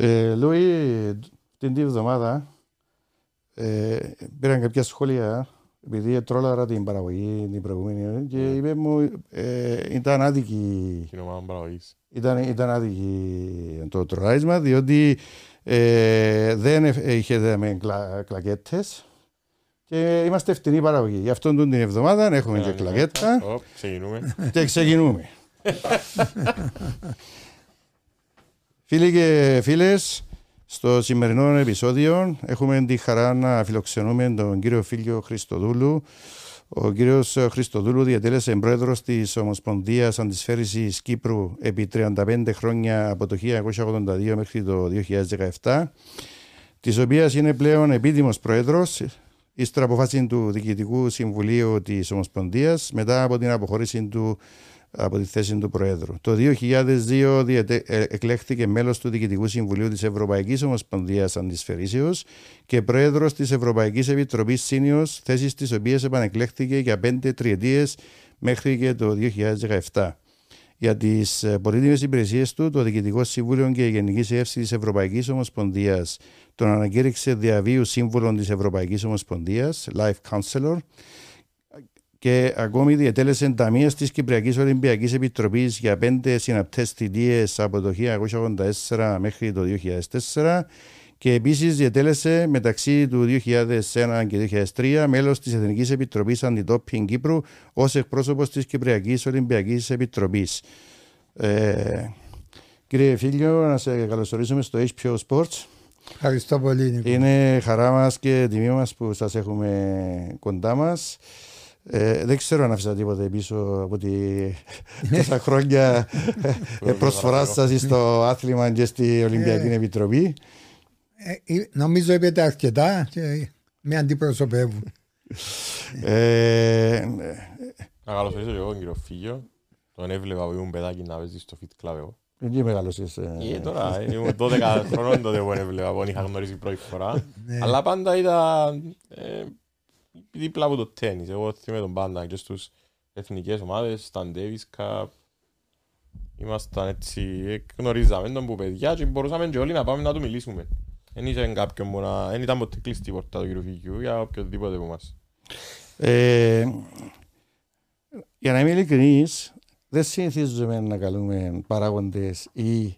Ε, Λούι, την τη εβδομάδα ε, πήραν κάποια σχόλια επειδή τρόλαρα την παραγωγή την προηγούμενη και είπε μου ε, ήταν άδικη Την ομάδα παραγωγής. ήταν, ήταν άδικη το τρολάρισμα διότι ε, δεν ε, είχε με κλα, κλακέτες και είμαστε φτηνή παραγωγή. Γι' αυτόν την εβδομάδα έχουμε και κλακέτα Οπ, Ξεκινούμε. και ξεκινούμε. Φίλοι και φίλες, στο σημερινό επεισόδιο έχουμε τη χαρά να φιλοξενούμε τον κύριο Φίλιο Χριστοδούλου. Ο κύριος Χριστοδούλου διατέλεσε πρόεδρος της Ομοσπονδίας Αντισφαίρησης Κύπρου επί 35 χρόνια από το 1982 μέχρι το 2017, της οποίας είναι πλέον επίδημος πρόεδρος ύστερα αποφάση του Διοικητικού Συμβουλίου της Ομοσπονδίας μετά από την αποχώρηση του από τη θέση του Προέδρου. Το 2002 διατε... ε, εκλέχθηκε μέλος του Διοικητικού Συμβουλίου της Ευρωπαϊκής Ομοσπονδίας Αντισφαιρήσεως και Πρόεδρος της Ευρωπαϊκής Επιτροπής Σύνιος, θέσεις τις οποίες επανεκλέχθηκε για πέντε τριετίες μέχρι και το 2017. Για τις πολύτιμες υπηρεσίες του, το Διοικητικό Συμβούλιο και η Γενική Συνέλευση της Ευρωπαϊκής Ομοσπονδίας τον ανακήρυξε διαβίου σύμβουλων της Ευρωπαϊκής Ομοσπονδίας, Life Counselor, και ακόμη διετέλεσε ταμεία της Κυπριακής Ολυμπιακής Επιτροπής για πέντε συναπτές θητείες από το 1984 μέχρι το 2004 και επίσης διετέλεσε μεταξύ του 2001 και 2003 μέλος της Εθνικής Επιτροπής Αντιτόπινγκ Κύπρου ως εκπρόσωπος της Κυπριακής Ολυμπιακής Επιτροπής. Ε, κύριε Φίλιο, να σε καλωσορίσουμε στο HBO Sports. Ευχαριστώ πολύ, Νίκο. Είναι χαρά μας και τιμή μας που σας έχουμε κοντά μας. Ε, δεν ξέρω αν άφησα τίποτε πίσω από τη τόσα χρόνια ε, προσφοράς σας στο άθλημα και στη Ολυμπιακή Επιτροπή. Ε, ε, νομίζω είπετε αρκετά και με αντιπροσωπεύουν. Ε, Να καλωσορίσω και εγώ τον κύριο Φίγιο. Τον έβλεπα που ήμουν παιδάκι να παίζει στο Fit Club εγώ. εκεί μεγάλος είσαι. Ε, τώρα ήμουν 12 χρονών τότε που τον έβλεπα, που τον είχα γνωρίσει πρώτη φορά. Αλλά πάντα ήταν ε, δίπλα από το τέννις. Εγώ θυμάμαι τον πάντα και στους εθνικές ομάδες, στα Davis Cup. Ήμασταν έτσι, ε, γνωρίζαμε τον που παιδιά και μπορούσαμε και όλοι να πάμε να του μιλήσουμε. Δεν είχε κάποιον που να... Δεν ήταν ποτέ κλειστή η πόρτα του κύριου Φυγιού για οποιοδήποτε που μας. Ε, για να είμαι ειλικρινής, δεν συνηθίζουμε να καλούμε παράγοντες ή,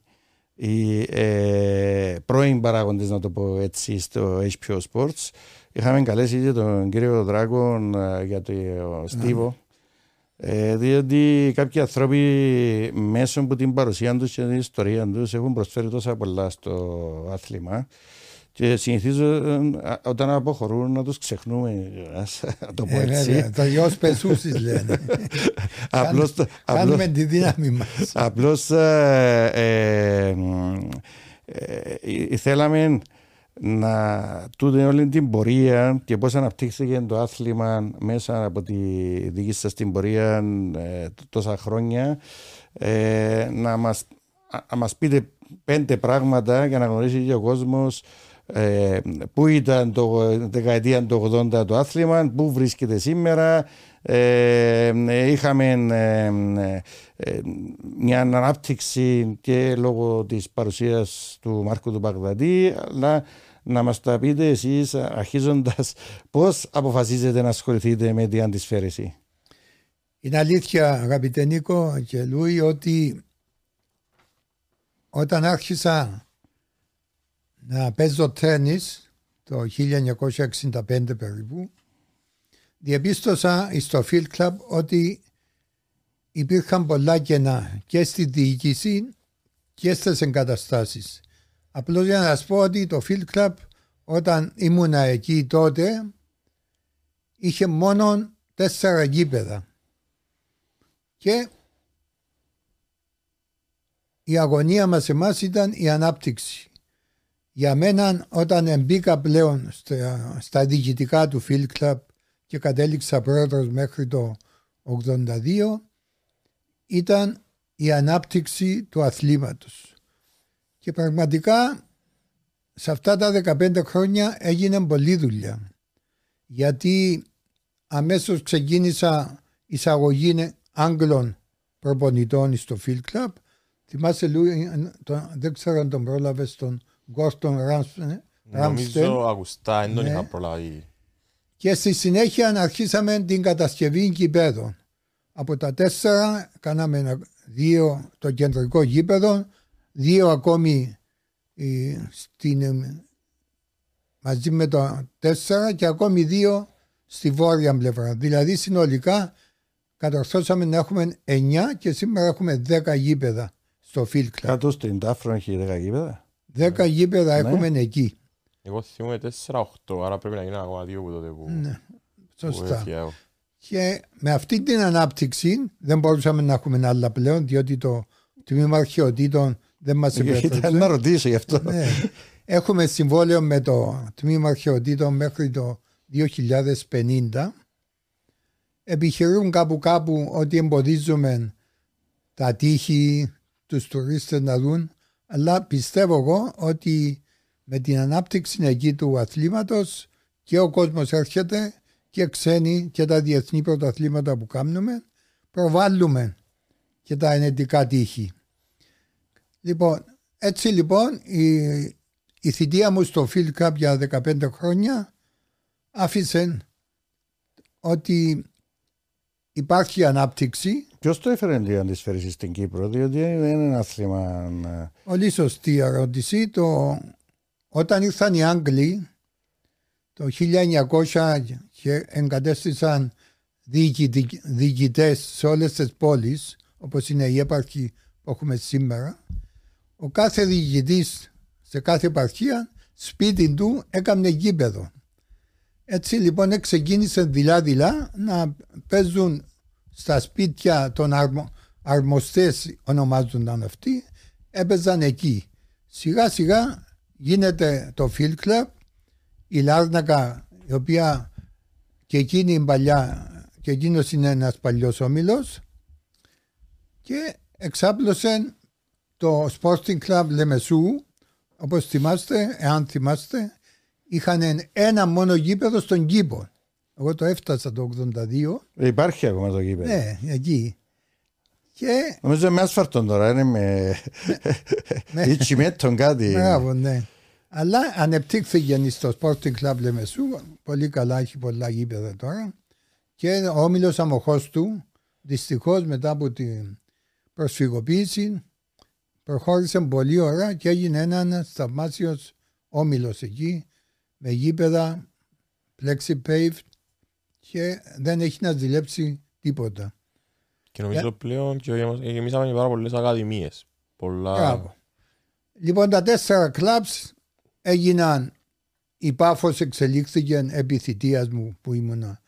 ή ε, πρώην παράγοντες, να το πω έτσι, στο HBO Sports. Είχαμε καλέσει και τον κύριο Δράκο ε, για το Στίβο. Ε, διότι κάποιοι άνθρωποι μέσω από την παρουσία τους και την ιστορία τους έχουν προσφέρει τόσα πολλά στο άθλημα και συνηθίζω ε, όταν αποχωρούν να τους ξεχνούμε, ας το πω Ε, έτσι. βέβαια, το γιος πεσούσης λένε. Απλώς, το- απλώς, Κάνουμε τη δύναμη μας. απλώς ε, ε, ε, ε, θέλαμε να τούτη όλη την πορεία και πώς αναπτύχθηκε το άθλημα μέσα από τη δική σας την πορεία ε, τόσα χρόνια ε, να, μας, α- να μας πείτε πέντε πράγματα για να γνωρίσει και ο κόσμος ε, πού ήταν το δεκαετία του 80 το άθλημα, πού βρίσκεται σήμερα. Ε, ε, είχαμε ε, ε, ε, μια ανάπτυξη και λόγω της παρουσίας του Μάρκου του Παγδατή, αλλά να μας τα πείτε εσείς αρχίζοντας πώς αποφασίζετε να ασχοληθείτε με την αντισφαίρεση; Είναι αλήθεια αγαπητέ Νίκο και Λούι ότι όταν άρχισα να παίζω τέννις το 1965 περίπου διαπίστωσα στο Field Club ότι υπήρχαν πολλά κενά και στη διοίκηση και στις εγκαταστάσεις. Απλώς για να σας πω ότι το Field Club όταν ήμουνα εκεί τότε είχε μόνο τέσσερα γήπεδα και η αγωνία μας εμάς ήταν η ανάπτυξη. Για μένα όταν μπήκα πλέον στα, στα διοικητικά του Field Club και κατέληξα πρόεδρος μέχρι το 82 ήταν η ανάπτυξη του αθλήματος. Και πραγματικά σε αυτά τα 15 χρόνια έγινε πολλή δουλειά. Γιατί αμέσως ξεκίνησα εισαγωγή Άγγλων προπονητών στο Field Club. Θυμάσαι Λούι, δεν ξέρω αν τον πρόλαβες τον Γκόρτον Ράμστεν. Νομίζω ακουστά, δεν τον ναι. είχα προλάβει. Και στη συνέχεια αρχίσαμε την κατασκευή γηπέδων. Από τα τέσσερα κάναμε δύο το κεντρικό γήπεδο, δύο ακόμη ε, στην, ε, μαζί με το τέσσερα και ακόμη δύο στη βόρεια πλευρά. Δηλαδή συνολικά κατορθώσαμε να έχουμε 9 και σήμερα έχουμε 10 γήπεδα στο Field Club. Κάτω στην Τάφρο έχει 10 γήπεδα. 10 γήπεδα ναι. έχουμε εκεί. Εγώ θυμούμαι 4-8, άρα πρέπει να γίνει ακόμα δύο που τότε που... Ναι, σωστά. Και με αυτή την ανάπτυξη δεν μπορούσαμε να έχουμε άλλα πλέον, διότι το τμήμα αρχαιοτήτων δεν μας επέτρεψε. Ήταν να ρωτήσω γι' αυτό. Ναι. Έχουμε συμβόλαιο με το τμήμα αρχαιοτήτων μέχρι το 2050. Επιχειρούν κάπου κάπου ότι εμποδίζουμε τα τείχη, τους τουρίστες να δουν, αλλά πιστεύω εγώ ότι με την ανάπτυξη εκεί του αθλήματος και ο κόσμος έρχεται και ξένοι και τα διεθνή πρωταθλήματα που κάνουμε προβάλλουμε και τα ενετικά τείχη. Λοιπόν, έτσι λοιπόν η, η θητεία μου στο Field Cup για 15 χρόνια άφησε ότι υπάρχει ανάπτυξη. Ποιος το έφερε να τη φέρει στην Κύπρο, διότι δεν είναι ένα άθλημα. Πολύ σωστή ερώτηση. Το, όταν ήρθαν οι Άγγλοι το 1900 και εγκατέστησαν διοικητές σε όλες τις πόλεις, όπως είναι η έπαρχη που έχουμε σήμερα, ο κάθε διοικητής σε κάθε επαρχία σπίτι του έκανε γήπεδο. Έτσι λοιπόν ξεκίνησε δειλά-δειλά να παίζουν στα σπίτια των αρμο, αρμοστές ονομάζονταν αυτοί, έπαιζαν εκεί. Σιγά σιγά γίνεται το Field Club, η Λάρνακα η οποία και εκείνη η παλιά και εκείνος είναι ένας παλιός όμιλος και εξάπλωσε το Sporting Club Λεμεσού όπως θυμάστε, εάν θυμάστε είχαν ένα μόνο γήπεδο στον κήπο. Εγώ το έφτασα το 82. Υπάρχει ακόμα το γήπεδο. Ναι, εκεί. Και... Νομίζω με άσφαρτον τώρα, είναι με... με... ή τσιμέτον κάτι. Μπράβο, ναι. Αλλά ανεπτύχθηκε στο Sporting Club Λεμεσού. Πολύ καλά, έχει πολλά γήπεδα τώρα. Και ο όμιλος αμοχώς του, δυστυχώς μετά από την προσφυγοποίηση, προχώρησε πολύ ωραία και έγινε ένα θαυμάσιος όμιλος εκεί με γήπεδα, plexi paved και δεν έχει να ζηλέψει τίποτα. Και νομίζω yeah. πλέον και εμείς είχαμε πάρα πολλές ακαδημίες. Πολλά... Μπράβο. Λοιπόν τα τέσσερα κλαμπς έγιναν η Πάφος εξελίχθηκε επί θητείας μου που ήμουν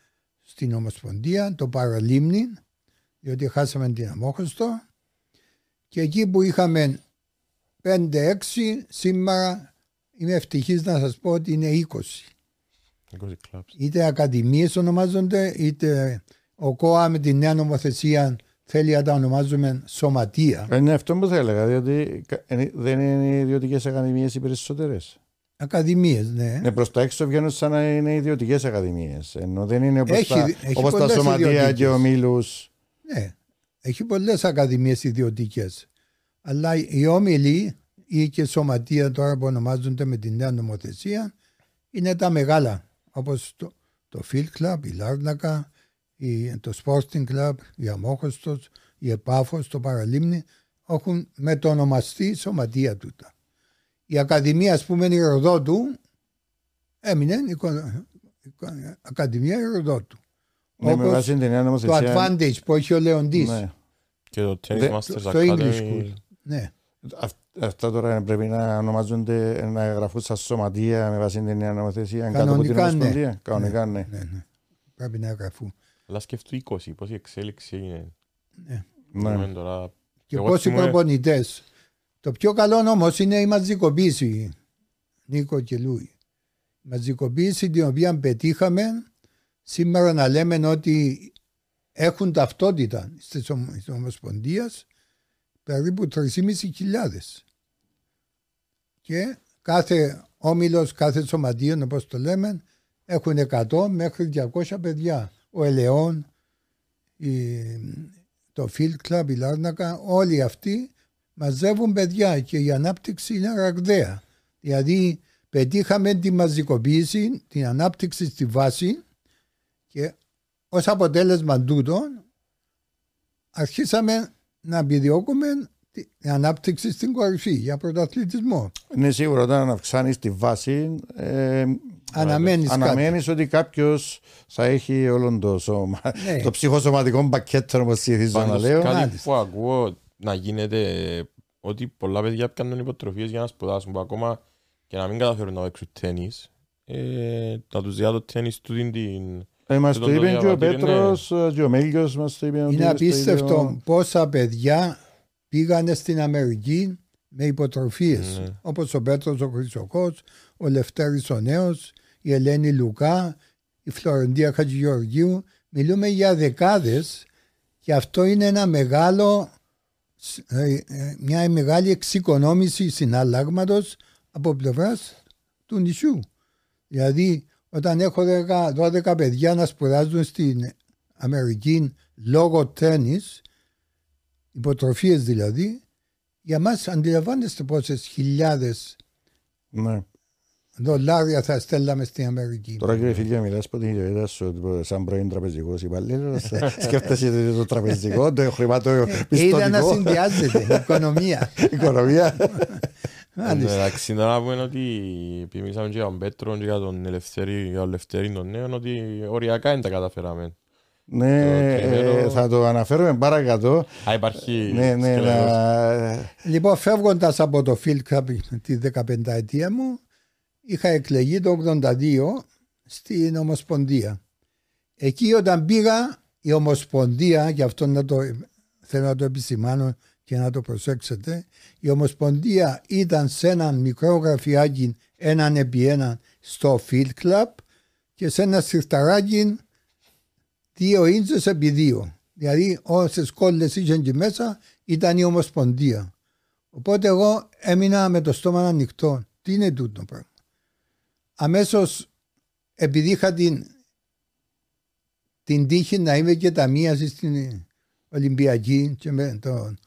στην Ομοσπονδία, το Παραλίμνη, διότι χάσαμε την Αμόχωστο και εκεί που είχαμε 5-6 σήμερα είμαι ευτυχής να σας πω ότι είναι 20. 20 είτε ακαδημίες ονομάζονται είτε ο ΚΟΑ με τη νέα νομοθεσία θέλει να τα ονομάζουμε σωματεία. Είναι αυτό που θα έλεγα, διότι δεν είναι ιδιωτικές ακαδημίες οι περισσότερες. Ακαδημίες, ναι. ναι Προς τα έξω βγαίνουν σαν να είναι ιδιωτικές ακαδημίες. Ενώ δεν είναι όπως τα, όπως τα σωματεία και ο Μήλους. Ναι. Έχει πολλές ακαδημίες ιδιωτικές. Αλλά οι όμιλοι ή και σωματεία τώρα που ονομάζονται με τη νέα νομοθεσία είναι τα μεγάλα. Όπως το, το Field Club, η Λάρνακα, η, το Sporting Club, η Αμόχωστος, η Επάφος, το Παραλίμνη έχουν μετονομαστεί σωματεία τούτα. Η Ακαδημία, ας πούμε, η Ροδότου έμεινε η, η Ακαδημία Ροδότου. Ναι, με βάση την νέα νομοθεσία. Το Advantage που έχει ο Λεοντής. Ναι. Και το Tennis Masters Academy. English School. Ναι. Αυτά τώρα πρέπει να ονομάζονται, να εγγραφούν στα σωματεία με βάση την νέα νομοθεσία. Κανονικά, ναι. Κανονικά, ναι. ναι, ναι. Πρέπει να εγγραφούν. Αλλά σκεφτού 20, πόση εξέλιξη είναι. Ναι. ναι. Τώρα... Και πόσοι θυμούμε... προπονητές. Το πιο καλό όμως είναι η μαζικοποίηση, Νίκο και Λούι. Η μαζικοποίηση την οποία πετύχαμε σήμερα να λέμε ότι έχουν ταυτότητα τη Ομοσπονδία περίπου 3.500 και κάθε όμιλος, κάθε σωματείο όπως το λέμε έχουν 100 μέχρι 200 παιδιά. Ο Ελαιόν, το Field Club, η Λάρνακα, όλοι αυτοί μαζεύουν παιδιά και η ανάπτυξη είναι ραγδαία. Δηλαδή πετύχαμε τη μαζικοποίηση, την ανάπτυξη στη βάση και ως αποτέλεσμα τούτων αρχίσαμε να επιδιώκουμε την ανάπτυξη στην κορυφή για πρωταθλητισμό. Είναι σίγουρο όταν αυξάνεις τη βάση, ε, αναμένεις αναμένεις ότι κάποιος θα έχει όλο το, σώμα, ναι. το ψυχοσωματικό πακέτο, όπως συνηθίζω να λέω. Κάτι που ακούω να γίνεται ότι πολλά παιδιά πιάνουν υποτροφίες για να σπουδάσουν που ακόμα και να μην καταφέρουν να παίξουν τέννη. Ε, να τους διά το τέννη του την. Ε, μας το είπε και ο Πέτρος ναι. και ο Μέλιος μας το είπε. Είναι απίστευτο πόσα παιδιά πήγανε στην Αμερική με υποτροφίες ναι. όπως ο Πέτρος ο Χρυσοκός, ο Λευτέρης ο Νέος, η Ελένη Λουκά, η Φλωρεντία Χατζηγεωργίου. Μιλούμε για δεκάδες και αυτό είναι ένα μεγάλο, ε, ε, μια μεγάλη εξοικονόμηση συναλλάγματος από πλευράς του νησιού. Δηλαδή όταν έχω 12 παιδιά να σπουδάζουν στην Αμερική λόγω τέννις υποτροφίες δηλαδή, για μας αντιλαμβάνεστε πόσες χιλιάδες ναι. Δολάρια θα στέλναμε στην Αμερική. Τώρα κύριε φίλια μιλάς από την ιδιότητα σου σαν πρώην τραπεζικός υπαλλήλος, σκέφτεσαι το τραπεζικό, το χρηματοπιστωτικό. Είδα να συνδυάζεται η οικονομία. οικονομία. Εντάξει, τώρα πούμε ότι επειδή μιλήσαμε και για τον Πέτρο και για τον Ελευθερή, τον νέο, ότι οριακά δεν τα καταφέραμε. Ναι, ε, θα το αναφέρουμε παρακάτω. Α, υπάρχει. Ναι, ναι, να... Λοιπόν, φεύγοντας από το Field Cup τη 15 ετία μου, είχα εκλεγεί το 82 στην Ομοσπονδία. Εκεί όταν πήγα, η Ομοσπονδία, γι' αυτό να το, θέλω να το επισημάνω και να το προσέξετε, η Ομοσπονδία ήταν σε ένα μικρό γραφιάκι έναν επί έναν στο Field Club και σε ένα σιρταράκι δύο ίντζες επί δύο. Δηλαδή όσες κόλλες είχαν και μέσα ήταν η Ομοσπονδία. Οπότε εγώ έμεινα με το στόμα ανοιχτό. Τι είναι τούτο πράγμα; Αμέσως επειδή είχα την, την τύχη να είμαι και ταμείαση στην Ολυμπιακή και με τον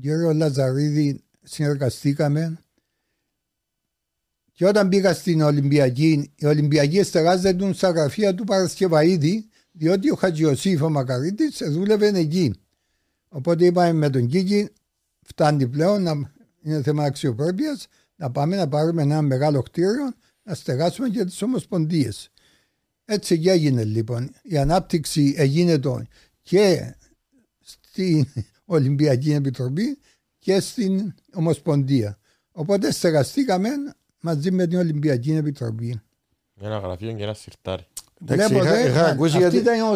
κύριο Λαζαρίδη συνεργαστήκαμε και όταν πήγα στην Ολυμπιακή, η Ολυμπιακή στεγάζεται στα γραφεία του Παρασκευαίδη διότι ο Χατζιωσήφ ο Μακαρίτης δούλευε εκεί. Οπότε είπαμε με τον Κίκη, φτάνει πλέον, να, είναι θέμα αξιοπρέπειας, να πάμε να πάρουμε ένα μεγάλο κτίριο, να στεγάσουμε και τις ομοσπονδίες. Έτσι και έγινε λοιπόν. Η ανάπτυξη έγινε το και στην Ολυμπιακή Επιτροπή και στην Ομοσπονδία. Οπότε στεγαστήκαμε μαζί με την Ολυμπιακή Επιτροπή. Ένα γραφείο και ένα σιρτάρι. Εντάξει, είχα, είχα, ακούσει για,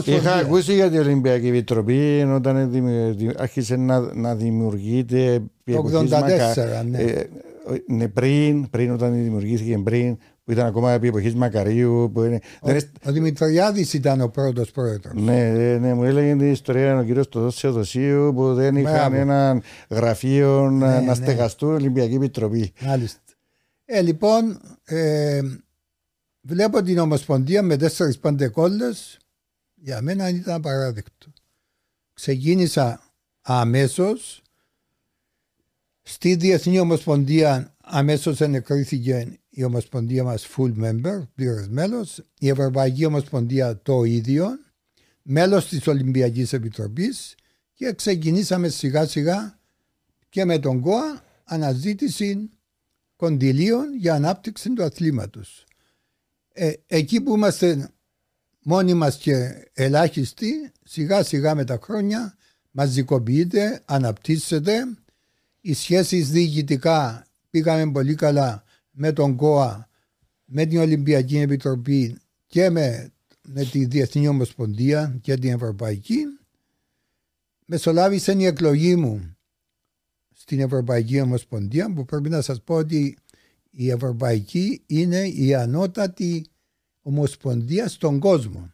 είχα ακούσει για την Ολυμπιακή Επιτροπή όταν άρχισε να, να δημιουργείται το 84, ναι. Ε, ναι, πριν, πριν όταν δημιουργήθηκε πριν, που ήταν ακόμα επί εποχής Μακαρίου. Που είναι, ο, δεν... ο Δημητριάδης ήταν ο πρώτος πρόεδρος. Ναι, ναι, ναι, μου έλεγε την ιστορία ο κύριος Θεοδοσίου που δεν είχαν ένα γραφείο ναι, να ναι. στεγαστούν Ολυμπιακή Επιτροπή. Μάλιστα. Ε, λοιπόν, ε, Βλέπω την Ομοσπονδία με 4-5 κόλλες. Για μένα ήταν απαράδεκτο. Ξεκίνησα αμέσως. Στη Διεθνή Ομοσπονδία αμέσως ενεκρίθηκε η Ομοσπονδία μας full member, πλήρω μέλος. Η Ευρωπαϊκή Ομοσπονδία το ίδιο. Μέλος της Ολυμπιακής Επιτροπής και ξεκινήσαμε σιγά σιγά και με τον ΚΟΑ αναζήτηση κοντιλίων για ανάπτυξη του αθλήματος. Ε, εκεί που είμαστε μόνοι μας και ελάχιστοι, σιγά σιγά με τα χρόνια μαζικοποιείται, αναπτύσσεται. Οι σχέσεις διοικητικά πήγαμε πολύ καλά με τον ΚΟΑ, με την Ολυμπιακή Επιτροπή και με, με τη Διεθνή Ομοσπονδία και την Ευρωπαϊκή. Μεσολάβησε η εκλογή μου στην Ευρωπαϊκή Ομοσπονδία που πρέπει να σας πω ότι η Ευρωπαϊκή είναι η ανώτατη ομοσπονδία στον κόσμο.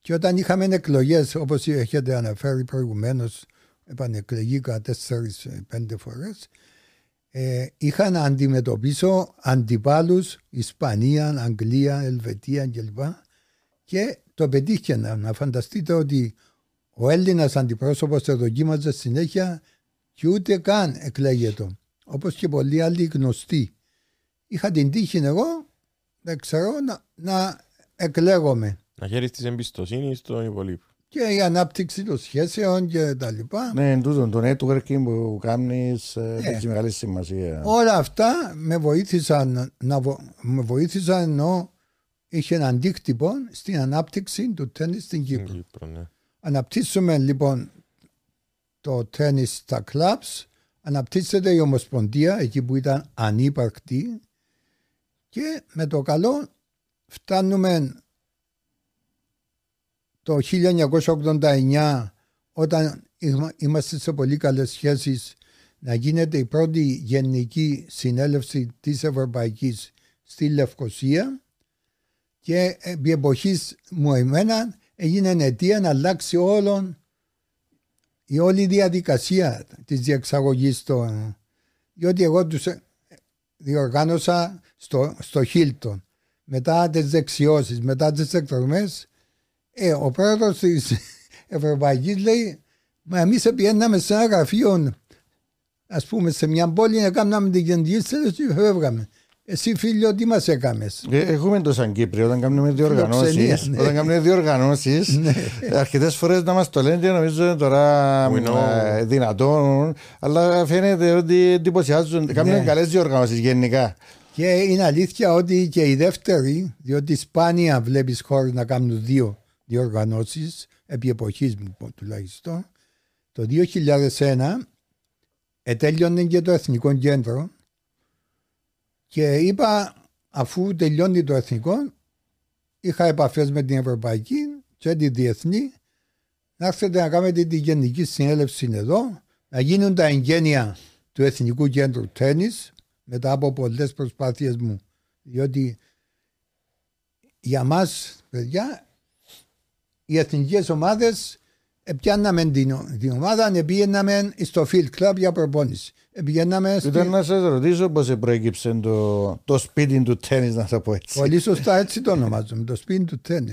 Και όταν είχαμε εκλογές, όπως έχετε αναφέρει προηγουμένως, επανεκλεγήκα τέσσερις-πέντε φορές, ε, είχα να αντιμετωπίσω αντιπάλους Ισπανία, Αγγλία, Ελβετία κλπ. Και το πετύχε να φανταστείτε ότι ο Έλληνας αντιπρόσωπος το δοκίμαζε συνέχεια και ούτε καν εκλέγεται. Όπως και πολλοί άλλοι γνωστοί. Είχα την τύχη εγώ, δεν ξέρω, να, να εκλέγομαι. Να χαίρεις της εμπιστοσύνης στον υπολείπο. Και η ανάπτυξη των σχέσεων και τα λοιπά. Ναι, τούτο το networking που κάνεις ε, έχεις μεγάλη σημασία. Όλα αυτά με βοήθησαν, να, με βοήθησαν ενώ είχε ένα αντίκτυπο στην ανάπτυξη του τέννη στην Κύπρο. Κύπρο ναι. Αναπτύσσουμε λοιπόν το τέννη στα κλαμπς, αναπτύσσεται η Ομοσπονδία εκεί που ήταν ανύπαρκτη και με το καλό φτάνουμε το 1989 όταν είμαστε σε πολύ καλές σχέσεις να γίνεται η πρώτη γενική συνέλευση της Ευρωπαϊκής στη Λευκοσία και επί εποχής μου εμένα έγινε αιτία να αλλάξει όλον η όλη διαδικασία της διεξαγωγής των διότι εγώ τους διοργάνωσα στο, στο Χίλτον. Μετά τις δεξιώσεις, μετά τις εκδρομές ε, ο πρόεδρος της Ευρωπαϊκής λέει μα εμείς επιέναμε σε ένα γραφείο ας πούμε σε μια πόλη να κάνουμε την γενική και φεύγαμε. Εσύ φίλιο τι μας έκαμες; Ε, έχουμε το σαν Κύπριο όταν κάνουμε διοργανώσεις. Ναι. Όταν κάνουμε διοργανώσεις ναι. αρκετές φορές να μας το λένε και νομίζω τώρα ε, δυνατόν αλλά φαίνεται ότι εντυπωσιάζουν. Ναι. Κάνουμε καλές διοργανώσεις γενικά. Και είναι αλήθεια ότι και η δεύτερη, διότι σπάνια βλέπεις χώρες να κάνουν δύο διοργανώσεις, επί εποχής μου τουλάχιστον, το 2001 ετέλειωνε και το Εθνικό Κέντρο και είπα αφού τελειώνει το Εθνικό είχα επαφές με την Ευρωπαϊκή και τη Διεθνή να έρθετε να κάνετε τη Γενική Συνέλευση εδώ να γίνουν τα εγγένεια του Εθνικού Κέντρου Τέννις μετά από πολλές προσπάθειες μου. Διότι για μας παιδιά οι εθνικές ομάδες Επιάνναμε την, την ομάδα, πήγαιναμε στο field club για προπόνηση. Πήγαιναμε Ήταν να σας ρωτήσω πώς προέκυψε το, το σπίτι του τέννη, να το πω έτσι. Πολύ σωστά έτσι το ονομάζουμε, το σπίτι του τέννη.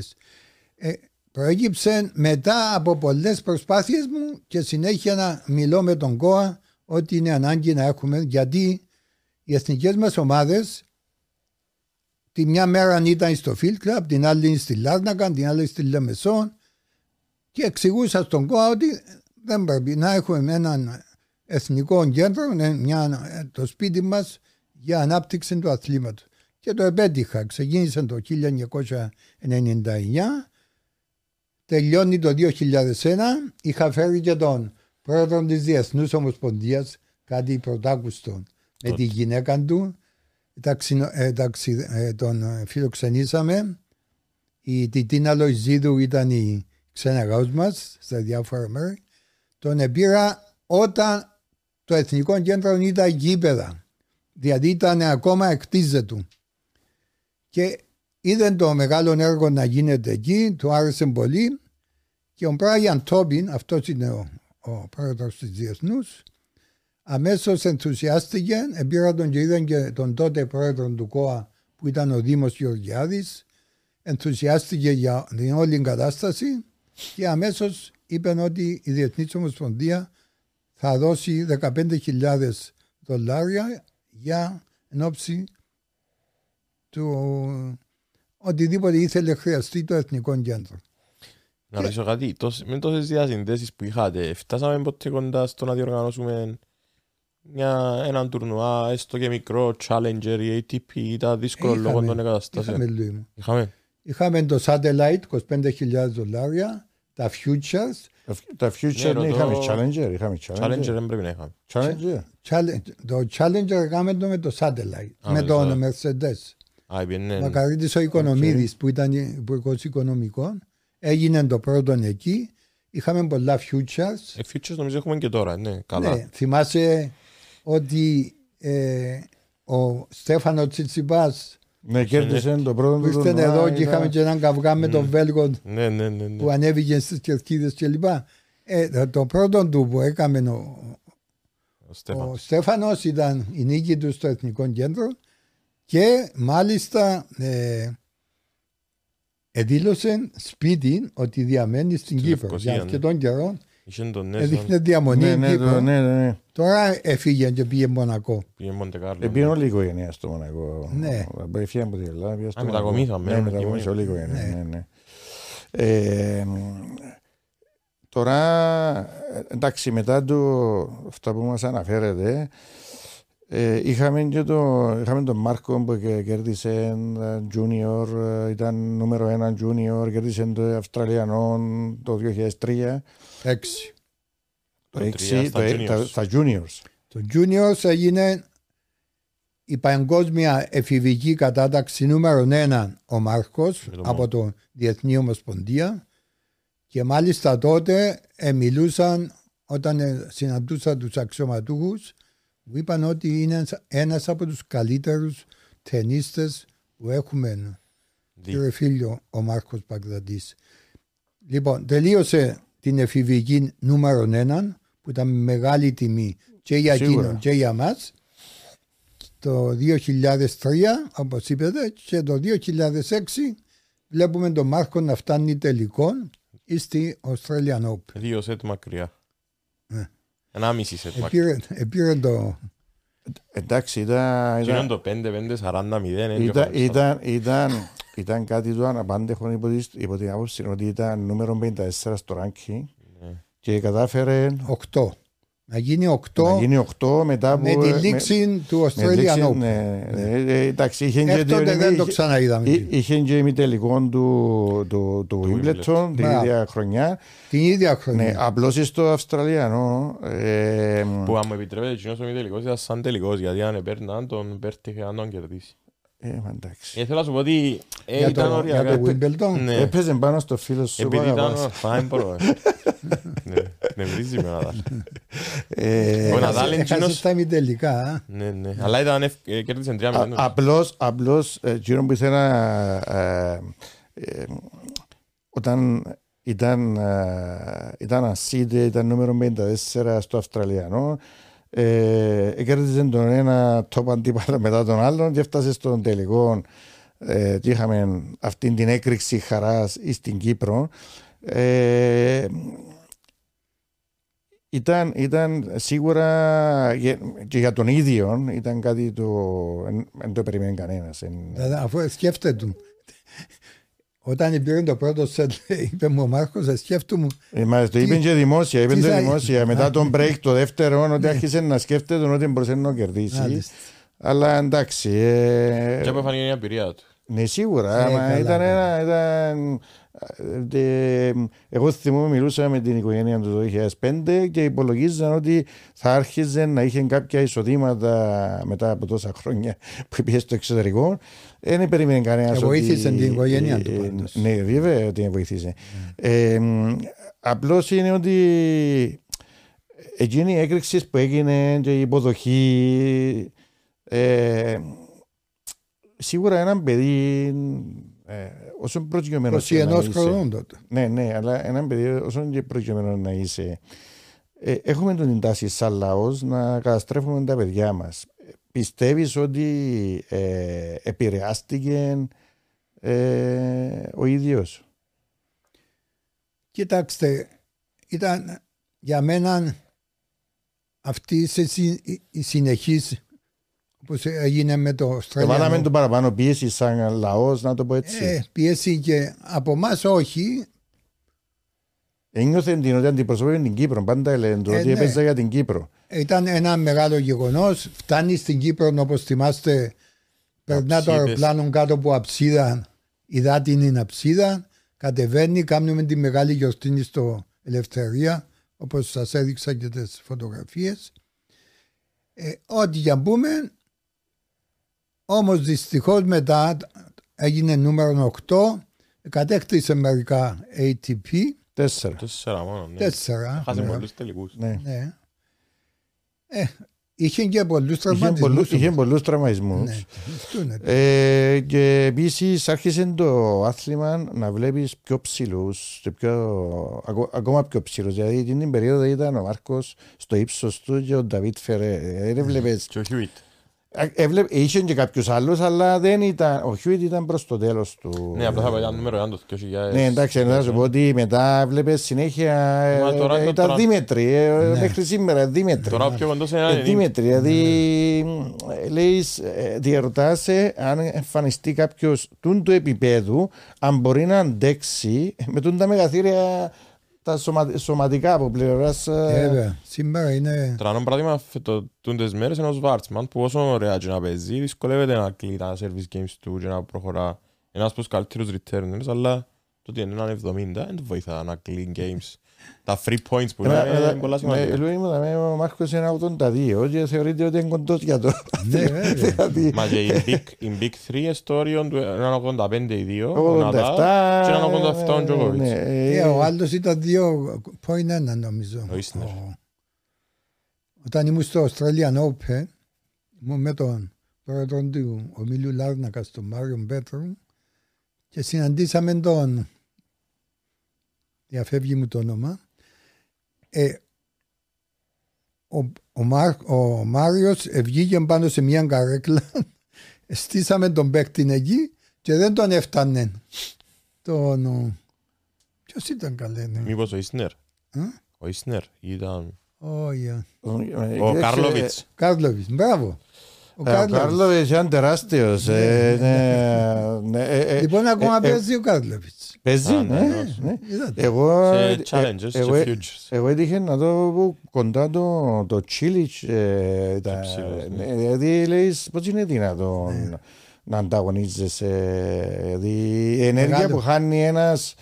Ε, προέκυψε μετά από πολλές προσπάθειες μου και συνέχεια να μιλώ με τον ΚΟΑ ότι είναι ανάγκη να έχουμε γιατί οι εθνικές μας ομάδες τη μια μέρα ήταν στο field club, την άλλη στη Λάρνακα, την άλλη στη Λεμεσόν και εξηγούσα στον ΚΟΑ ότι δεν πρέπει να έχουμε έναν εθνικό κέντρο, μια, το σπίτι μας για ανάπτυξη του αθλήματος. Και το επέτυχα. Ξεκίνησε το 1999, τελειώνει το 2001. Είχα φέρει και τον πρόεδρο της Διεθνούς Ομοσπονδίας, κάτι πρωτάκουστο, με τη γυναίκα του. Ε, ε, τον φιλοξενήσαμε. Η Τιτίνα Λοϊζίδου ήταν η ξέναγαούς μας στα διάφορα μέρη, τον επήρα όταν το Εθνικό Κέντρο ήταν γήπεδα. Δηλαδή ήταν ακόμα εκτίζε του. Και είδε το μεγάλο έργο να γίνεται εκεί, του άρεσε πολύ και ο Μπράιαν Τόμπιν, αυτός είναι ο, ο πρόεδρος της Διεθνούς, αμέσως ενθουσιάστηκε, επήρα τον και είδαν και τον τότε πρόεδρο του ΚΟΑ που ήταν ο Δήμος Γεωργιάδης, ενθουσιάστηκε για την όλη κατάσταση και αμέσως είπαν ότι η Διεθνής Ομοσπονδία θα δώσει 15.000 δολάρια για ενόψη του οτιδήποτε ήθελε χρειαστεί το Εθνικό Κέντρο. Να ρωτήσω κάτι, με τόσες διασυνδέσεις που είχατε, φτάσαμε ποτέ κοντά στο να διοργανώσουμε μια, έναν τουρνουά, έστω και μικρό, Challenger, η ATP, ήταν δύσκολο λόγω των εγκαταστάσεων. Είχαμε, είχαμε. Είχαμε το Satellite, 25.000 δολάρια, τα futures. Τα futures ναι, είχαμε challenger, είχαμε challenger. Challenger δεν πρέπει να είχαμε. Challenger. Το challenger είχαμε το με το satellite, με τον Mercedes. Μακαρίτης ο Οικονομίδης που ήταν υπουργός οικονομικών. Έγινε το πρώτο εκεί. Είχαμε πολλά futures. Ε, futures νομίζω έχουμε και τώρα, ναι, καλά. Ναι, θυμάσαι ότι ε, ο Στέφανο Τσιτσιπάς ναι, κέρδισε το πρώτο του Ήρθαν εδώ και είχαμε και έναν καυγά με τον Βέλγο ναι, ναι, ναι, που ανέβηκε στις κερκίδες κλπ. Ε, το- το πρώτο του που έκαμε ο, Ο Στέφανος. ο Στέφανος ήταν η νίκη του στο Εθνικό Κέντρο και μάλιστα ε, εδήλωσε σπίτι ότι διαμένει στην Στη Κύπρο. Λευκοσία, Για ναι. αρκετόν καιρό Είχε τον Νέσον, έδειχνε διαμονή Ναι, στην ναι, Κύπρο. το- ναι, ναι, ναι. Τώρα έφυγε και πήγε Μονακό. πήγε Μοντεκάρλο. Επήρε όλη η οικογένεια στο Μονακό. Ναι. Έφυγε από την Ελλάδα. πήγε στο Α, Μονακό. μετακομίσαμε, Ναι, μένουν μετακομίσαμε εκεί όλη η οικογένεια. Ναι. ναι, ναι. Ε, τώρα, εντάξει, μετά το, αυτά που μας αναφέρετε, ε, είχαμε και το, είχαμε τον Μάρκο που και- κέρδισε ε, junior, ε, ήταν νούμερο ένα junior, κέρδισε το Αυστραλιανό το 2003, Έξι. το Το 6, τρία στα το, ε- τα, juniors. στα juniors. Το Juniors έγινε η παγκόσμια εφηβική κατάταξη νούμερο ένα ο Μάρκος Με τον από το Διεθνή Ομοσπονδία και μάλιστα τότε ε, μιλούσαν όταν ε, συναντούσαν τους αξιωματούχους μου είπαν ότι είναι ένας από τους καλύτερους ταινίστες που έχουμε Δι- κύριε φίλιο ο Μάρκος Παγδαντής. Λοιπόν, τελείωσε την εφηβική νούμερο έναν που ήταν μεγάλη τιμή και για Σίγουρα. εκείνον και για μας το 2003 όπως είπατε και το 2006 βλέπουμε τον Μάρκο να φτάνει τελικό στη Australian Open. Δύο σετ μακριά. Ναι. Ένα μισή σετ μακριά. Επήρε, επήρε το Εντάξει, ήταν, Και είναι ήταν, το 5-5-40-0. ήταν, ήταν, ήταν, ήταν κάτι το αναπάντεχο υπό, τη- υπό την άποψη ότι ήταν νούμερο 54 στο ranking Ναι. και κατάφερε 8. Να γίνει 8 να γίνει 8 μετά από... με τη λήξη του με Australian λήξη, Open. ναι, ναι, ε, εντάξει, είχε και, Έκτοτε δύο- δεν το είχε- ξαναείδαμε. εί- είχε και ημιτελικό του, του, του Του Wimbledon την Μπράβο. ίδια χρονιά. Την ίδια Ναι, χρονιά. απλώς στο Αυστραλιανό ε, Που αν μου επιτρέπετε, εκείνος ο μη τελικός ήταν σαν τελικός, γιατί αν επέρναν τον πέρτυχε αν τον κερδίσει. Ε, μα εντάξει. Ε, θέλω να σου πω ότι ε, για, ήταν το, για οριακά. το Wimbledon. Ναι. Έπαιζε πάνω στο φίλο σου. Επειδή που ήταν αγαπάς. ο Φάιν μπορώ. ε. Ναι, ναι, βρίζει με ο Ναδάλ. Ε, Ο Ναδάλ είναι Έχασε εκείνος... τα ημιτελικά. α. Ναι, ναι. Αλλά ήταν ευ- ε, κέρδισε 3 Α- 0 Απλώς, απλώς, ε, εκείνο που ήθελα ε, ε, όταν ήταν, ε, ήταν ασίδε, ήταν νούμερο 54 στο Αυστραλιανό, ε, κέρδιζε τον ένα top αντίπαλο μετά τον άλλον και έφτασε στον τελικό ε, και είχαμε αυτή την έκρηξη χαράς στην Κύπρο. Ε, ήταν, ήταν σίγουρα για- και για τον ίδιο ήταν κάτι το δεν το περιμένει κανένας. Εν- Δηλαδή, Αφού σκέφτεται του. Όταν πήρε το πρώτο σετ, είπε μου ο Μάρκος, «Ε, σκέφτομαι Ε, μα το είπε Τι- και δημόσια, είπε τι το θα- δημόσια. Μετά τον break το δεύτερο, ότι άρχισε να σκέφτεται ότι μπορούσε να κερδίσει. Μάλιστα. Αλλά εντάξει. ε, Και απέφανε η εμπειρία του. Ναι, σίγουρα. Ε, μα καλά, ήταν καλά. ένα. Ήταν, ε, εγώ θυμούμαι, μιλούσα με την οικογένεια του το 2005 και υπολογίζαν ότι θα άρχιζε να είχε κάποια εισοδήματα μετά από τόσα χρόνια που πήγε στο εξωτερικό. Ε, Δεν περίμενε κανένας. Ε, βοήθησε την οικογένεια του πάντως. Ναι, βέβαια ότι βοήθησε. Ε, Απλώς είναι ότι εκείνη η έκρηξη που έγινε και η υποδοχή. Ε, σίγουρα ένα παιδί ε, όσο προκειμένο 21 χρονών τότε. Ναι, ναι, αλλά ένα παιδί όσο και προκειμένο να είσαι ε, έχουμε την τάση σαν λαός να καταστρέφουμε τα παιδιά μας. Πιστεύεις ότι ε, επηρεάστηκε ε, ο ίδιος; Κοιτάξτε, ήταν για μένα αυτή η συ- η- η συνεχής όπως έγινε με το Εβάλαμε Αυστραλιανό το παραπάνω πίεση σαν λαός, να το πω έτσι. ε, πίεση και από εμάς όχι Ένιωθε την ότι αντιπροσωπεύει την Κύπρο. Πάντα λένε του Ε, ότι ναι. έπαιζε για την Κύπρο. ήταν ένα μεγάλο γεγονός φτάνει στην Κύπρο όπως θυμάστε περνά το Αψίδες. αεροπλάνο κάτω από αψίδα είδα την είναι αψίδα κατεβαίνει κάνουμε τη μεγάλη γιορτή στο Ελευθερία όπως σας έδειξα και τις φωτογραφίες ε, ό,τι για πούμε όμως δυστυχώς μετά έγινε νούμερο 8 κατέκτησε μερικά ATP Τέσσερα. Τέσσερα μόνο, ναι. τέσσερα Χάσε ναι. πολλούς τελικούς. Ναι. Ναι. Ε, Είχε και πολλούς Είχε, πολλούς, τραυματισμούς. είχε πολλούς τραυματισμούς. Ναι, αυτό είναι. Ε, και επίσης άρχισε το άθλημα να βλέπεις πιο ψηλούς, ακόμα πιο ψηλούς. Δηλαδή την περίοδο ήταν ο Μάρκος στο ύψος του και ο Νταβίτ Φερέ. Ε, Δεν βλέπεις Και ο Χιούιτ. Έβλεπε, είχε και κάποιους άλλους, αλλά δεν ήταν. Ο Χιούιτ ήταν προς το τέλος του. Ναι, απλά θα πάει ένα νούμερο ένα το 2000. Ναι, εντάξει, να σου πω ότι μετά βλέπεις συνέχεια. Μα ε, τώρα ε, το ήταν τρα- δίμετροι. ε, Ναι. Μέχρι σήμερα δίμετροι. Τώρα ο πιο κοντός είναι Ε, ένα Δίμετρη, δηλαδή λέει, διαρωτάσαι αν εμφανιστεί κάποιος του του επίπεδου, αν μπορεί να αντέξει με τούν τα μεγαθύρια τα σωμα, σωματικά από πλευράς. Ε, Βέβαια, σήμερα είναι... Τρανό παράδειγμα τούντες μέρες είναι ο Σβάρτσμαν που όσο ωραία και να παίζει δυσκολεύεται να κλεί τα service games του και να προχωρά. Είναι ένας από τους καλύτερους returners αλλά το ότι είναι έναν 70 δεν του βοηθά να κλεί games. Τα free points που είναι είναι πολλά σημαντικά. Ο Μάρκος είναι 82 και θεωρείται ότι είναι κοντό για το. Ναι, βέβαια. Δηλαδή, Μα και οι big, οι big three ιστοριών του έναν 85 οι δύο, ο 87 Ναδάλ και έναν 87 ο Τζόκοβιτς. ναι, Ε, ε, ο άλλος ήταν δύο point ένα νομίζω. Ο Ισνερ. Ο- Όταν ήμουν στο Australian Open, ήμουν με τον πρόεδρο του ομίλου Λάρνακα, τον Μάριο Μπέτρου και συναντήσαμε τον, διαφεύγει μου το όνομα, ε, ο, ο, Μάρ, ο Μάριος βγήκε πάνω σε μια καρέκλα, στήσαμε τον παίκτη εκεί και δεν τον έφτανε. Τον, ο, ποιος ήταν καλέ, ναι. Μήπως ο Ισνερ. Ε; Ο Ισνερ ήταν Όχι, ε, ο Καρλόβιτς. Κάρλοβιτς, μπράβο. Ο Ε, Ο Κάρλοβιτς. Κάρλοβιτς ήταν τεράστιος. ε, ναι, ναι, ε, ε, Λοιπόν, ακόμα ε, ε, παίζει ο Κάρλοβιτς. Παίζει, Α, ναι, ναι, ναι. ναι. Είδατε. Εγώ, Σε ε, challenges εγώ, και futures. εγώ έτυχε να δω κοντά το, το Τσίλιτς. Ε, ήταν, ψηλός, ναι. ναι, δηλαδή, λέεις, πώς είναι δυνατόν να ανταγωνίζεσαι. Δηλαδή, η ενέργεια Μεγάλο. που χάνει ένας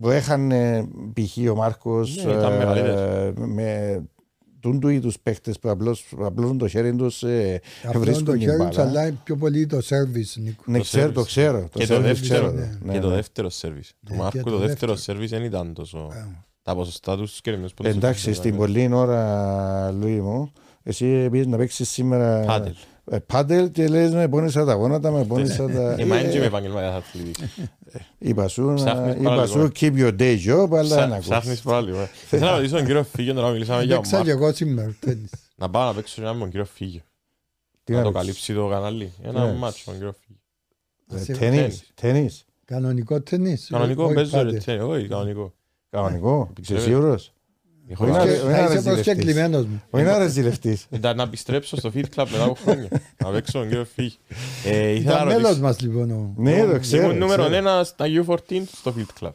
που έχανε π.χ. ο Μάρκος Ναι, ήταν ε, μεγαλύτερος. με τούν τους είδους παίχτες που απλώς απλώνουν το χέρι τους ε, Απλό βρίσκουν το την χέρι τους, μπάλα. αλλά πιο πολύ το σέρβις, Νίκο. Ναι, Το ξέρω, service. το ξέρω. Και το service δεύτερο, ξέρω, ναι. ναι, και το ναι. δεύτερο service. Του Ναι, Μάρκου και το το δεύτερο δεύτερο. service δεν ήταν τόσο... Ε, Τα ποσοστά τους στους κερδισμένους πόντους. Εντάξει, στην πολλή ώρα, Λουί μου, εσύ πήγες να παίξεις σήμερα Πάντελ. Ε, πάντελ και λες με πόνισα τα γόνατα, με πόνισα τα... Ε, μα είναι και με επαγγελματίας αθλητή. Είπα σου, να- Ψάχνεις είπα πάρα σου, λίγο. keep your day job, αλλά να Ψάχνεις ακούσεις. πάρα λίγο. Θέλω να ρωτήσω τον κύριο Φίγιο τώρα μιλήσαμε για τον Παίξα και Μάρκο. εγώ σήμερα τέννις. Να πάω να παίξω ένα με τον κύριο Φίγιο. Τι Να να το παίξεις; καλύψει το κανάλι. Ένα Ναι. μάτσο με τον κύριο Φίγιο. Ε, Τένις, τένις, Κανονικό τέννις. Κανονικό όχι παίζω πάντε. ρε τέννις. Όχι, κανονικό. κανονικό, είσαι Επιτρέπεται. σίγουρος; Έχω Όχι να- να- Και όχι Θα να είσαι ρεζιλευτείς. προσκεκλημένος μου. Όχι να ρεζιλευτείς. Ήταν να επιστρέψω στο Fit Club μετά από χρόνια. Να παίξω τον κύριο Φίγιο. Ε, ήθελα Ήταν να μέλος ρωτήσω. μας λοιπόν. ο- Ναι, το ξέρω. Ήμουν νούμερο ξέρω. ένα στα U14 στο Fit Club.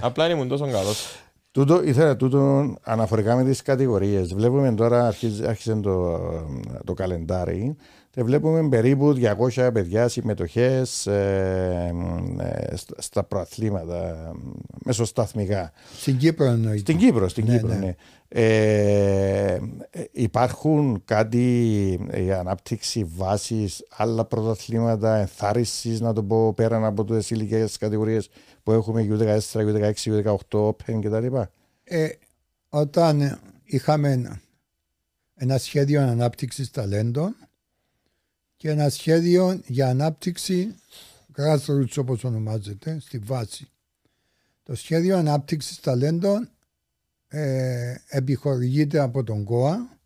Απλά ήμουν τόσο καλός. Τούτο, ήθελα τούτο αναφορικά με τις κατηγορίες. Βλέπουμε τώρα, αρχίζει- άρχισε το, το καλεντάρι και βλέπουμε περίπου 200 παιδιά συμμετοχές ε, ε, στα- στα προαθλήματα μεσοσταθμικά. Στην Κύπρο εννοείται. Στην Κύπρο, στην Ναι, Κύπρο, ναι. ναι. Ε, ε, υπάρχουν κάτι για ανάπτυξη βάσης, άλλα πρωταθλήματα, ενθάρρυνσης, να το πω, πέραν από τις ηλικίες κατηγορίες που έχουμε U14, U16, U18, Open κτλ. Ε, όταν είχαμε ένα σχέδιο ανάπτυξης ταλέντων και ένα σχέδιο για ανάπτυξη grassroots όπως ονομάζεται, στη βάση. Το σχέδιο ανάπτυξης ταλέντων ε, επιχορηγείται από τον ΚΟΑ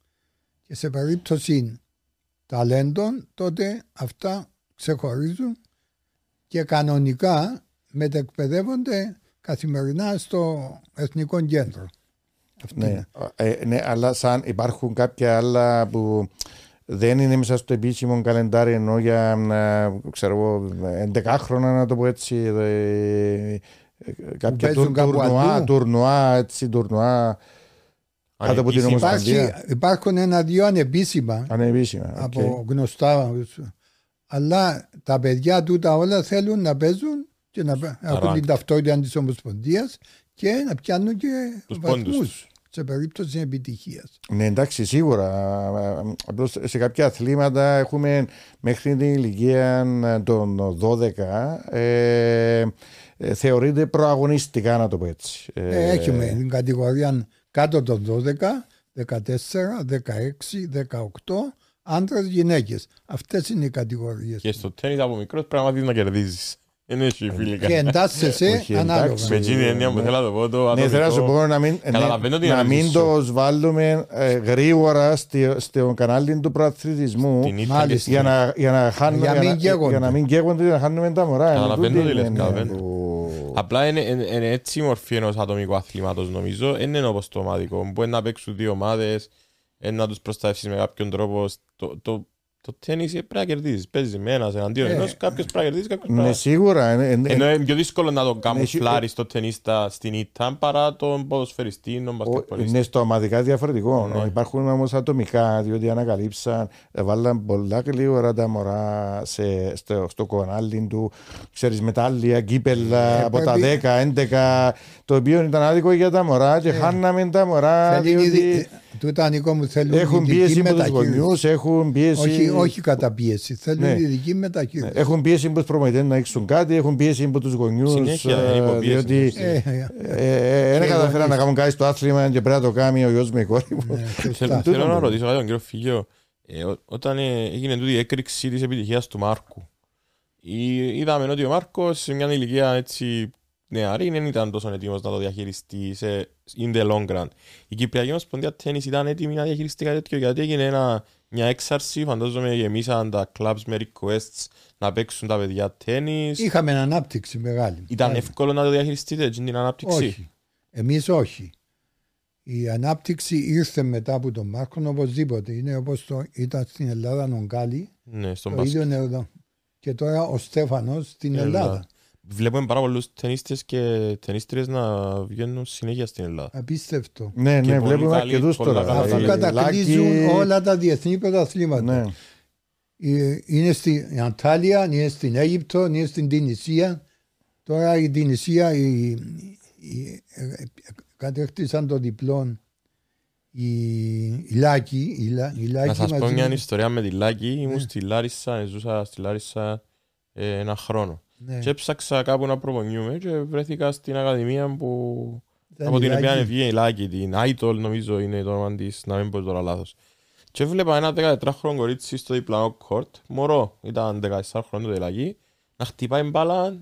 και σε περίπτωση ταλέντων τότε αυτά ξεχωρίζουν και κανονικά μετεκπαιδεύονται καθημερινά στο Εθνικό Κέντρο. Αυτή Ναι, είναι. ε, ναι, αλλά σαν υπάρχουν κάποια άλλα που δεν είναι μέσα στο επίσημο καλεντάρι ενώ για ε, ξέρω εγώ 11 χρόνια να το πω έτσι ε, ε, κάποια παίζουν τουρ- κάπου τουρνουά, αλλού. τουρνουά, έτσι, τουρνουά κάτω από την Ανεπίσημα. Ομοσπονδία. Υπάρχει, υπάρχουν ένα-δύο ανεπίσημα ανεπίσημα. από οκ. γνωστά. Αλλά τα παιδιά τούτα όλα θέλουν να παίζουν και να πα- έχουν rank. την ταυτότητα της Ομοσπονδίας και να πιάνουν και Τους πόντους βαθμούς τους. Σε περίπτωση επιτυχίας. Ναι, εντάξει, σίγουρα. Απλώς σε κάποια αθλήματα έχουμε μέχρι την ηλικία των 12 ε, ε, θεωρείται προαγωνιστικά, να το πω έτσι. Ε, έχουμε την κατηγορία κάτω των 12 14, 16, 18, άντρες, γυναίκες. Αυτές είναι οι κατηγορίες. Και στο τέννις από μικρός πρέπει να μάθεις να κερδίζεις. Δεν έχει φιλικά. Και εντάσσεσαι Όχι, ανάλογα. εντάξει. Με εκείνη την έννοια που θέλω να το πω το Ναι, θέλω να σου ατομικό. πω να μην, Καταλαβαίνω την να ανάλυση μην σου. το σβάλουμε ε, γρήγορα στη- στο κανάλι του προαθλητισμού Την ήττα και Μάλιστα. στην- για να, για να χάνουμε Για να μην για, καίγονται. για να μην καίγονται για να χάνουμε τα μωρά. Καταλαβαίνω Τούτη τι λες, είναι καταλαβαίνω. που- Απλά είναι, είναι, είναι έτσι η μορφή ενός ατομικού αθλήματος νομίζω. Δεν είναι όπως το ομαδικό. Μπορεί να παίξουν δύο ομάδες, ε, να τους προστατεύσεις με κάποιον τρόπο. Το, το, το τέννις πρέπει να κερδίζεις. Παίζεις με ένας εναντίον Ε, ενός, κάποιος πρέπει να κερδίσει, κάποιος πρέπει Ναι, να... σίγουρα. είναι- είναι- Ενώ είναι πιο δύσκολο να το Ναι, καμουφλάρεις στο ταινίστα στην ήττα παρά τον ποδοσφαιριστή, τον Ο- μπασκετπολίστα. Είναι στο ομαδικά διαφορετικό. Ναι. Υπάρχουν όμως ατομικά, διότι ανακαλύψαν, ε, βάλαν πολλά γρήγορα τα μωρά σε, στο, στο κανάλι του. Ξέρεις, μετάλλια, κύπελα Ε, από τα πρέπει- 10, 11. Το οποίο ήταν άδικο για τα μωρά και χάναμε τα μωρά. Θέλει διότι ειδι- Τούτα Νικό μου θέλουν έχουν ειδική πίεση από τους μεταχείριση. γονιούς, έχουν πίεση. Όχι, όχι κατά πίεση. Θέλουν Ναι. ειδική μεταχείριση. Έχουν πίεση από τους προμηθευτέ να έξουν κάτι, έχουν πίεση από τους γονιούς. Συνέχεια, είναι υποπίεση. Διότι Ε, ε, ε, ε, δεν Και καταφέραν γονείς. να κάνουν κάτι στο άθλημα και πρέπει να το κάνει ο γιος με η κόρη μου. ναι, Θέλω, σωστά. θέλω να τούτο. ρωτήσω κάτι τον κύριο Φίγιο. Ε, ό- όταν ε, έγινε τούτη η έκρηξη της επιτυχίας του Μάρκου, ή- είδαμε ότι ο Μάρκος σε μια ηλικία έτσι νεαρή δεν ήταν τόσο έτοιμος να το διαχειριστεί σε in the long run. Η Κυπριακή Ομοσπονδία Τέννις ήταν έτοιμη να διαχειριστεί κάτι τέτοιο γιατί έγινε ένα, μια έξαρση, φαντάζομαι γεμίσαν τα clubs με requests να παίξουν τα παιδιά τέννις. Είχαμε ανάπτυξη μεγάλη. Ήταν Άλλη. εύκολο να το διαχειριστείτε έτσι την ανάπτυξη; Όχι. Εμείς όχι. Η ανάπτυξη ήρθε μετά από τον Μάρκο οπωσδήποτε. Είναι όπως το ήταν στην Ελλάδα ο Γκάλι, Ναι, στον το μπάσκετ. ίδιο είναι εδώ. Και τώρα ο Στέφανος στην Ελλάδα. Ελλάδα. Βλέπουμε πάρα πολλούς ταινίστες και ταινίστριες να βγαίνουν συνέχεια στην Ελλάδα. Απίστευτο. Ναι, Και ναι, πολύ βλέπουμε καλή- αρκετούς πολλά τώρα. καλά Αφού Λάκη. κατακλείζουν όλα τα διεθνή πρωταθλήματα. Ναι. Ε, Είναι στην Αντάλια, είναι στην Αίγυπτο, είναι στην Τινησία. Τώρα η Τινησία η, η, ε, ε, κατέκτησαν το διπλό η, η Λάκη. Η, Λα- η Λάκη Να σας πω μαζί μια με- ιστορία με τη Λάκη. Ναι. Ήμουν στη Λάρισα, ζούσα στη Λάρισα ε, ένα χρόνο. Ναι, Και έψαξα κάπου να προπονιούμαι και βρέθηκα στην ακαδημία που... ήταν από η την Λάκη. οποία βγήκε η Λάκη, την Άιτολ νομίζω είναι το όνομα της, να μην πω τώρα λάθος. Και έβλεπα ένα 14χρονο κορίτσι στο διπλανό κόρτ, μωρό, ήταν 14 χρονών το Λάκη, να χτυπάει μπάλα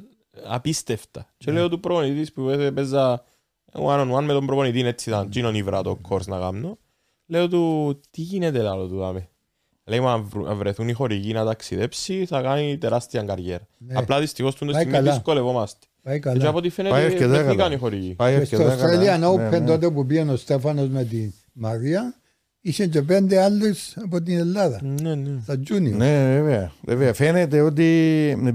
απίστευτα. Και Ναι. λέω του προπονητής που έπαιζα one on one με τον προπονητή, έτσι ήταν, τσίνον ήβρα το κόρς να κάνω. Λέω του, τι γίνεται λάλο του δάμε. Λέει, μα αν βρου- αν βρεθούν οι χορηγοί να ταξιδέψει, θα κάνει τεράστια καριέρα. Ναι. Απλά δυστυχώς του Πάει στιγμή καλά. δυσκολευόμαστε. Πάει Και από καλά. ό,τι Πάει φαίνεται αρκετά βρεθήκαν καλά. οι χορηγοί. Πάει Και στο αρκετά καλά. Australian Ναι, Open ναι. τότε που πήγαινε ο Στέφανος με τη Μαρία είχε και πέντε άλλους από την Ελλάδα. Ναι, ναι. Στα junior. Ναι, βέβαια. βέβαια. Φαίνεται ότι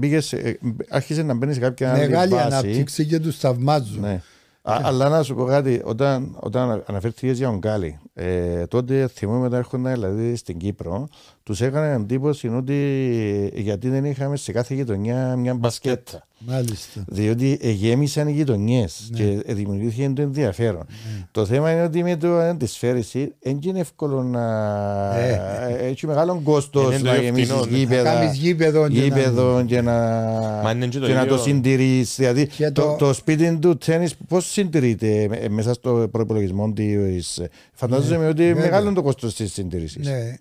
πήγες, ε, άρχισε να μπαίνει σε κάποια άλλη Μεγάλη βάση. ανάπτυξη και τους θαυμάζουν. Ναι. Α, αλλά να σου πω κάτι, όταν, όταν αναφέρθηκες για τον Γκάλι, ε, τότε θυμούμαι όταν έρχονταν δηλαδή στην Κύπρο, τους έκανε εντύπωση ότι γιατί δεν είχαμε σε κάθε γειτονιά μια μπασκέτα. Μάλιστα. Διότι γέμισαν οι γειτονιές Ναι. και δημιουργήθηκε το ενδιαφέρον. Το θέμα είναι ότι με το αντισφαίρεση δεν είναι εύκολο να. Ε. Έχει μεγάλο κόστος Είναι το να ίδιο γεμίσεις φτηνό, ναι. Να γήπεδα. κάνεις γήπεδο και να- Γήπεδο και να, Μα είναι και το και να ίδιο. το συντηρεί. Δηλαδή, Και το, το- το σπίτι του τέννη πώς συντηρείται με- μέσα στο προπολογισμό της. Φαντάζομαι ότι Ναι, βέβαια. μεγάλο το κόστος της συντήρησης. Ναι.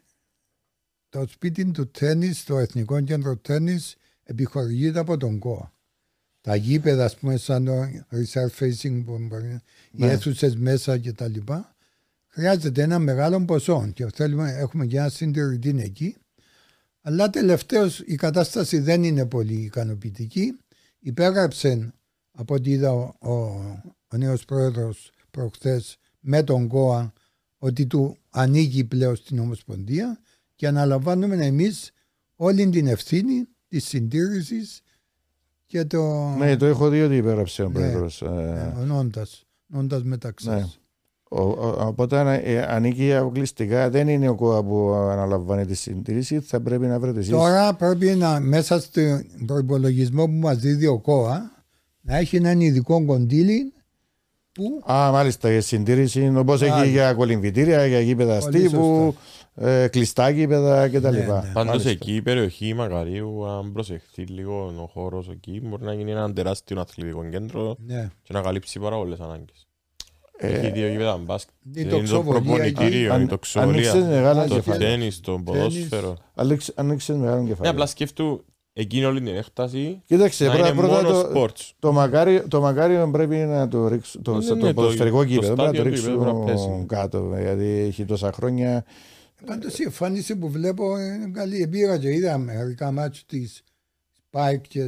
Το σπίτι του τέννις, το Εθνικό Κέντρο Τέννις, επιχορηγείται από τον ΚΟΑ. Τα γήπεδα, ας πούμε, σαν το Reserve Facing, που μπορεί, οι Ναι. αίθουσες μέσα και τα λοιπά, χρειάζεται ένα μεγάλο ποσό και θέλουμε, έχουμε και ένα συντηρητή εκεί. Αλλά τελευταίως η κατάσταση δεν είναι πολύ ικανοποιητική. Υπέγραψε από ό,τι είδα ο, ο, ο νέος πρόεδρος προχθές με τον ΚΟΑ ότι του ανήκει πλέον στην Ομοσπονδία και αναλαμβάνουμε εμείς όλη την ευθύνη της συντήρησης και το Ναι, το έχω δει ότι υπέγραψε ο Ναι. πρόεδρος. ε, ο νόντας, νόντας μεταξύ. Ναι. Οπότε ε, ανήκει αποκλειστικά, δεν είναι ο ΚΟΑ που αναλαμβάνει τη συντήρηση, θα πρέπει να βρείτε εσεί. Τώρα πρέπει να μέσα στον προπολογισμό που μας δίδει ο ΚΟΑ να έχει έναν ειδικό κοντήλι που Α, μάλιστα, για συντήρηση, όπως έχει Άλλη. για κολυμβητήρια, για γήπεδα Πολύ στίβου, ε, κλειστά γήπεδα κτλ. Ναι, ναι. Πάντως Μάλιστα. εκεί η περιοχή Μακαρίου, αν προσεχθεί λίγο ο χώρος εκεί, μπορεί να γίνει ένα τεράστιο αθλητικό κέντρο ναι, και να καλύψει πάρα πολλές ανάγκες. Έχει δύο γήπεδα μπάσκετ. Η Είναι το τοξοβολία προπονητήριο, Αν- η τοξοβολία, ανοίξες μεγάλο το κεφάλι. τέννις, το ποδόσφαιρο. Ανοίξ- Ανοίξες μεγάλο Ναι, κεφάλι. απλά σκέφτου εκείνη όλη την έκταση Κοίταξε, να πρώτα, είναι πρώτα μόνο το, sports. το, μακάρι, το μακάριο πρέπει να το ρίξουν, το, Ναι, το, ναι, το- ποδοσφαιρικό το κήπεδο πρέπει να το στάδιο του γήπεδου πρέπει να ρίξουν πέσει. κάτω, γιατί έχει τόσα χρόνια. Πάντως η εμφάνιση που βλέπω είναι καλή. Πήγα και είδα μερικά μάτια της Spike και.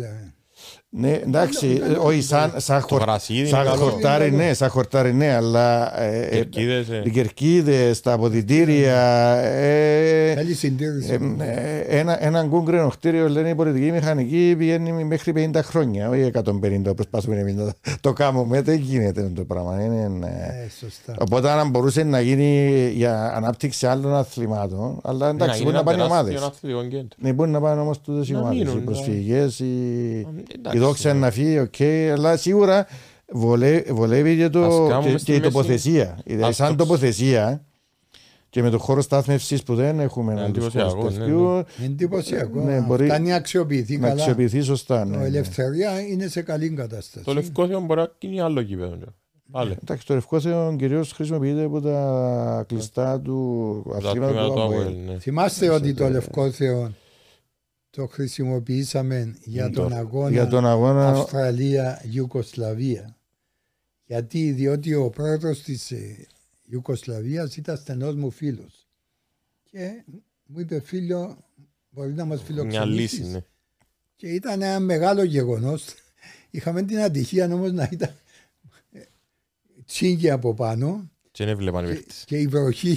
Ναι, εντάξει, όχι σαν, σαν, Το χορ, γρασίδι είναι σαν καλό. χορτάρι, ναι, σαν χορτάρι, ναι, αλλά ε, ε, Κερκίδες, ε. οι κερκίδες, τα αποδητήρια, ε, Καλή συντήρηση. Ε, ε, ένα, ένα κούγκρινο κτίριο, λένε η πολιτική μηχανική, πηγαίνει μέχρι 50 χρόνια, όχι 150 όπως προσπαθούμε εμείς να το κάνουμε. Δεν γίνεται το πράγμα. Είναι, ε, Ε, σωστά. Οπότε αν μπορούσε να γίνει για ανάπτυξη άλλων αθλημάτων, αλλά εντάξει, μπορεί να πάνε οι ομάδες. Ναι, μπορεί να πάνε όμως τούτες οι Να ομάδες, οι μείνουν, προσφυγικές, η, εντάξει, η δόξα να φύγει, οκ, αλλά σίγουρα βολε, βολεύει και, Ας το, κάνουμε και, στη και η μέση- τοποθεσία. Δηλαδή, Ας σαν το- τοποθεσία και με το χώρο στάθμευσης που δεν έχουμε έναν τους χώρους εντυπωσιακό, ναι, τέτοιου, Εντυπωσιακό. Ναι, μπορεί Φτάνει να αξιοποιηθεί να καλά. αξιοποιηθεί σωστά. Το Ναι, ναι. ελευθερία είναι σε καλή κατάσταση. Το λευκό θεό μπορεί να γίνει άλλο κήπεδο. Πάλι. Εντάξει, το Λευκό Θεό κυρίως χρησιμοποιείται από τα κλειστά του Τα αθλήματα τμήματα του του ΑΠΟΕΛ. Αβουέλ, ναι. Θυμάστε ότι το Λευκό Θεό το χρησιμοποιήσαμε για τον αγώνα Για τον αγώνα Αυστραλία-Ιουκοσλαβία. Γιατί, διότι ο πρόεδρος της ε, Ιουκοσλαβίας ήταν στενός μου φίλος. Και μου είπε φίλιο, μπορεί να μας Μια φιλοξενήσεις. λύση, ναι. Και ήταν ένα μεγάλο γεγονός. Είχαμε την ατυχία όμως να ήταν ε, τσίγκι από πάνω Και δεν έβλεπαν οι και, παίκτες. και η βροχή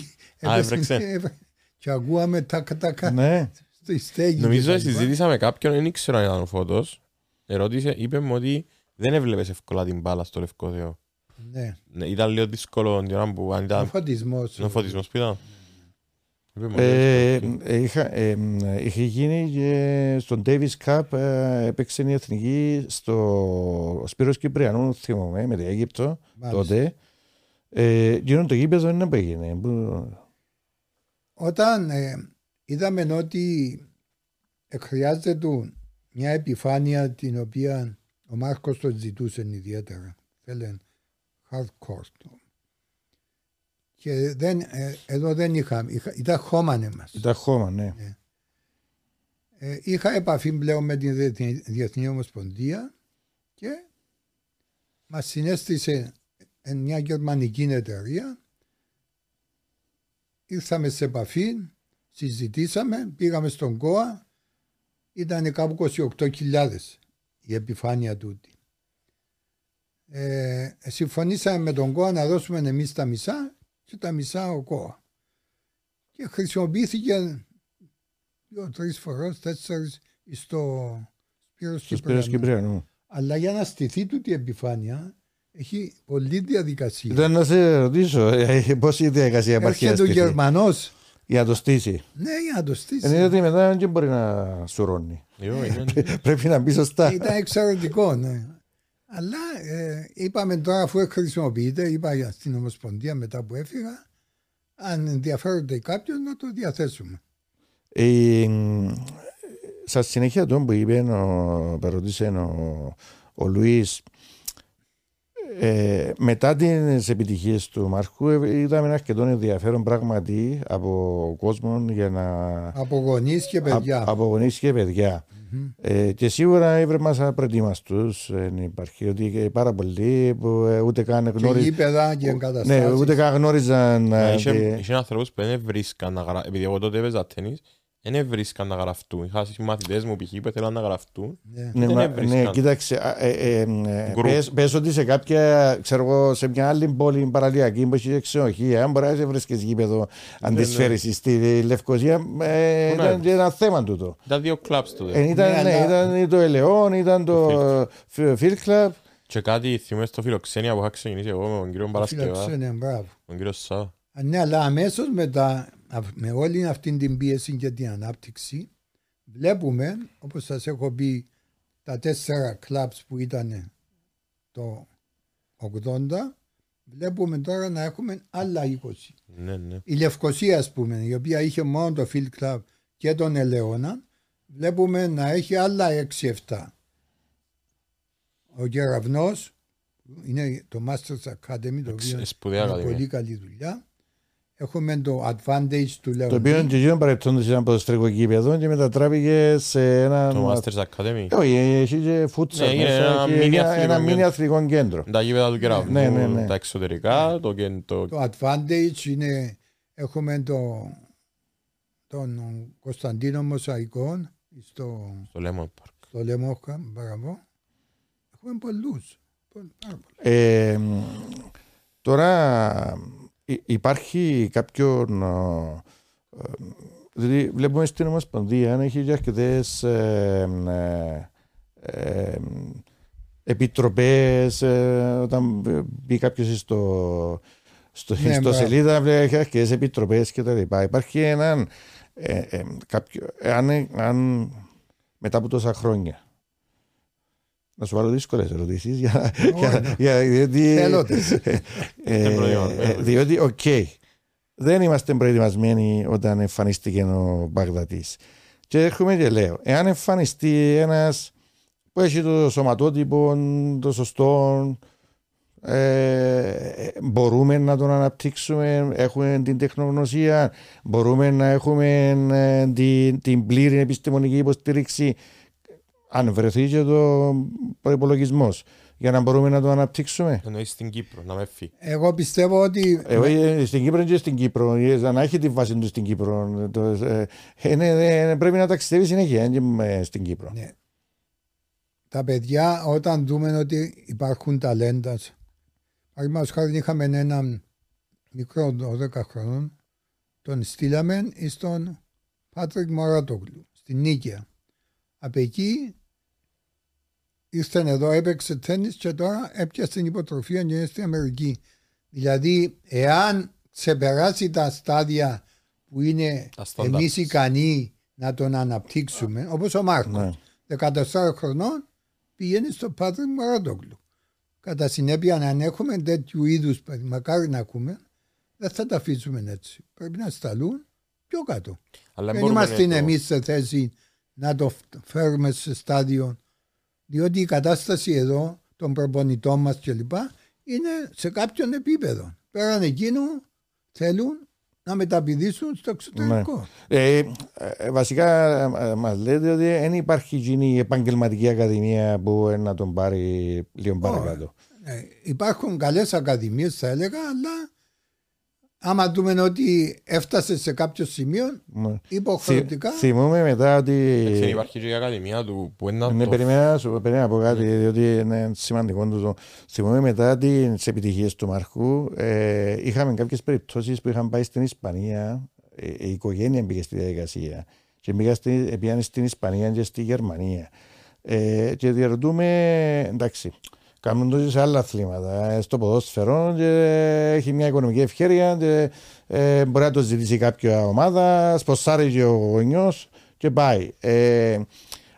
Α, έπεσε- έβρεξε. έβρε- και ακούαμε τάκα τάκα Ναι, στη στέγη. Νομίζω και τα λοιπά. συζήτησα με κάποιον, δεν ήξερα αν ήταν ο Φώτος. Ερώτησε, είπε μου ότι δεν έβλεπες εύκολα την μπάλα στο Λευκό Θεό. Ναι, Ναι, Ήταν λίγο δύσκολο την ώρα που αν ο ήταν φωτισμός. ο φωτισμός που ήταν. Είπε μου, ε, «Ναι, ε, είχα, ε, ε, είχε γίνει και στον Davis Cup ε, έπαιξε η εθνική στο Σπύρος Κυπριανού, θυμόμαι, με την Αίγυπτο Μάλιστα. τότε. Ε, γίνον το γήπεδο είναι που έγινε. που- Όταν ε, είδαμε ότι ε, χρειάζεται του μια επιφάνεια την οποία ο Μάρκος το ζητούσε ιδιαίτερα. Θέλει hardcore. το. Και δεν, ε, εδώ δεν είχαμε, είχα, ήταν χώμανε μας. Ήταν χώμα, ναι. Ε, είχα επαφή πλέον με την Διεθνή- Διεθνή Ομοσπονδία και μας συνέστησε εν μια γερμανική εταιρεία. Ήρθαμε σε επαφή, συζητήσαμε, πήγαμε στον ΚΟΑ, ήταν κάπου 28.000 η επιφάνεια τούτη. Ε, συμφωνήσαμε με τον ΚΟΑ να δώσουμε εμείς τα μισά και τα μισά ο ΚΟΑ. Και χρησιμοποιήθηκε δύο-τρει φορές, τέσσερις στο Σπύρος Στο Σπύρος Κυπριανού. Κυπριανού. Αλλά για να στηθεί τούτη η επιφάνεια έχει πολλή διαδικασία. Ήταν να σε ρωτήσω ε, πώς η διαδικασία υπάρχει Έρχεται ο να στηθεί, Γερμανός. Για να το στήσει. Ναι, για να το στήσει. Είναι ότι μετά δεν μπορεί να σουρώνει. «Ιω, είναι- Πρέπει να μπει σωστά. Ήταν εξαιρετικό, ναι. Αλλά ε, είπαμε τώρα αφού χρησιμοποιείται, είπα για- στην Ομοσπονδία μετά που έφυγα, αν ενδιαφέρονται κάποιο να το διαθέσουμε. Ε, Στα συνέχεια των που είπε, ο, παροτήσε ο, ο Λουίς, ε, μετά τις επιτυχίες του Μάρκου ε, είδαμε ένα αρκετό ενδιαφέρον πράγματι από κόσμο για να Από γονείς και παιδιά. Α- από γονείς και παιδιά. Ε, και σίγουρα έβρεμα προετοίμαστους. Δεν υπάρχει ότι και πάρα πολλοί που ε, ούτε καν και γνώριζαν. γήπεδα και Ναι, εγκαταστάσεις. ούτε καν γνώριζαν. Ε, ε, Είχε ότι- είχε ανθρώπους που δεν βρίσκαν να γραφτούν. Επειδή εγώ τότε έπαιζα τέννις, δεν βρίσκαν να γραφτούν. Είχα συμμαθητές μου π.χ. που θέλαν να γραφτούν. Ναι. Ναι, δεν μα- έβρισκαν. ναι, κοίταξε. α, ε, ε, ε, Γκρουπ. πες, πες ότι σε κάποια, ξέρω εγώ, σε μια άλλη πόλη παραλιακή που έχει ξενοδοχεία, αν μπορείς να σε βρίσκεις γήπεδο αν Ναι, τις ναι. φέρεις στη Λευκοσία, ε, Πού να ήταν και ένα θέμα τούτο. Ήταν δύο κλαμπς τότε. Ε, ήταν, Ναι, ναι, αλλά- ήταν το Ελαιόν, ήταν το Field Club. Και κάτι θυμάμαι στο φιλοξένια που είχα ξεκινήσει εγώ με τον κύριο Παρασκευά, Φιλοξενία, μπράβο. τον κύριο Σά. Α, Ναι, αλλά αμέσως μετά, αυ- με όλη αυτή την πίεση και την ανάπτυξη, βλέπουμε, όπως σας έχω πει, τα τέσσερα κλαμπς που ήταν το 80, βλέπουμε τώρα να έχουμε άλλα 20. Ναι, ναι. Η Λευκοσία, ας πούμε, η οποία είχε μόνο το Field Club και τον Ελαιώνα, βλέπουμε να έχει άλλα 6-7. Ο Γεραυνός, Είναι το Masters Academy, το οποίο Εξ- σπουδαία είναι ακαδημία. πολύ καλή δουλειά. Έχουμε το Advantage του Το οποίο Λεωνίδη. και εκείνο παρεπτόντως ήταν ποδοσφαιρικό γήπεδο και μετατράπηκε σε ένα... Το Masters Academy; Όχι, έχει και φούτσα Ναι, είναι μέσα ένα και μίνι ένα- αθλητικό ένα μίνι κέντρο. αθλητικό κέντρο. Τα γήπεδα του κεραυνού, Ναι, ναι, ναι. τα εξωτερικά, το, κεν- το, Το Advantage είναι, έχουμε το, τον Κωνσταντίνο Μοσαϊκό στο, το Lemon Park. στο Λεμόχα, μπράβο. Έχουμε πολλούς. Πο- πάρα πολλούς. Ε, μ, τώρα υ- υπάρχει κάποιον. ε, ε, Δηλαδή, βλέπουμε στην Ομοσπονδία αν έχει και αρκετές ε, ε, επιτροπές. όταν μπει κάποιος στο, στο Ναι, ιστοσελίδα, βλέπει αρκετές επιτροπές κτλ. Υπάρχει έναν. Ε, ε, κάποιο, αν, αν μετά από τόσα χρόνια να σου βάλω δύσκολες ερωτήσεις για, για, για, διότι, Θέλω τις. ε, Δεν προηγούμενο. ε, διότι, οκ, δεν είμαστε προετοιμασμένοι όταν εμφανίστηκε ο Μπαγδατής. Και έρχομαι και λέω, εάν εμφανιστεί ένας που έχει το σωματότυπο, το σωστό, ε, μπορούμε να τον αναπτύξουμε, έχουμε την τεχνογνωσία, μπορούμε να έχουμε ε, την, την πλήρη επιστημονική υποστήριξη αν βρεθεί και το προπολογισμό για να μπορούμε να το αναπτύξουμε. Εννοείς στην Κύπρο, να με φύγει. Εγώ πιστεύω ότι Εγώ ε, στην Κύπρο και στην Κύπρο, ε, να έχει τη βάση του στην Κύπρο. Το, ε, είναι, ε, πρέπει να ταξιδεύει συνέχεια ε, ε, στην Κύπρο. Ναι. τα παιδιά όταν δούμε ότι υπάρχουν ταλέντα. Παραδείγματος χάρη είχαμε έναν μικρό 12 χρονών, τον στείλαμε στον Πάτρικ Μωρατόγλου, στην Νίκαια. Από εκεί ήρθε εδώ, έπαιξε τέννις και τώρα έπιασε την υποτροφία και είναι στην Αμερική. Δηλαδή, εάν ξεπεράσει τα στάδια που είναι Τα standards. εμείς ικανοί να τον αναπτύξουμε, όπως ο Μάρκος, Ναι. 14 χρονών, πήγαινε στο Πάτρικ Μαραντόγλου. Κατά συνέπεια, αν έχουμε τέτοιου είδους, μακάρι να ακούμε, δεν θα τα αφήσουμε έτσι. Πρέπει να σταλούν πιο κάτω. Αλλά Δεν μπορούμε είμαστε να το- εμείς σε θέση να το φέρουμε σε στάδιο, διότι η κατάσταση εδώ των προπονητών μας κλπ. είναι σε κάποιον επίπεδο. Πέραν εκείνου θέλουν να μεταπηδήσουν στο εξωτερικό. Ε, ε, βασικά ε, μας λέτε ότι δεν υπάρχει εκείνη η επαγγελματική ακαδημία που ε, να τον πάρει λίγο παρακάτω. Ε, υπάρχουν καλές ακαδημίες θα έλεγα, αλλά άμα δούμε ότι έφτασε σε κάποιο σημείο, Ναι. υποχρεωτικά Θυ- θυμούμε μετά ότι. Δεν υπάρχει και η ακαδημία του που είναι να Ναι, το περιμένα, σου, περίμενα να πω κάτι, διότι είναι σημαντικό το. Θυμούμε μετά τις επιτυχίες του Μαρχού, ε, είχαμε κάποιες περιπτώσεις που είχαν πάει στην Ισπανία, ε, η οικογένεια μπήκε στη διαδικασία και πήγαν στη, πήγαν στην Ισπανία και στη Γερμανία. Ε, και διαρωτούμε, εντάξει, κάνουν το σε άλλα αθλήματα. ε, Στο ποδόσφαιρο και έχει μια οικονομική ευχαίρεια και ε, μπορεί να το ζητήσει κάποια ομάδα, σποσάρει και ο γονιός και πάει. Ε,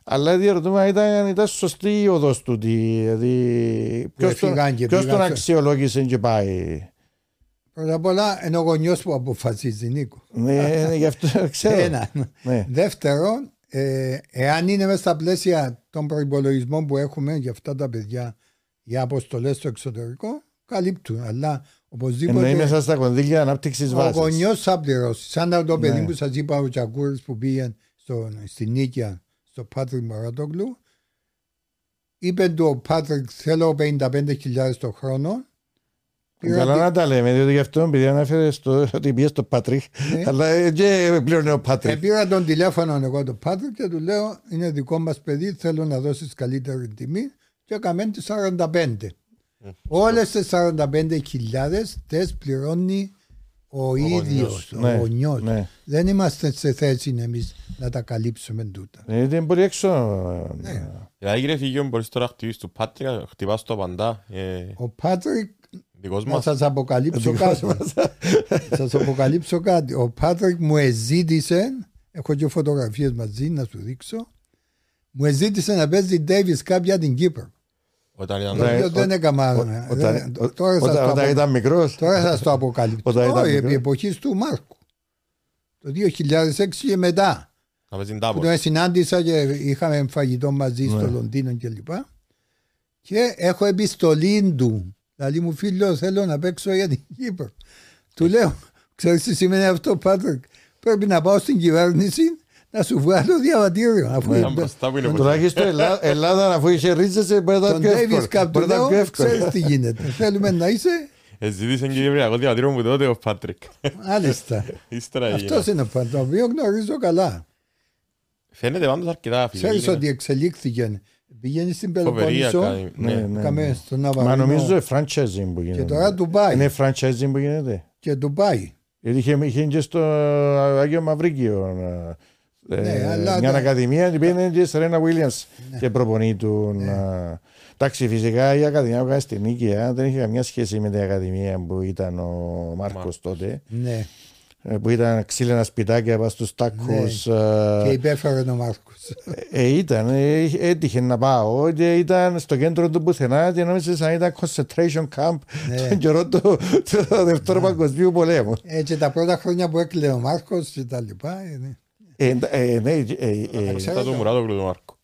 αλλά διαρωτούμε αν ήταν, ήταν σωστή η οδός του. Δηλαδή, ποιος τον, έφυγαν και ποιος πήγαν τον σε- αξιολόγησε και πάει. πρώτα απ' όλα είναι ο γονιός που αποφασίζει Νίκο. ναι, ναι, γι' αυτό ξέρω. Ένα. Ναι. Δεύτερον, ε, εάν είναι μέσα στα πλαίσια των προπολογισμών που έχουμε για αυτά τα παιδιά για αποστολές στο εξωτερικό, καλύπτουν. Αλλά Εννοεί οπωσδήποτε μέσα στα κονδύλια ανάπτυξης ο βάσης. γονιός θα πληρώσει. Σαν το παιδί Ναι. που σας είπα, ο Τσακούρης που πήγε στο, στη Νίκαια, στο Πάτρικ Μαρατόγλου, είπε του ο Πάτρικ θέλω 55.000 το χρόνο. Πήρα Καλά τη- να τα λέμε, διότι γι' αυτό επειδή ανάφερε στο, ότι πήγε στο Πάτρικ, Ναι. αλλά ε, και πλέον ο Ε, Πάτρικ. πήρα τον τηλέφωνο εγώ τον Πάτρικ και του λέω είναι δικό μας παιδί, θέλω να δώσεις καλύτερη τιμή και έκαμε τις 45. Όλες τις 45 χιλιάδες τις πληρώνει ο, ίδιος, ο Ναι, γονιός. ναι. Δεν είμαστε σε θέση εμείς να τα καλύψουμε τούτα. Ε, Είναι πολύ έξω. Ναι. Δηλαδή κύριε Φίγιο μπορείς τώρα να χτυπήσεις του Πάτρικα, χτυπάς το απαντά, ε, Ο Πάτρικ, δικός να μας. σας αποκαλύψω κάτι. σας αποκαλύψω κάτι. Ο Πάτρικ μου εζήτησε, έχω και φωτογραφίες μαζί να σου δείξω, μου εζήτησε να παίζει Davis Cup για την Κύπρο. Όταν ήταν... Ναι. οποίο ο- δεν έκανα. Ο- δεν- Όταν, ο- Τώρα σας όταν- το όταν απο- ήταν μικρός. τώρα θα σας το αποκαλύψω. Όταν ήταν Όχι, μικρός. επί εποχής του Μάρκου. Το 2006 και μετά. Να παίζει Που τάπο. τον συνάντησα και είχαμε φαγητό μαζί στο Ναι. Λονδίνο κλπ. Και έχω επιστολή του. Δηλαδή μου φίλο θέλω να παίξω για την Κύπρο. Του λέω, ξέρεις τι σημαίνει αυτό Πάτρικ; Πρέπει να πάω στην κυβέρνηση να σου βγάλω διαβατήριο. Αφού Ναι, μπροστά που είναι ποτέ. Τουλάχιστον Ελλάδα, Ελλάδα αφού είχε ρίζεσαι μπορεί να ήταν τον πιο Ντέιβις εύκολο. Καπ του Μπορεί να ήταν πιο λέω, εύκολο. ξέρεις τι γίνεται. Θέλουμε να είσαι, Εζήτησε και κυπριακό διαβατήριο μου τότε ο Πάτρικ. άλιστα. Ύστερα έγινε. Αυτός είναι ο Πάτρικ, το οποίο γνωρίζω καλά. Φαίνεται πάντως αρκετά Ξέρεις φιλική. ότι εξελίχθηκε. Πηγαίνει στην Φοβερή Πελοπόννησο, ακαδημία. Ναι, Ναι. ναι. κάμε στον Μα Ναυαρίνο νομίζω franchising που γίνεται. και τώρα Ντουμπάι. Είναι franchising που γίνεται. Και Ντουμπάι. Γιατί είχε, είχε και στο Άγιο Μαυρίκιο ε, Ναι, αλλά μια τα- ακαδημία και πήγαινε και Σερένα Βίλιαμς και προπονεί του. Ναι. Εντάξει, φυσικά η ακαδημία που έκανε στην Νίκαια δεν είχε καμιά σχέση με την ακαδημία που ήταν ο Μάρκος τότε. Ναι. ε, Που ήταν ξύλινα σπιτάκια πάνω στους τάκους. Και ε, υπέφερε ο Μάρκος. ε, ήταν, ε, έτυχε να πάω και ήταν στο κέντρο του πουθενά και νόμιζες να ήταν concentration camp Ναι. τον καιρό του, του Δεύτερου Παγκοσμίου Πολέμου. Έτσι τα πρώτα χρόνια που έκλαιε ο Μάρκος και τα λοιπά. ε, ναι. Ε, ε, ναι, ε, ε, ε, ξέρω. Ήταν το Μουράτογλου του Μάρκο.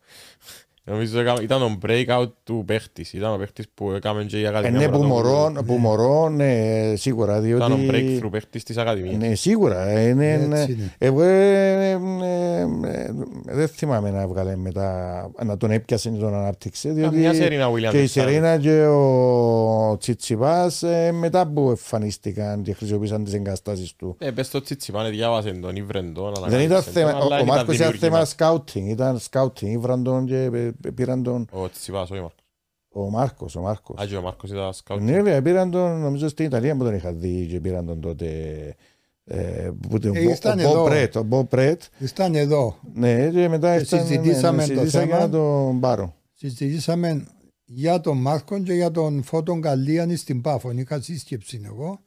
Νομίζω έκαμε- ήταν ο breakout του παίχτης. Ήταν ο παίχτης που έκαμε και η ε, Ακαδημία ναι, που Μουράτογλου. μωρό, που μωρό, ναι, σίγουρα, Ήταν ο διότι... breakthrough παίχτης της Ακαδημίας. Ναι, σίγουρα. Είναι, Έτσι είναι. εγώ ε, ε, ε, ε, δεν θυμάμαι να βγάλε μετά, να τον έπιασε και τον ανάπτυξε. Διότι Καμιά Σερίνα Williams και η δεν Σερίνα και ο Τσιτσιπάς ε, μετά που εμφανίστηκαν και χρησιμοποίησαν τις εγκαταστάσεις του. Ε, πες το Τσιτσιπάνε, διάβασε τον, ήβρεν τον, Δεν ήταν ανακάλυψε θέμα, τον, ο, αλλά ο ήταν Μάρκος ήταν δημιουργήμα. θέμα σκάουτινγκ, ήταν σκάουτινγκ, ήβραν τον και ε, πήραν τον Ο Τσιτσιπάς, όχι ο Μάρκος. ο Μάρκος, ο Μάρκος. Α, και ο Μάρκος ήταν σκάουτ. Ναι, βέβαια, πήραν τον, νομίζω στην Ιταλία που τον είχα δει και πήραν τον τότε. Ε, που τον- Ε, ο- ήταν ο εδώ. Μπο Πρέτ, ο Μπο Πρέτ. Ήταν εδώ. Ναι, και μετά Και έφτανε, συζητήσαμε ναι, το συζητήσα θέμα. για να τον πάρω. Συζητήσαμε για τον Μάρκο και για τον Φώτον Καλίανη στην Πάφο. Είχα σύσκεψη εγώ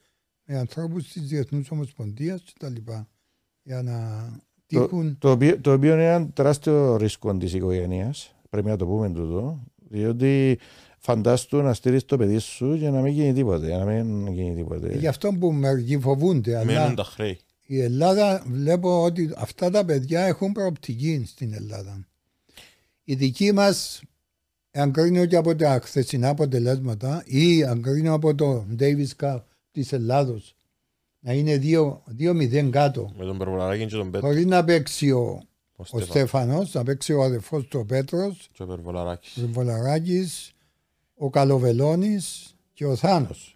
με ανθρώπους της Διεθνούς Ομοσπονδίας και τα λοιπά. Για να τύχουν. Το οποίο, το οποίο είναι ένα τεράστιο ρίσκο της οικογένειας. Πρέπει να το πούμε τούτο. Διότι φαντάστου να στείλεις το παιδί σου και να μην γίνει τίποτε. Να μην γίνει τίποτε. Γι' αυτό που μερικοί φοβούνται. Αλλά Μένουν τα χρέη. η Ελλάδα βλέπω ότι αυτά τα παιδιά έχουν προοπτική στην Ελλάδα. Η δική μας, αν κρίνω και από τα χθεσινά αποτελέσματα ή αν κρίνω από το Davis Cup της Ελλάδος να είναι 2-0 κάτω Με τον Περβολαράκη και τον Πέτρο. χωρίς να παίξει ο, Ο ο Στέφανος Στέφανος, να παίξει ο αδερφός του ο Πέτρος, και ο Περβολαράκης. ο Βολαράκης, ο Καλοβελώνης και ο Θάνος.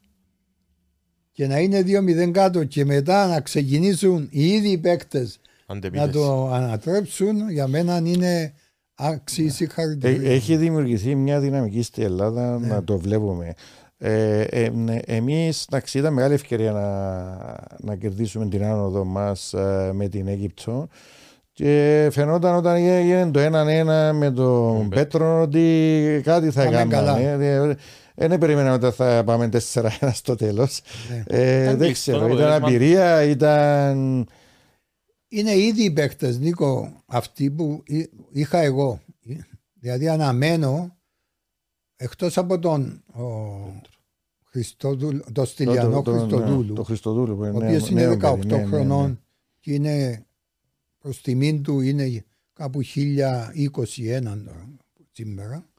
Και να είναι 2-0 κάτω και μετά να ξεκινήσουν οι ίδιοι παίκτες να Αντεπίτες. το ανατρέψουν, για μένα είναι άξιοι Ε, συγχαρητήρια. Έχει δημιουργηθεί μια δυναμική στην Ελλάδα Ναι. να το βλέπουμε. Ε, ε, ναι, εμείς εντάξει, ήταν μεγάλη ευκαιρία να, να κερδίσουμε την άνοδο μας ε, με την Αίγυπτο και φαινόταν όταν έγινε το 1-1 με τον Πέτρο. Πέτρο ότι κάτι θα Πάμε καλά. έκαναμε. Ε, δεν περίμενα ότι θα πάμε 4-1 στο τέλος. Ναι. Ε, Ήταν δεν κλειστό ξέρω, το ήταν αποτέλεσμα. απειρία, ήταν... Είναι ήδη οι παίκτες, Νίκο, αυτοί που εί- είχα εγώ. Δηλαδή αναμένω, εκτός από τον ο Χριστόδουλ, το Στυλιανό το- το- Χριστοδούλου, Το Χριστοδούλου που ο είναι οποίος νέο- είναι νέο 18 παιδί, ναι, ναι, ναι. χρονών και είναι προς τιμήν του είναι κάπου 1021 τώρα, σήμερα.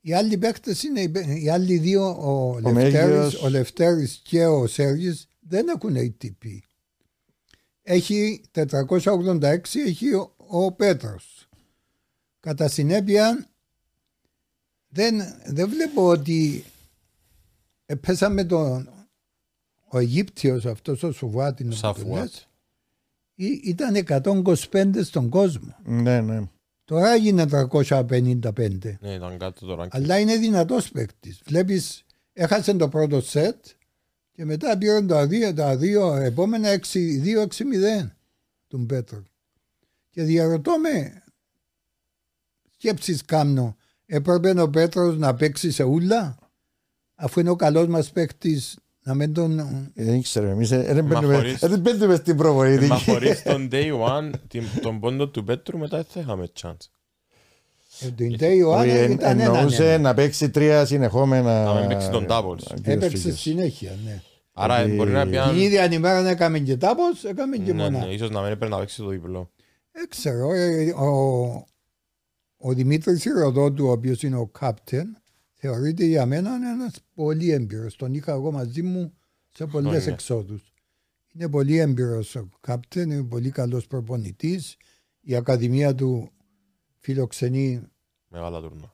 Οι άλλοι παίκτες είναι οι παί- οι άλλοι δύο, ο, Λευτέρης, Μέγιος. ο Λευτέρης και ο Σέργης δεν έχουν ATP. Έχει 486, έχει ο, ο Πέτρος. Κατά συνέπεια δεν, δεν βλέπω ότι πέσαμε τον ο Αιγύπτιος αυτός ο Σουβάτινος που Σαφουάτ. Λες, ή- ήταν 125 στον κόσμο. Ναι, ναι. Τώρα έγινε 355. Ναι, ήταν κάτω το ranking. Αλλά είναι δυνατός παίκτης. Βλέπεις, έχασε το πρώτο σετ και μετά πήραν τα δύο, τα δύο επόμενα 2-6-0 τον Πέτρο. Και διαρωτώ με, σκέψεις κάμνο, έπρεπε ο Πέτρος να παίξει σε ούλα, αφού είναι ο καλός μας παίκτης να μην τον... Ε, Δεν ξέρω, εμείς ε, δεν Μα μπαίνουμε- χωρίς- ε, δεν μπαίνουμε στην προβολή. Μα χωρίς τον day one, την- τον πόντο του Πέτρου, μετά δεν θα είχαμε chance. Ε, Την Τέι ο Όχι, Άννα εν- ήταν έναν εννοούσε ένα. να παίξει τρία συνεχόμενα. Να μην παίξει τον doubles. ε, Έπαιξε figures. συνέχεια, ναι. Άρα Ότι- μπορεί να πει αν... Την ίδια ημέρα έκαμε και τάπος, έκαμε και Ναι, μονά. ναι, ίσως να μην έπρεπε να παίξει το διπλό. Δεν ξέρω. ε, Ο, ο Δημήτρης Ηροδότου, ο οποίος είναι ο κάπτεν, θεωρείται για μένα ένας πολύ έμπειρος. Τον είχα εγώ μαζί μου σε πολλές Χρόνια. εξόδους. Είναι πολύ έμπειρος ο κάπτεν, είναι πολύ καλός προπονητής. Η Ακαδημία του φιλοξενεί Μεγάλα τουρνά.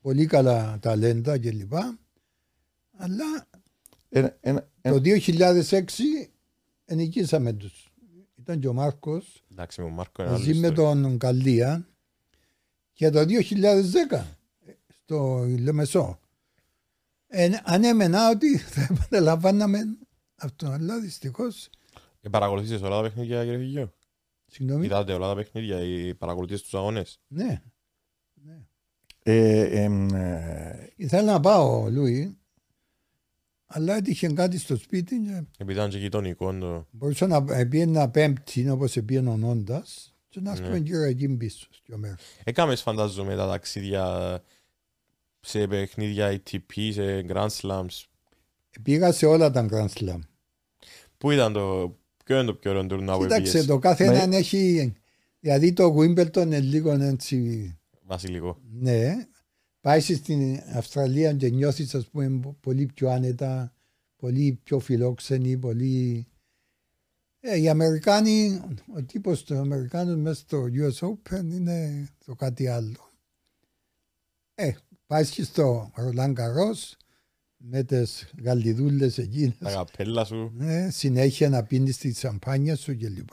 πολύ καλά ταλέντα κλπ. Αλλά Ένα- ένα- το 2006 ενικήσαμε τους. Ήταν και ο Μάρκος Εντάξει, με τον Μάρκο είναι άλλη μαζί με ιστορία. τον Καλία και το 2010 στο Λεμεσό. Ε, ανέμενα ότι θα επαναλαμβάναμε αυτό, αλλά δυστυχώ. Ε, παρακολουθήσες όλα τα παιχνίδια, κύριε Φυγιό. Συγγνώμη; Κοιτάτε όλα τα παιχνίδια, ή παρακολουθείς τους αγώνες; Ναι. ε, εμ, ε, Ήθελα να πάω, Λούι, αλλά έτυχε κάτι στο σπίτι και Επειδή ήταν και γειτονικό το... μπορούσα να πήγαινα πέμπτη όπως πήγαινε ο Νόντας και να έρθουμε Ναι. γύρω εκεί πίσω στο μέρος. Έκαμες φαντάζομαι τα ταξίδια σε παιχνίδια ATP, σε Grand Slams. Πήγα σε όλα τα Grand Slam. Πού ήταν το... Ποιο είναι το πιο ωραίο τουρνά που Κοίταξε, πήγες, το κάθε Ναι. έναν έχει... Δηλαδή το Wimbledon είναι λίγο έτσι... Βασιλικό. Ναι. Πάει στην Αυστραλία και νιώθεις ας πούμε πολύ πιο άνετα, πολύ πιο φιλόξενοι, πολύ... Ε, οι Αμερικάνοι, ο τύπος των Αμερικάνων μέσα στο US Open είναι το κάτι άλλο. Ε, πάει και στο Ρολάν Καρός με τις γαλλιδούλες Τα εκείνες. καπέλα σου. Ναι, συνέχεια να πίνεις τη σαμπάνια σου κλπ.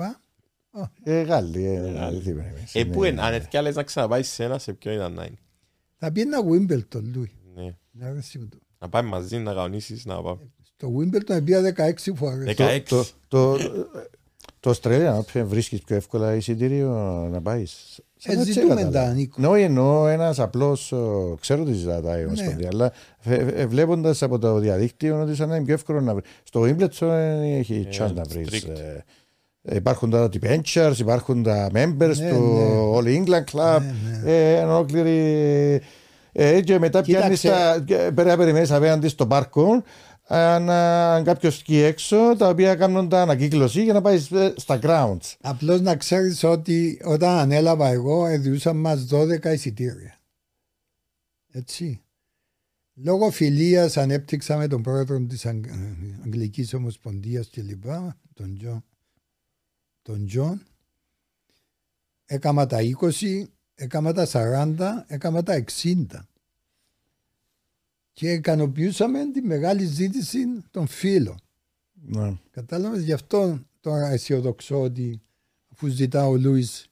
ε, Γάλλοι, ε, Γάλλοι, τι πρέπει, Ε, είναι- πού είναι, αν έτσι κι άλλες να ξαναπάεις σε ένα, σε ποιο ήταν να είναι. Θα πει ένα Wimbledon, Λούι. Ναι. Να αρέσει μου το. Να πάμε μαζί, να κανονίσεις, να πάμε. Στο Wimbledon πήγα 16 φορές. Δεκα- 16. Το, το, το Australia όποια βρίσκεις πιο εύκολα εισιτήριο να πάεις. Ε, ζητούμε τα, Νίκο. Ναι, όχι εννοώ ένας απλός, ο, ξέρω τι ζητάει η Ναι. Ομοσπονδία, αλλά ε, βλέποντας από το διαδίκτυο ότι σαν να είναι πιο εύκολο να βρει. Στο Wimbledon ε, έχει Ε, chance να βρεις. strict. Υπάρχουν τα benchers, υπάρχουν τα members Ναι, του ναι. All England Club, Ναι, ναι. ε, ένα ολόκληρη. Ε, και μετά πιάνεις Κοίταξε. τα. και Πρέπει να περιμένεις απέναντι στο πάρκο αν κάποιος σκι έξω, τα οποία κάνουν τα ανακύκλωση για να πάει ε, στα grounds. Απλώς να ξέρεις ότι όταν ανέλαβα εγώ έδιουσαν μας 12 εισιτήρια. Έτσι. Λόγω φιλίας ανέπτυξα με τον πρόεδρο της Αγγ... Αγγλικής Ομοσπονδίας και λοιπά, τον Τζον. Τον Τζον. Έκαμα τα 20, έκαμα τα 40, έκαμα τα 60. Και ικανοποιούσαμε τη μεγάλη ζήτηση των φίλων. Ναι. Κατάλαβες, γι' αυτό τώρα αισιοδοξώ ότι αφού ζητά ο Λούις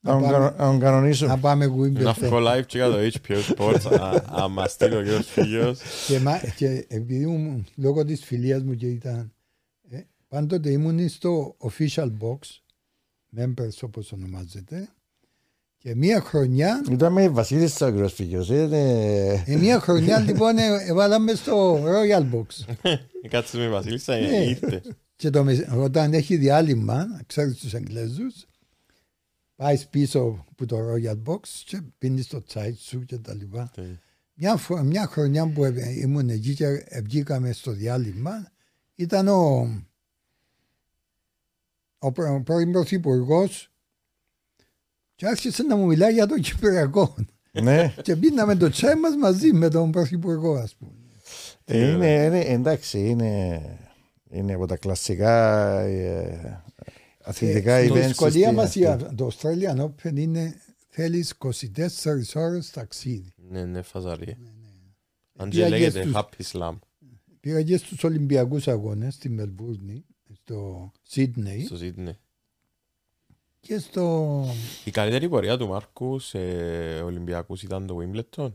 Να να τον πάμε, κανο- να τον κανονίσω. να πάμε Να Wimbledon. βγω live και για το HBO Sports, α- άμα στείλει ο κύριος Φυγιός. και, μα- και επειδή μου, λόγω της φιλίας μου και ήταν ε, πάντοτε ήμουν στο official box members όπως ονομάζεται και μία χρονιά Ήταν με Βασίλισσα ο κύριος Φίγιος. ε, ναι. ε, μία χρονιά λοιπόν ε, έβαλαμε στο royal box Κάτσε με η Βασίλισσα, Ναι. ήρθε. και το, μεσ- όταν έχει διάλειμμα ξέρεις τους Εγγλέζους πάεις πίσω από το royal box και πίνεις το τσάι σου και τα λοιπά Μια, φο- μια χρονιά που ε- ήμουν εκεί και ε, βγήκαμε στο διάλειμμα ήταν ο, ο, πρω- ο πρώην πρωθυπουργός και άρχισε να μου μιλάει για το Κυπριακό. Ναι. και πίναμε το τσάι μας μαζί με τον πρωθυπουργό ας πούμε. Ε, είναι, είναι, εντάξει, είναι, είναι από τα κλασικά ε, αθλητικά Ε, events. Η δυσκολία στην μας αυτή. για το Australian Open είναι θέλεις 24 ώρες ταξίδι. Ναι, ναι, φαζαρία. Αν Πήγα και και λέγεται στους- Happy Slam Πήγα και στους Ολυμπιακούς Αγώνες στη Μελβούρνη, στο Σίδνεϊ στο Σίδνεϊ. Και στο Η καλύτερη πορεία του Μάρκου σε Ολυμπιακούς ήταν το Wimbledon.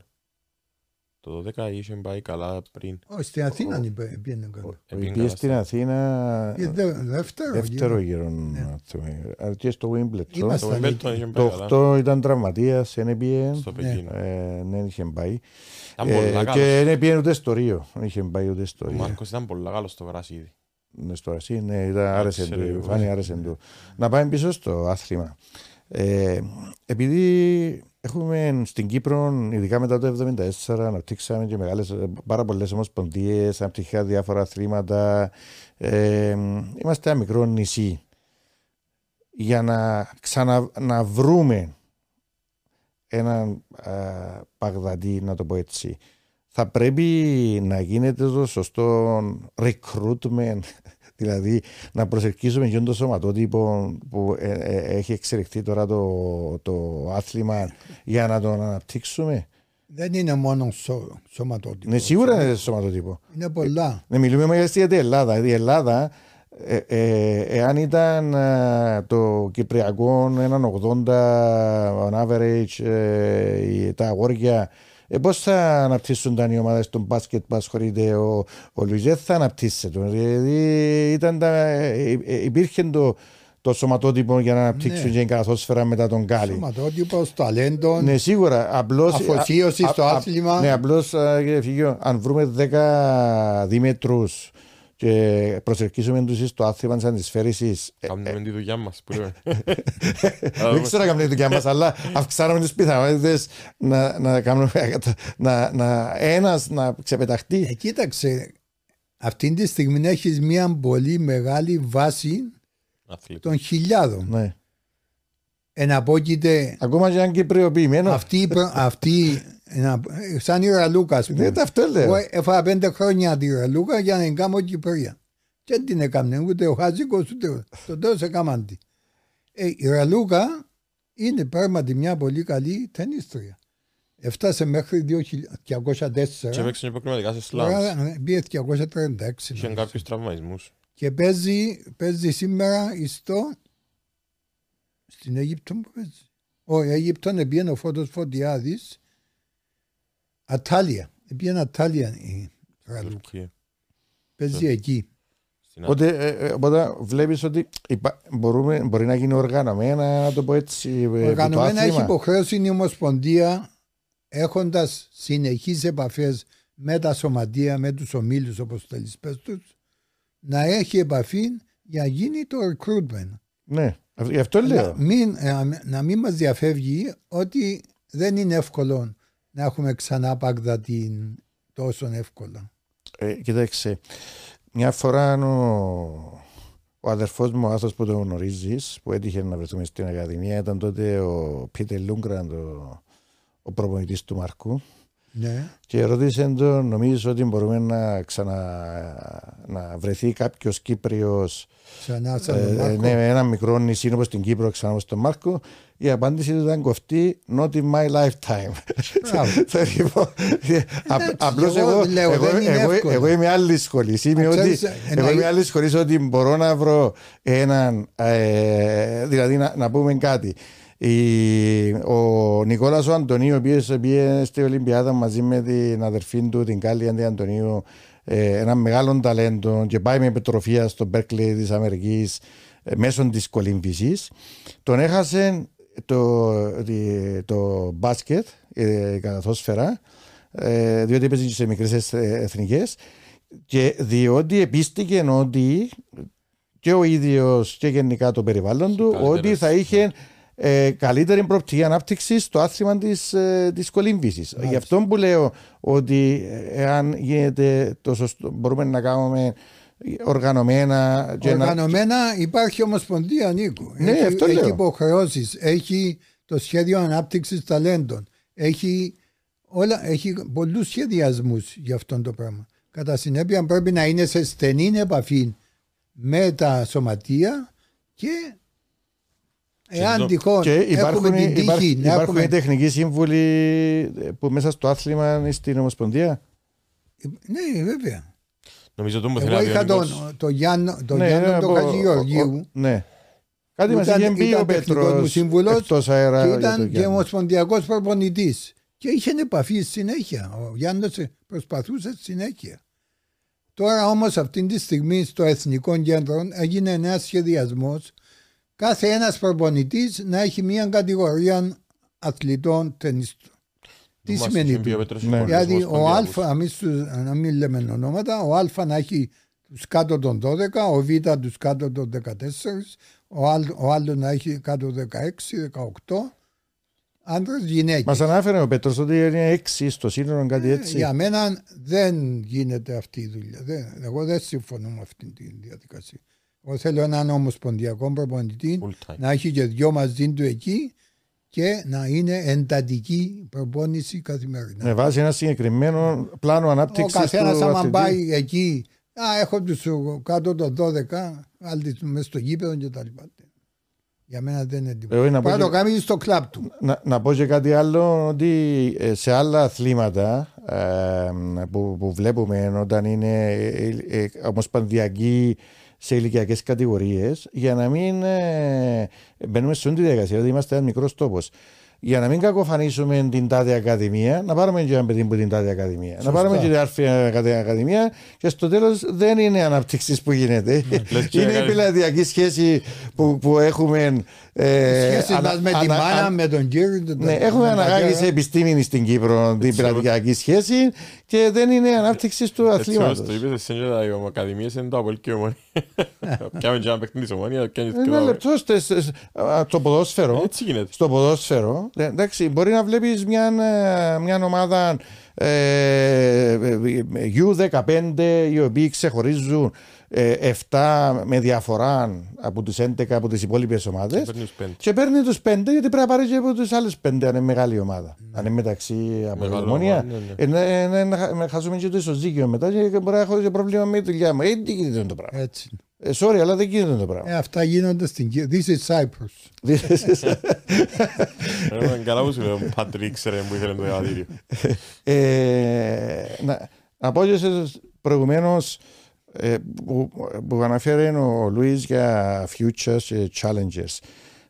Το 12 είχε πάει καλά πριν. Όχι, στην Αθήνα είπε- πήγαινε καλά. Ο Επήγαινε Πήγε στην καλά Αθήνα Και δε- Δεύτερο. δεύτερο γύρο. γύρο. να θυμάμαι. Αλλά Και στο Wimbledon. Είμαστε- Το Ήταν Wimbledon είχε πάει Το καλά. 8 ήταν τραυματίας, δεν πήγε. Στο Πεκίνο. Ε, Δεν είχε πάει. Ήταν Ε, πολλά καλός. Και δεν πήγε ούτε στο Ρίο. Δεν είχε πάει ούτε στο Ο Ρίο. Μάρκος ήταν πολλά καλός στο γρασίδι. Ναι, στο Ρασί, ναι, ήταν, άρεσε ξέρω του, εγώ. η φάνη άρεσε του. Να πάμε πίσω στο άθλημα. Ε, επειδή έχουμε στην Κύπρο, ειδικά μετά το 1974, αναπτύξαμε και μεγάλες, πάρα πολλές ομοσπονδίες, αναπτυχικά διάφορα αθλήματα. Ε, είμαστε ένα μικρό νησί. Για να ξανα να βρούμε έναν α, Παγδατή, να το πω έτσι, θα πρέπει να γίνεται το σωστό recruitment, δηλαδή να προσελκύσουμε και το σωματότυπο που ε, ε, έχει εξελιχθεί τώρα το, το άθλημα για να τον αναπτύξουμε. Δεν είναι μόνο σω, σωματότυπο. Ναι, σίγουρα είναι σωματότυπο. Είναι πολλά. Ναι, μιλούμε για την Ελλάδα. Η Ελλάδα, ε, ε, εάν ήταν ε, το Κυπριακό έναν 80 on average ε, τα αγόρια ε, Πώς θα αναπτύσσονταν οι ομάδε των μπάσκετ που ασχολείται ο, ο Λουιζ, δεν θα αναπτύσσεται. Δηλαδή ήταν τα, ε, ε, υπήρχε το, το σωματότυπο για να αναπτύξουν Ναι. και την καθόσφαιρα μετά τον Γκάλι. Σωματότυπο, ταλέντο. Ναι, σίγουρα. Απλώς, Αφοσίωση α- στο α- α- άθλημα. Ναι, απλώς, κύριε Φίγιο, αν βρούμε 10 δίμετρους και προσελκύσουμε τους στο άθλημα της αντισφαίριση. Κάνουμε τη δουλειά μας. που λέμε. Δεν ξέρω να κάνουμε τη δουλειά μας, αλλά αυξάνουμε τις πιθανότητες να, να κάνουμε. Να, να, ένας να ξεπεταχτεί. Ε, κοίταξε, αυτή τη στιγμή έχεις μια πολύ μεγάλη βάση Αθλητή. των χιλιάδων. Ναι. Εναπόκειται Ακόμα και αν κυπριοποιημένο. αυτή, η προ- αυτή ενα- σαν η Ραλούκα, ας πούμε. Δεν τα αυτό Εγώ λέω. έφαγα πέντε χρόνια τη Ραλούκα για να την κάνω Κυπρία. Και δεν την έκαμε ούτε ο Χάζικος ούτε ο- το τέλος έκαναν τη. Ε, η Ραλούκα είναι πράγματι μια πολύ καλή ταινίστρια. Έφτασε μέχρι 2204. Και έπαιξε και προκριματικά σε σλάμς. Τώρα ε, πήγε 236. Είχε νομίζω. κάποιους τραυματισμούς. Και παίζει, παίζει σήμερα στο... στην Αίγυπτο που παίζει. Όχι, Αίγυπτο πήγαινε ο Φώτος Φωτιάδης. Ατάλια. Πήγαινε Ατάλια η Ραλούκα. Τουρκία. Παίζει εκεί. Στην Οπότε, ε, ε, οπότε βλέπεις ότι υπά- μπορούμε, μπορεί να γίνει οργανωμένα, να το πω έτσι. ε, το Οργανωμένα έχει άθλημα. υποχρέωση η Ομοσπονδία έχοντας συνεχείς επαφές με τα σωματεία, με τους ομίλους όπως θέλεις πες τους, να έχει επαφή για να γίνει το recruitment. Ναι, αυ- γι' αυτό λέω. Να μην, ε, να μην μας διαφεύγει ότι δεν είναι εύκολο να έχουμε ξανά Παγδατή τόσο εύκολα. Ε, κοίταξε, μια φορά ο, ο αδερφός μου, ο άνθρωπος που τον γνωρίζεις, που έτυχε να βρεθούμε στην Ακαδημία, ήταν τότε ο Πίτερ Λούγκραντ, ο, ο προπονητής του Μαρκού. Ναι. Και ρώτησε τον, νομίζω ότι μπορούμε να ξανα να βρεθεί κάποιος Κύπριος Ξανά σαν ε, τον Μάρκο. ναι, ένα μικρό νησί όπως την Κύπρο, ξανά όπως τον Μάρκο. Η απάντηση του ήταν κοφτή, not in my lifetime. Μπράβο. Θα λοιπόν, Απλώς εγώ εγώ, λέω, εγώ, δεν είναι εγώ, εύκολο. εγώ είμαι άλλη σχολή. Είμαι Α, ότι, ξέρεις, εγώ εννοεί- είμαι άλλη σχολής ότι μπορώ να βρω έναν. Ε, δηλαδή να, να πούμε κάτι. Η, ο Νικόλας ο Αντωνίου, ο οποίος πήγε στην Ολυμπιάδα μαζί με την αδερφή του, την Κάλλη Αντι Αντωνίου, ε, ένα μεγάλο ταλέντο και πάει με επιτροφία στο Μπέρκλι της Αμερικής ε, μέσω της κολύμβησης. Τον έχασε το, τη- το μπάσκετ, ε, η καθόσφαιρα, ε, διότι έπαιζε και σε μικρές εθνικές και διότι επίστηκε ότι και ο ίδιος και γενικά το περιβάλλον του Καλύτερες. ότι θα είχε ε, καλύτερη προοπτική ανάπτυξης στο άθλημα της ε, της κολύμβησης. Γι' αυτό που λέω ότι ε, εάν γίνεται το σωστό, μπορούμε να κάνουμε οργανωμένα και να- Οργανωμένα υπάρχει ομοσπονδία Νίκο. Ναι, έχει, αυτό έχει λέω. υποχρεώσεις, έχει το σχέδιο ανάπτυξης ταλέντων, έχει, όλα, έχει πολλούς σχεδιασμούς για αυτό το πράγμα. Κατά συνέπεια, πρέπει να είναι σε στενή επαφή με τα σωματεία και εάν το- τυχόν Και υπάρχουν, έχουμε την τύχη υπάρχει, να υπάρχουν οι έχουμε. τεχνικοί σύμβουλοι που μέσα στο άθλημα είναι στην Ομοσπονδία; Ναι, βέβαια. Νομίζω το μου θέλει Εγώ να πει ο είχα τον, Νίκος. το Γιάννο, τον Ναι, Γιάννο ναι, τον ο- Χατζηγεωργίου. ο- Ναι. Κάτι Που μας ήταν- είχε πει ήταν ο τεχνικός μου Πέτρος σύμβουλος εκτός αέρα. και για το ήταν και Γιάννη. ομοσπονδιακός προπονητής. Και είχε επαφή συνέχεια. Ο Γιάννη προσπαθούσε συνέχεια. Τώρα όμως αυτή τη στιγμή στο Εθνικό Κέντρο έγινε ένας σχεδιασμός κάθε ένας προπονητής να έχει μια κατηγορία αθλητών ταινιστών. Τι Μας σημαίνει είχε πει ο αυτό. Πέτρος Ναι. Σικώνης, Δηλαδή ο ομοσπονδιακός. Α, εμείς τους- να μην λέμε ονόματα, ο Α να έχει τους κάτω των 12, ο Β τους κάτω των 14, ο, άλλ, ο άλλος να έχει κάτω 16, 18, άντρες, γυναίκες. Μας ανάφερε ο Πέτρος ότι είναι έξι στο σύνολο κάτι έτσι. Ε, Για μένα δεν γίνεται αυτή η δουλειά. Δεν, εγώ δεν συμφωνώ με αυτή τη διαδικασία. Εγώ θέλω έναν ομοσπονδιακό προπονητή Full time. να έχει και δυο μαζί του εκεί και να είναι εντατική προπόνηση καθημερινά. Με βάση ένα συγκεκριμένο πλάνο Ο ανάπτυξη. καθένα, άμα πάει εκεί, α, έχω τους κάτω των 12, άλλοι του μέσα στο γήπεδο και τα λοιπά. Για μένα δεν είναι τίποτα. Εγώ να πω Πρέπει να το και- κάνει στο κλαμπ του. Να, να πω και κάτι άλλο ότι ε, σε άλλα αθλήματα ε, που, που βλέπουμε όταν είναι ε, ε, ομοσπονδιακοί σε ηλικιακές κατηγορίες, για να μην ε, μπαίνουμε σε αυτή τη διαδικασία, δηλαδή είμαστε ένας μικρός τόπος. Για να μην κακοφανίσουμε την τάδε ακαδημία, να πάρουμε και ένα παιδί που την τάδε ακαδημία. Να πάρουμε και την άρφη ακαδημία και στο τέλος δεν είναι ανάπτυξη που γίνεται. λες και είναι η κάνει- πελατειακή σχέση που, που έχουμε. Ε, Σχέση ανα- μας με τη ανα- μάνα, α- με τον κύριο. τον- ναι, τον- έχουμε τον αναγάγεις πατέρα. σε επιστήμη στην Κύπρο την πελατειακή σχέση και δεν είναι ανάπτυξης του Έτσι όπως αθλήματο. το είπες, εσύ και τα ακαδημίες είναι το Αποέλ και η Ομόνια. Πιάμε και ένα παιχνίδι της Ομόνια, πιάνεις και Ένα το- λεπτό στο, στο ποδόσφαιρο. Έτσι γίνεται. Στο ποδόσφαιρο, ε, εντάξει, μπορεί να βλέπεις μια, ε, μια ομάδα ε, U15 οι οποίοι ξεχωρίζουν ε, 7 με διαφορά από του 11 από τις υπόλοιπες ομάδες. Παίρνει τους πέντε. Και παίρνει τους 5 γιατί πρέπει να πάρει και από του άλλου 5 αν είναι μεγάλη ομάδα. Αν είναι μεταξύ από Μεγάλη ομόνια. ομάδα, ναι, ναι. Ε, ναι, ναι, να χάσουμε και το ισοζύγιο μετά και μπορεί να έχω και πρόβλημα με τη δουλειά μου. Ε, τι γίνεται το πράγμα; Έτσι. Ε, sorry, αλλά δεν γίνεται το πράγμα. Ε, αυτά γίνονται στην Κύπρο. This is Cyprus. Ε, Καλά που σου λέω, Πατρίκ, ξέρε που ήθελε το διαβατήριο. Ε, να, να πω και προηγουμένως που, που αναφέρει ο Λουίς για futures και challenges.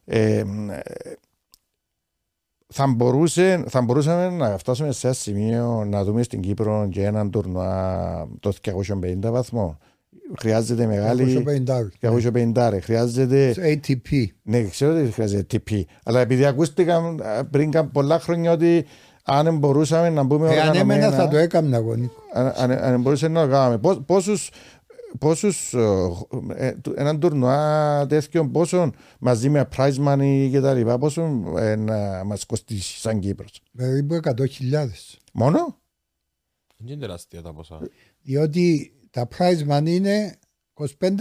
Ε, θα, μπορούσε, θα μπορούσαμε να φτάσουμε σε ένα σημείο να δούμε στην Κύπρο και έναν τουρνουά το 250 βαθμό. Χρειάζεται μεγάλη. 250. 250. Χρειάζεται. ATP. Ναι, ξέρω ότι χρειάζεται TP. Αλλά επειδή ακούστηκαν ε, πριν κα- πολλά χρόνια ότι αν μπορούσαμε να μπούμε Εάν έμενα οργανωμένα, θα το έκανα εγώ, Νίκο. αν, αν, αν μπορούσε να το κάνουμε. Πόσ- Πόσους, πόσους ε, ε, του- έναν τουρνουά τέτοιο πόσο μαζί με prize money και τα λοιπά πόσο ε, να μας κοστίσει σαν Κύπρος; Περίπου 100.000. Μόνο; Δεν είναι τεράστια τα ποσά. Διότι τα prize money είναι 25.000.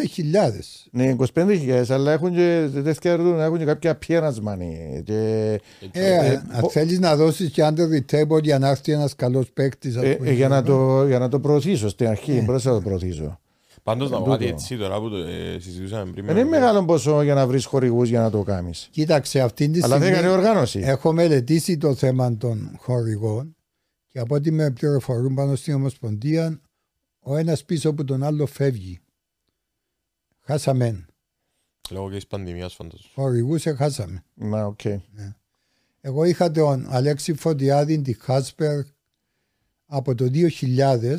Ναι, 25.000 αλλά έχουν και τέτοια έχουν και κάποια appearance money. Και, Ε, Ε, αν πο- θέλεις να δώσεις και under the table για να έρθει ένας καλός παίκτης. ας ε, πούμε, ε, για, να κλπ. το, για να το προωθήσω στην αρχή, πρώτα να το προωθήσω. Πάντως να πω Τούτο. κάτι έτσι τώρα που το ε, συζητούσαμε πριν. Δεν είναι μεγάλο ποσό για να βρεις χορηγούς για να το κάνεις. Κοίταξε, αυτή τη Αλλά δεν στιγμή έκανε οργάνωση. έχω μελετήσει το θέμα των χορηγών και από ό,τι με πληροφορούν πάνω στην Ομοσπονδία, ο ένας πίσω από τον άλλο φεύγει. Χάσαμε. Λόγω και της πανδημίας φαντάζομαι. Χορηγούς χάσαμε. Να, οκ. Εγώ είχα τον Αλέξη Φωτιάδη, τη Χάσπερ από το 2000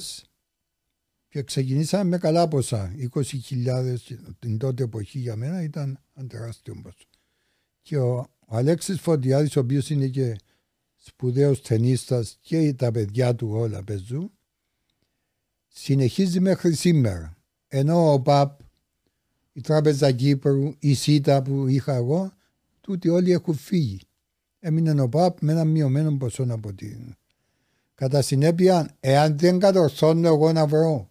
και ξεκινήσαμε με καλά ποσά. 20.000 την τότε εποχή για μένα ήταν ένα τεράστιο ποσό. Και ο, ο Αλέξης Φωτιάδης, ο οποίος είναι και σπουδαίος ταινίστας και τα παιδιά του όλα παίζουν, συνεχίζει μέχρι σήμερα. Ενώ ο ΠΑΠ, η Τράπεζα Κύπρου, η ΣΥΤΑ που είχα εγώ, τούτοι όλοι έχουν φύγει. Έμεινε ο ΠΑΠ με ένα μειωμένο ποσό από την. Κατά συνέπεια, εάν δεν κατορθώνω εγώ να βρω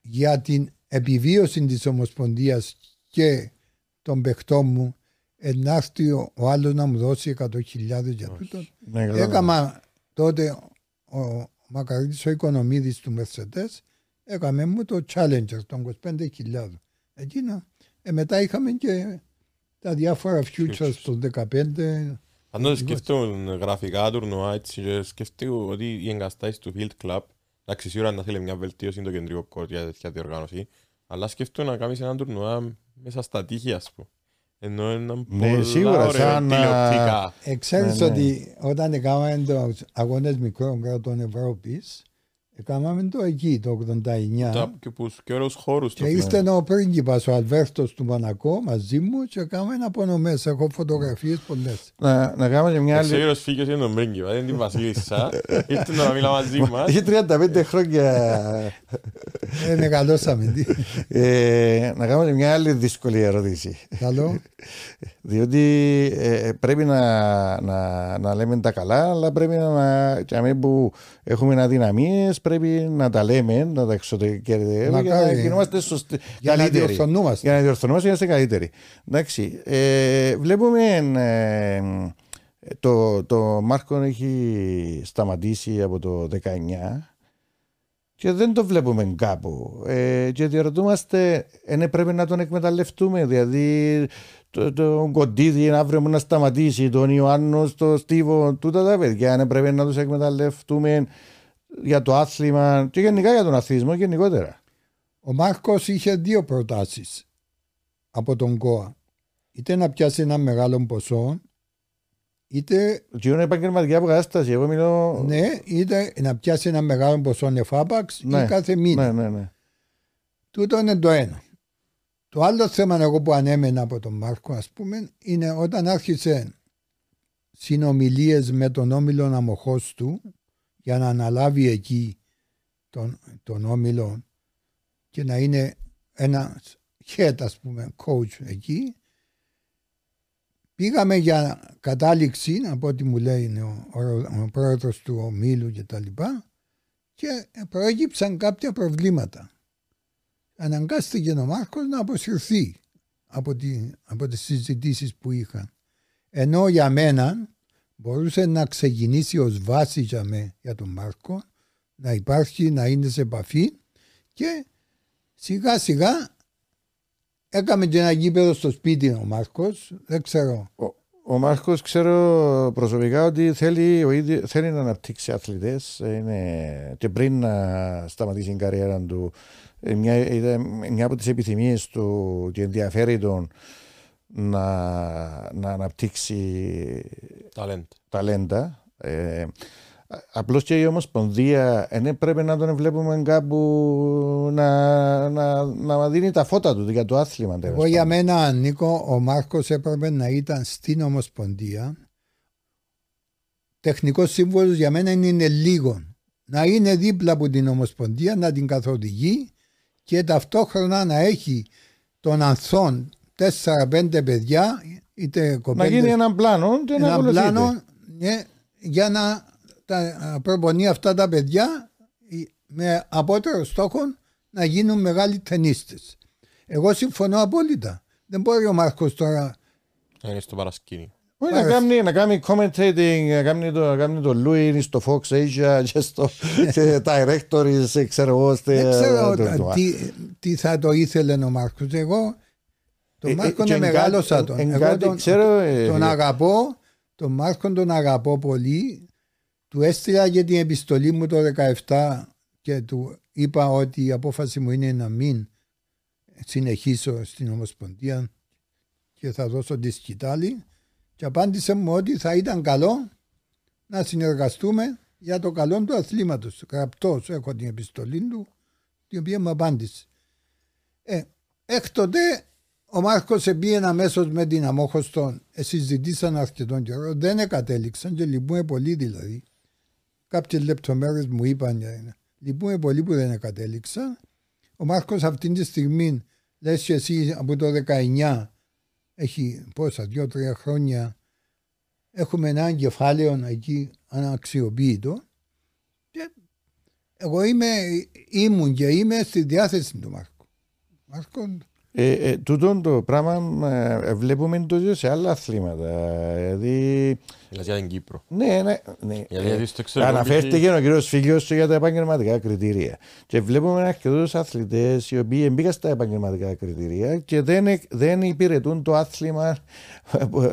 για την επιβίωση της Ομοσπονδίας και των παιχτών μου, ε, να έρθει ο, ο άλλος να μου δώσει 100.000 για τούτο. Ναι, κατάλαβα. Έκαμα τότε ο Μακαρίτης ο Οικονομίδης του Mercedes έκαμε μου το Challenger των 25.000. Εκείνα. Ε, μετά είχαμε και τα διάφορα futures Futures. των 15. Πάντως σκέφτομαι γραφικά τουρνουά έτσι και σκέφτομαι ότι οι εγκαστάσεις του Field Club εντάξει σίγουρα να θέλει μια βελτίωση είναι το κεντρικό κόρ για τέτοια διοργάνωση αλλά σκέφτομαι να κάνεις ένα τουρνουά μέσα στα τείχη ας πούμε ενώ είναι Ναι, πολλά σίγουρα, ωραία σαν, τηλεοπτικά Ε, ξέρεις Ναι, ναι. ότι όταν έκαναμε τους αγώνες μικρών κρατών Ευρώπης, έκαναμε το εκεί το 89. Τα και τους και ωραίους χώρους Και του ήρθε ο πρίγκιπας ο Αλβέρτος του Μονακό μαζί μου και έκαναμε απονομές. Έχω φωτογραφίες πολλές. Να, να κάνουμε και μια Ο άλλη. Σίγουρος φύγιος είναι τον Μπρίγκιβα, δεν είναι την Βασίλισσα ήρθε να μιλά μαζί μας Είχε 35 χρόνια. ε, μεγαλώσαμε. τι. ε, να κάνουμε και μια άλλη δύσκολη ερώτηση. Καλό. Διότι ε, πρέπει να, να, να λέμε τα καλά, αλλά πρέπει να. Και αμέ που έχουμε αδυναμίες, πρέπει να τα λέμε, να τα εξωτερικεύουμε για να Μακάρι. γινόμαστε σωστοί. Για να καλύτεροι. διορθωνούμαστε. Για να διορθωνόμαστε, είμαστε καλύτεροι. Εντάξει. Ε, βλέπουμε ε, το, το Μάρκο έχει σταματήσει από το 19 και δεν το βλέπουμε κάπου. Ε, και διαρωτούμαστε, δεν πρέπει να τον εκμεταλλευτούμε. Δηλαδή, το, το κοντίδι αύριο μου να σταματήσει, τον Ιωάννος, το Στίβο, τούτα τα παιδιά, δεν πρέπει να τους εκμεταλλευτούμε για το άθλημα και γενικά για τον αθλητισμό γενικότερα. Ο Μάρκος είχε δύο προτάσεις από τον ΚΟΑ. Είτε να πιάσει ένα μεγάλο ποσό, είτε. Τι είναι επαγγελματική αποκατάσταση. Εγώ μιλώ. Ναι, είτε να πιάσει ένα μεγάλο ποσό εφάπαξ ναι, ή κάθε μήνα. Ναι, ναι, ναι. Τούτο είναι το ένα. Το άλλο θέμα εγώ που ανέμενα από τον Μάρκο, ας πούμε, είναι όταν άρχισε συνομιλίες με τον όμιλο αμοχώ του για να αναλάβει εκεί τον, τον όμιλο και να είναι ένας head, ας πούμε, coach εκεί. Πήγαμε για κατάληξη, από ό,τι μου λέει ο, ο, ο πρόεδρος του ομίλου και τα λοιπά και προέκυψαν κάποια προβλήματα. Αναγκάστηκε ο Μάρκος να αποσυρθεί από, τη, από τις συζητήσεις που είχαν. Ενώ για μένα μπορούσε να ξεκινήσει ως βάσης για, με, για τον Μάρκο, να υπάρχει, να είναι σε επαφή και σιγά σιγά έκαμε και ένα γήπεδο στο σπίτι ο Μάρκος, δεν ξέρω. Ο, ο Μάρκος ξέρω προσωπικά ότι θέλει, ο ίδιο, θέλει να αναπτύξει αθλητές και πριν να σταματήσει την καριέρα του μια, μια από τις επιθυμίες του και ενδιαφέρει τον να, να αναπτύξει ταλέντα. Ε, Απλώς και η Ομοσπονδία δεν πρέπει να τον βλέπουμε κάπου να, να, να δίνει τα φώτα του για το άθλημα. Εγώ για μένα, Νίκο, ο Μάρκος έπρεπε να ήταν στην Ομοσπονδία. Τεχνικός σύμβολος για μένα είναι λίγο. Να είναι δίπλα από την Ομοσπονδία, να την καθοδηγεί και ταυτόχρονα να έχει τον ανθών 4-5 παιδιά, είτε κοπέλες, Να γίνει έναν πλάνο ένα πλάνο ναι, για να τα προπονεί αυτά τα παιδιά με απότερο στόχο να γίνουν μεγάλοι ταινίστες. Εγώ συμφωνώ απόλυτα. Δεν μπορεί ο Μάρκος τώρα... Να είναι στο παρασκήνιο. Όχι, να κάνει, να κάνει commentating, να κάνει το, να κάνει το Louis στο Fox Asia και στο directories, ξέρω εγώ. Δεν ξέρω τι, τι θα το ήθελε ο Μάρκος. Εγώ τον ε, ε, Μάρκο είναι μεγάλωσα τον. Εγώ τον, ε, τον αγαπώ, τον Μάρκο τον αγαπώ πολύ. Του έστειλα για την επιστολή μου το 17 και του είπα ότι η απόφαση μου είναι να μην συνεχίσω στην Ομοσπονδία και θα δώσω τη σκητάλη και απάντησε μου ότι θα ήταν καλό να συνεργαστούμε για το καλό του αθλήματος. Γραπτός έχω την επιστολή του την οποία μου απάντησε. Ε, έκτοτε ο Μάρκος πήγαινε αμέσως με την αμόχωστον. Συζητήσαν αρκετόν καιρό. Δεν κατέληξαν και λυπούμε πολύ δηλαδή. Κάποιες λεπτομέρειες μου είπαν. Λυπούμε πολύ που δεν κατέληξαν. Ο Μάρκος αυτή τη στιγμή, λες και εσύ από το 19, έχει πόσα, δύο-τρία χρόνια, έχουμε ένα κεφάλαιο εκεί αναξιοποιητό. Και εγώ είμαι, ήμουν και είμαι στη διάθεση του Μάρκου. Μάρκο ε, ε, τούτο το πράγμα ε, βλέπουμε το σε άλλα αθλήματα. Δηλαδή. Δηλαδή για την Κύπρο. Ναι, ναι. ναι. Ε, αναφέρθηκε ο κύριος Φίλιος για τα επαγγελματικά κριτήρια. Και βλέπουμε αρκετούς αθλητές οι οποίοι μπήκαν στα επαγγελματικά κριτήρια και δεν, δεν υπηρετούν το άθλημα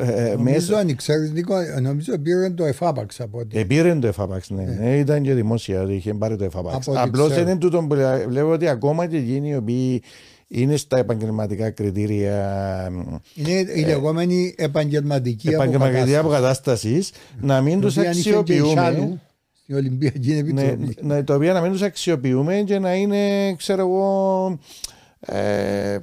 ε, νομίζω, αν ξέρεις Νίκο, νομίζω πήρε το εφάπαξ από ό,τι. Ε, πήρε το εφάπαξ, ναι. ναι. ναι. Ήταν και δημόσια, είχε πάρει το εφάπαξ. Απλώς δεν είναι τούτο που βλέπω ότι ακόμα και εκείνοι οι οποίοι είναι στα επαγγελματικά κριτήρια. Είναι η ε, λεγόμενη επαγγελματική, επαγγελματική αποκατάσταση. Να μην τους αξιοποιούμε. Στην Ολυμπιακή Επιτροπή. Ναι, το οποίο να μην τους αξιοποιούμε και να είναι, ξέρω εγώ. Ε, ε,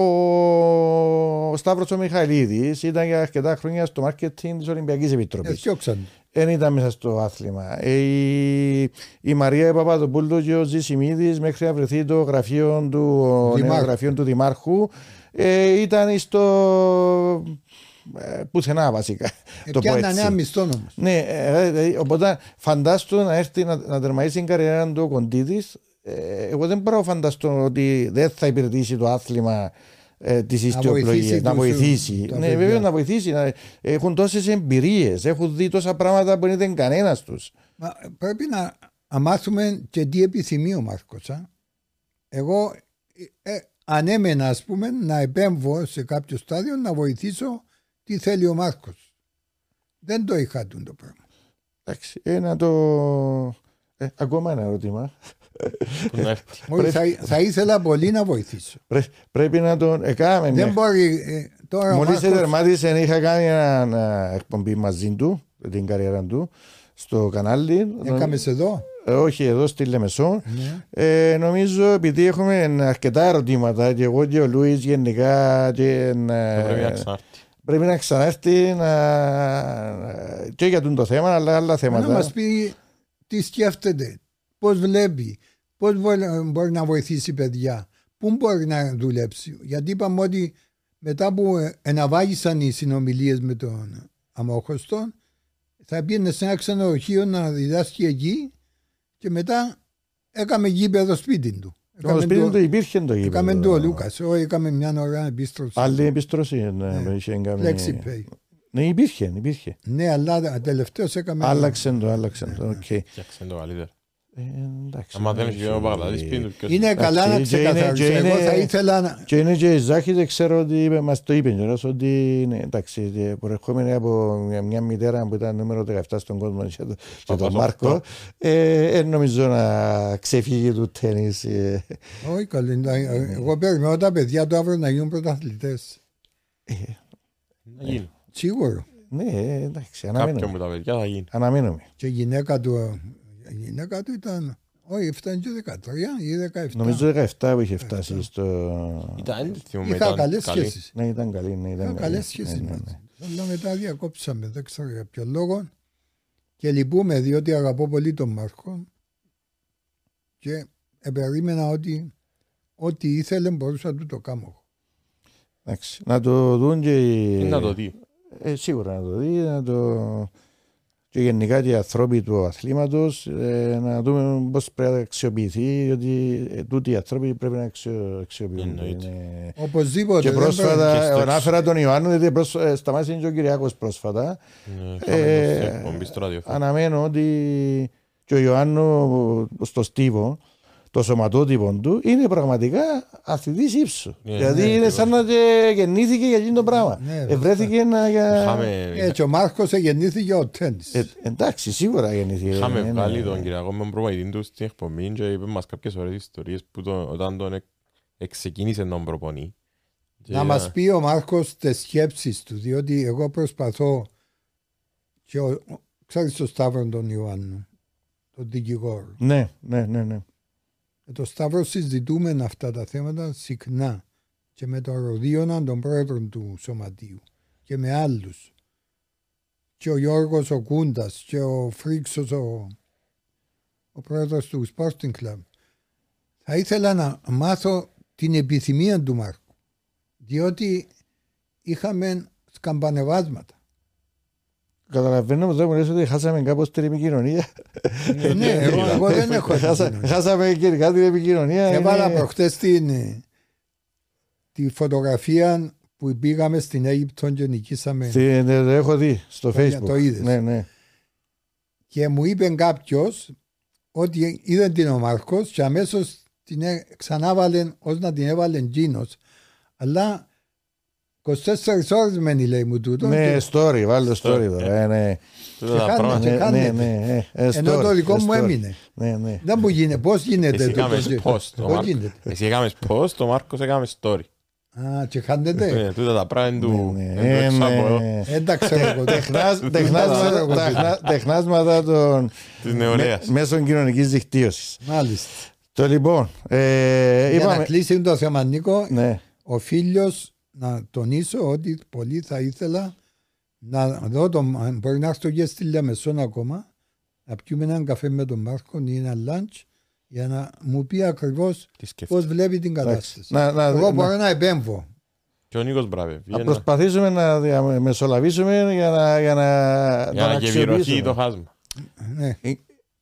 ο Σταύρος ο Μιχαηλίδης ήταν για αρκετά χρόνια στο μάρκετινγκ της Ολυμπιακής Επιτροπής. Ε, δεν ήταν μέσα στο άθλημα. Ε, η, η Μαρία Παπαδοπούλου και ο Ζησιμίδης μέχρι να βρεθεί το γραφείο του, γραφείο του Δημάρχου ε, ήταν στο ε, πουθενά βασικά. Ε, το ένα νέα μισθό όμως. Ναι, ε, οπότε φαντάστο να έρθει να, να τερματίσει την καριέρα του κοντίδης. εγώ δεν μπορώ να φανταστώ ότι δεν θα υπηρετήσει το άθλημα ε, της βοηθήσει ιστιοπλογίας. Να τους, βοηθήσει. τα Ναι, παιδιά. βέβαια να βοηθήσει. Να, έχουν τόσες εμπειρίες. Έχουν δει τόσα πράγματα που δεν ήταν κανένας τους. Μα πρέπει να, να μάθουμε και τι επιθυμεί ο Μάρκος. α. Εγώ ε, ανέμενα ας πούμε να επέμβω σε κάποιο στάδιο να βοηθήσω τι θέλει ο Μάρκος. Δεν το είχα τούτο το πράγμα. Εντάξει, ένα το. Ε, ακόμα ένα ερώτημα. Που να έρθει. Όχι, θα, θα ήθελα πολύ να βοηθήσω. Πρέ- πρέπει να τον. Έκαμε Δεν μια. μπορεί ε, τώρα ο Μόλις Μάρκος, τερμάτισε, είχα κάνει ένα εκπομπή μαζί του, την καριέρα του, στο κανάλι. έκαμες εδώ; Ε, όχι, εδώ στη Λεμεσό. Ναι. Ε, νομίζω επειδή έχουμε αρκετά ερωτήματα και εγώ και ο Λούις γενικά και, ε, Πρέπει να ξανάρθει. πρέπει να ξανάρθει να, και για τον το θέμα αλλά άλλα Να θέματα. μας πει τι σκέφτεται, πώς βλέπει, πώς μπορεί, μπορεί να βοηθήσει παιδιά, πού μπορεί να δουλέψει. Γιατί είπαμε ότι μετά που ε, εναβάγησαν οι συνομιλίες με τον Αμόχωστο, θα πήγαινε σε ένα ξενοδοχείο να διδάσκει εκεί και μετά έκαμε γήπεδο σπίτι του. Στο Έκαμε σπίτι το- του υπήρχε το γήπεδο. Έκαμε το ο Λούκας, όχι έκαμε μια ωραία επίστρωση. Άλλη επιστροφή. Ναι, Ναι. είχε κάνει- FlexiPay. Ναι, υπήρχε, υπήρχε. Ναι, αλλά τελευταίως έκαμε... Άλλαξε το, άλλαξε το. οκ. Φτιάξε το καλύτερο. Ε, εντάξει, Άμα δεν έχει εντάξει. ο Παγδατής σπίτι του, ποιος- Είναι καλά να και είναι- ξεκαθαρίσω. και Εγώ είναι- θα ήθελα να... Και είναι και η Ζάχη, δεν ξέρω ότι είπε, μας το είπε κιόλας, ότι είναι, εντάξει, και προερχόμενη από μια, μια μητέρα που ήταν νούμερο 17 στον κόσμο και, το, και τον Παπας Μάρκο, οκτώ. ε, δεν νομίζω να ξεφύγει του τέννις. ε. Όχι καλή. να- Εγώ περιμένω τα παιδιά του αύριο να γίνουν πρωταθλητές. Να γίνει. Σίγουρο. ναι, εντάξει, Κάποιον αναμένουμε. από τα παιδιά θα γίνει. αναμένουμε. Και η γυναίκα του, η γυναίκα του ήταν, όχι, φτάνει και 13 ή 17. Νομίζω 17 που είχε φτάσει στο... Ήταν, δεν θυμούμαι, Είχα ήταν καλές καλή. σχέσεις. Ναι, ήταν καλή. Ναι, ήταν Είχα καλή. καλές σχέσεις Ναι, ναι, μαζί. ναι. Αλλά μετά διακόψαμε, δεν ξέρω για ποιο λόγο. Και λυπούμε διότι αγαπώ πολύ τον Μάρκο και περίμενα ότι ό,τι ήθελε μπορούσα να του το κάνω. Εντάξει, Να το δουν και οι... Είναι να το δει. Ε, σίγουρα να το δει, να το... και γενικά και οι άνθρωποι του αθλήματος, ε, να δούμε πώς πρέπει να αξιοποιηθεί, διότι ε, τούτοι οι άνθρωποι πρέπει να αξιο, αξιοποιούνται. Εννοείται. Είναι... Οπωσδήποτε. Και δεν πρέπει- πρόσφατα, Και στο ανάφερα τον Ιωάννου, γιατί πρόσ... ε, σταμάτησε και ο Κυριάκος πρόσφατα. Ναι, Ε, είχαμε το σε εκπομπή στο ραδιόφωνο. Αναμένω ότι και ο Ιωάννου στο Στίβο, το σωματότυπο του, είναι πραγματικά αθλητής ύψου. Ναι, δηλαδή ναι, είναι ακριβώς. σαν να και γεννήθηκε για εκείνο το πράγμα. Ναι, Ευρέθηκε να. Για... Είχαμε- Έτσι, ο Μάρκος γεννήθηκε ο τέννις. Ε, εντάξει, σίγουρα γεννήθηκε. Είχαμε Ναι, ναι. βγάλει τον Κυριακό με τον προπονητή του στην εκπομπή και είπε μας κάποιες ωραίες ιστορίες που τον- όταν τον εκ- εξεκίνησε τον προπονή. Και- Να μας πει ο Μάρκος τις σκέψεις του, διότι εγώ προσπαθώ και ο, ο- ξέρεις τον Σταύρο τον Ιωάννου, τον δικηγόρο. Ναι, ναι, ναι. ναι. Με τον Σταύρο συζητούμε αυτά τα θέματα συχνά και με τον Ροδίωνα, τον πρόεδρο του Σωματείου και με άλλους. Και ο Γιώργος ο Κούντας και ο Φρίξος ο, ο πρόεδρος του Sporting Club. Θα ήθελα να μάθω την επιθυμία του Μάρκου διότι είχαμε σκαμπανεβάσματα. Καταλαβαίνω εδώ μου λες ότι χάσαμε κάπως την επικοινωνία. ναι, εγώ, εγώ δεν έχω Χάσα- επικοινωνία. Χάσαμε γενικά την επικοινωνία. Έβαλα Είναι- προχτές την, ε, τη φωτογραφία που πήγαμε στην Αίγυπτο και νικήσαμε Στη- ναι, το έχω δει στο Το- facebook. το είδες. Ναι, ναι. και μου είπε κάποιος ότι είδε την ο Μάρκος και αμέσως την έ- ξανά βάλε ως να την έβαλε Τζίνος αλλά 24 ώρες μένει λέει μου τούτο Ναι, και- story, βάλε το story Story, εδώ. ε, ναι. Τούτα τα χάνεται. πράγματα. και Ναι, κάνετε. ναι, ναι, ε, ε, ενώ story, το δικό ε, μου story. έμεινε Ναι, ναι. δεν μου γίνεται, πώς γίνεται Εσύ τούτο έκαμες και- post, ο πώς Μάρκος. γίνεται Εσύ έκαμες post, ο Μάρκος έκαμε story. α και χάνεται Ε, Τούτα τα πράγματα του Ναι, εν του ναι, έξω από εδώ, ναι. δεν τα ξέρω εγώ Τεχνάς- Δεν τεχνάσματα- ξέρω εγώ. τεχνα- Τεχνάσματα των της νεολαίας. μέσων κοινωνικής δικτύωσης. μάλιστα Το λοιπόν, ε, για να είπαμε. κλείσει το θέμα Νίκο Ναι, ο φίλος να τονίσω ότι πολύ θα ήθελα να δω τον, αν μπορεί να έρθω και στη Λεμεσόν ακόμα να πιούμε έναν καφέ με τον Μάρκο ή ένα lunch για να μου πει ακριβώς Τι σκέφτεται. πώς βλέπει την εντάξει. κατάσταση. Να, να, Εγώ να, μπορώ να επέμβω. Και ο Νίκος Μπράβε. να προσπαθήσουμε να διαμεσολαβήσουμε για να, για να, Για να τον γεβηρωθεί αξιοποιήσουμε. το χάσμα. Ναι.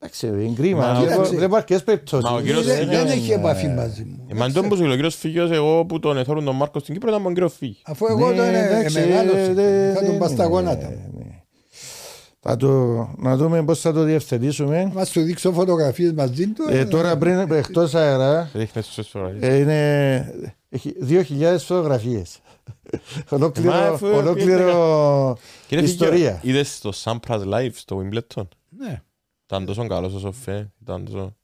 Εντάξει, είναι κρίμα. Μα, Βλέπω- κοίταξε. Βλέπω αρκετές περιπτώσεις. Μα ο κύριος Δεν, Φίλιος- δεν έχει Ε, επαφή μαζί μου. Ε, Μα τον που σου λέει ο κύριος Φίγιος, εγώ που τον εθώρουν τον Μάρκο στην Κύπρο ήταν τον κύριο Φίγη. Αφού εγώ Ναι, τον ε, εντάξει, ε, μεγάλωσα, δε- θα τον δεν πας στα είναι, γόνατα. ναι. Θα το, να δούμε πώς θα το διευθετήσουμε. Μας του δείξω φωτογραφίες μαζί του. Ε, τώρα πριν εκτός αέρα Ρίχνες στους φορές. ε, είναι έχει 2.000 φωτογραφίες. Ε, μα, Ολόκληρο, αφού ολόκληρο Κύριε ιστορία. Φίγιο, είδες το Sampras Live στο Wimbledon; Ναι. Ήταν τόσο καλός όσο φε. Ήταν τόσο...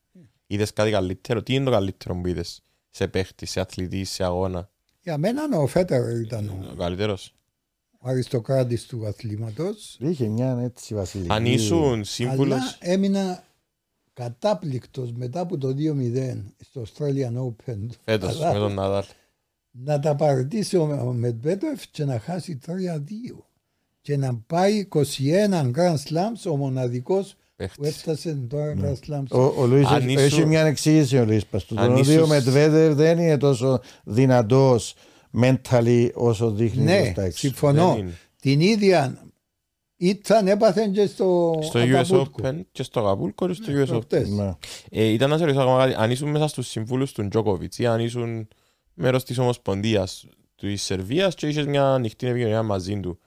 Είδες κάτι καλύτερο. Τι είναι το καλύτερο που είδες σε παίχτη, σε αθλητή, σε αγώνα; Για μένα ο Φέτερ ήταν ο Ο καλύτερος. αριστοκράτης του αθλήματος. Είχε μια έτσι βασιλική. Αν ήσουν Αλλά σύμβουλος... έμεινα κατάπληκτος μετά από το 2-0 στο Australian Open. Φέτος Αλλά με τον Ναδάλ. Να τα παρατήσει ο, ο Μετβέτοφ και να χάσει 3-2. Και να πάει 21 Grand Slams ο μοναδικός που Παίχτης. έφτασε τώρα Grand Slams. Ο, ο Λουίς Αν έχει, ήσουν- έχει μια εξήγηση ο Λουίς Παστού. Αν Τον οποίο ήσουν- ο Μετβέδερ δεν είναι τόσο δυνατός mentally όσο δείχνει Ναι, προς τα έξω. συμφωνώ. Δεν είναι. Την ίδια ήταν έπαθε και στο, Στο US Ακαπούλκο. Open και στο Ακαπούλκο και στο US Open. προχτές. Ναι. Ε, ήταν να σε ρωτήσω ακόμα κάτι, αν ήσουν μέσα στους συμβούλους του Τζόκοβιτς ή αν ήσουν μέρος της Ομοσπονδίας της Σερβίας και είχες μια ανοιχτή επικοινωνία μαζί του.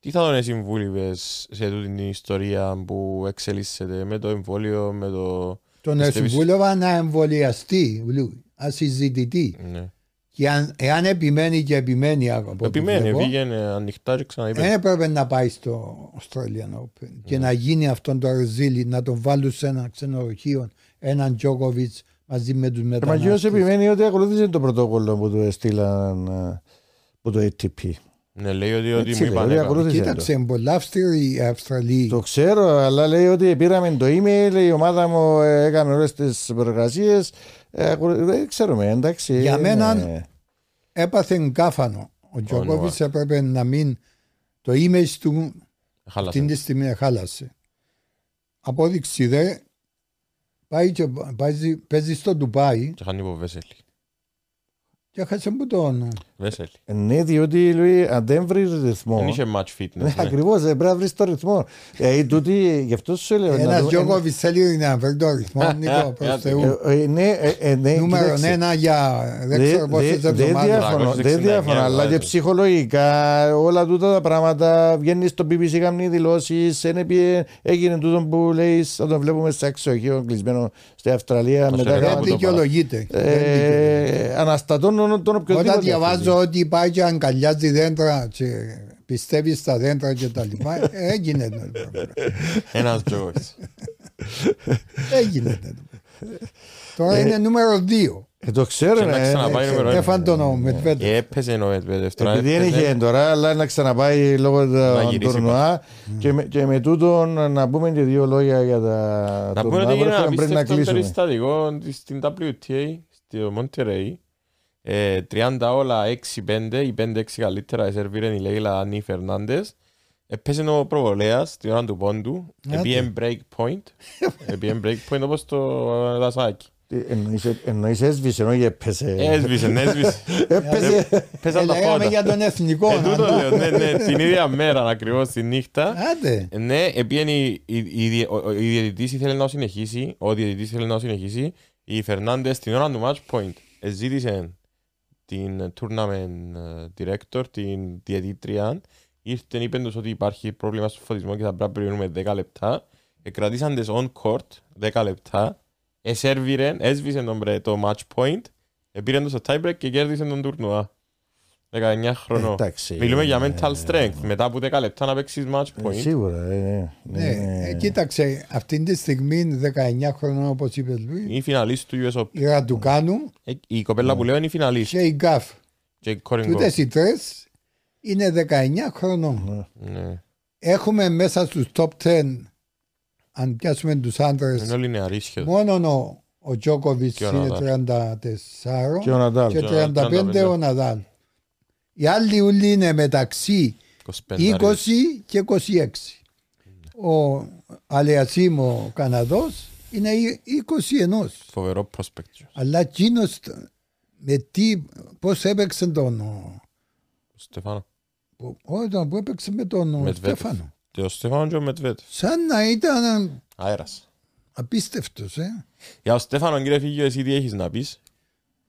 Τι θα τον συμβούλευες σε τούτη την ιστορία που εξελίσσεται με το εμβόλιο, με το... Τον Πιστεύεις- συμβούλευα να εμβολιαστεί, Λου, ασυζητητή. Ναι. Και αν, εάν επιμένει και επιμένει από ό,τι Επιμένει, βλέπω, πήγαινε ανοιχτά και ξαναείπε. δεν έπρεπε να πάει στο Australian Open και να γίνει αυτόν το ρεζίλι, να τον βάλουν σε ένα ξενοδοχείο, έναν Τζόκοβιτ μαζί με τους Ο Μαγιός μετανάστες. επιμένει ότι ακολούθησε το πρωτόκολλο που του έστειλαν ε, που το ATP. Ναι, λέει ότι, ότι Έτσι μου λέει, είπαν ότι έκανα. ακολούθησε το. Κοίταξε, είναι πολλά αυστηρή η Αυστραλή. Το ξέρω, αλλά λέει ότι πήραμε το email, η ομάδα μου ε, έκανε όλες τις προεργασίες. Ε, ακολου- δεν ξέρουμε, εντάξει. Για είναι- μένα- Έπαθε γκάφανο. Ο Τζόκοβιτ έπρεπε να μην. Το image του Χάλασε. αυτή τη στιγμή χάλασε. Απόδειξη δε πάει και παίζει, παίζει στο Ντουμπάι Και χάνει από Βέσελη. Και έχασε που τον. Βέσελη. Ε, Ναι, διότι Λουί, αν δεν βρεις ρυθμό. Δεν είχε match fitness. Ναι, ναι. ακριβώς, πρέπει να βρεις το ρυθμό. Ε, η τούτη, γι' αυτό σου λέω. να Ένα δούμε- Τζόκοβιτ θέλει να βρει το ρυθμό. Νίκο, προς Ε, Θεού. Ε, ε, ναι, ε, ε, ναι, Νούμερο κοίταξε. ένα για δεν ξέρω Δε- πόσες δε- Δεν εβδομάδες. διαφωνώ, 369 δεν διαφωνώ, αλλά και βάζει. ψυχολογικά όλα τούτα τα πράγματα βγαίνεις στο BBC κάνει δηλώσεις. Έγινε τούτο που λέεις, θα τον βλέπουμε σε αξιοχείο κλεισμένο στη Αυστραλία. Το Μετά σερβέ Δεν που κάνει- το δικαιολογείται. Δεν δικαιολογείται. ε, αναστατώνω τον οποιοδήποτε. Όταν διαβάζω ότι πάει και αγκαλιάζει δέντρα και πιστεύει στα δέντρα και τα λοιπά, ε, έγινε. το πράγμα. Ένας Τζόκοβιτς. Έγινε. το πράγμα. Τώρα είναι νούμερο δύο. Ε, το ξέρω, Και να ναι. ξαναπάει νούμερο ένα. Έφαν τον ο Μετβέτεφ. Έπαιζε ο Μετβέντεφ. τώρα Επειδή δεν έπαιζε. είχε τώρα, αλλά να ξαναπάει λόγω Να του γυρίσει τουρνουά και, με- και με τούτον να πούμε και δύο λόγια για τα Να πούμε τουρνουά ότι που έγινε ένα έχουμε πριν να απίστευτο κλείσουμε. περιστατικό στην WTA στο Monterey. Ε, 30 όλα 6-5, οι 5-6 καλύτερα εσερβίρεν η Λέιλα Ανή Φερνάντες. Έπαιζε ο προβολέας την ώρα του πόντου. Άντε. Επίεν break point. Επίεν break point όπως το δασάκι. Τι, εννοείς- Εννοείς έσβησε, όχι έπεσε. Έσβησε, ναι, έσβησε. Έπεσε. Πέσαν τα Λέγαμε φώτα. για τον εθνικό. Ε, τούτο να- λέω, ναι, ναι, την ίδια μέρα ακριβώς τη νύχτα. Άντε. Ναι, επειδή η, η, η, διε- ο- ο- η διαιτητής ήθελε να συνεχίσει, ο διαιτητής ήθελε να συνεχίσει, η Φερνάντες την ώρα του match point ε, ζήτησε την tournament ε, director, την διαιτήτρια, ήρθε είπε τους ότι υπάρχει πρόβλημα στο φωτισμό και θα πρέπει να περιμένουμε 10 λεπτά. Ε, κρατήσαν τις on court 10 λεπτά, εσέρβιρεν, έσβησε τον, μπρε- το match point, ε, πήραν το στο tie break και κέρδισαν τον τουρνουά. 19 χρονών. Εντάξει. Μιλούμε για ε, mental strength. Μετά από 10 λεπτά να παίξεις match ε, point. Σίγουρα. ε, Ναι, ε, κοίταξε, αυτή τη στιγμή 19 χρονών όπως είπε Λουίς, Η φιναλίστ του US Open. η Ραντουκάνου Ε, Η κοπέλα που λέω είναι η φιναλίστ. και η Γκάφ. Και η Corin Τούτε Gauff. οι τρεις είναι 19 χρονών. Ναι. Έχουμε μέσα στους top 10, αν πιάσουμε τους άντρες, Είναι όλοι νεαροί σχεδόν. μόνο ο, ο Τζόκοβιτ Και ο είναι Ναδάλ. 34 Και ο Ναντάλ. και Και ο 35 35. ο Ναδάλ. Οι άλλοι όλοι είναι μεταξύ 25. 20 και 26. Ο Αλεασίμ ο Καναδός είναι 21. Φοβερό prospect. Αλλά εκείνος με τι, πώς έπαιξε τον, ο- Στεφάνο. που- όταν που έπαιξε με τον ο Μετβέτεφ. Στέφανο. Και ο Στεφάνο και ο Μετβέτεφ. Σαν να ήταν Αέρας. απίστευτος. Ε. Για ο Στέφανο, κύριε Φίγιο, εσύ τι έχεις να πεις;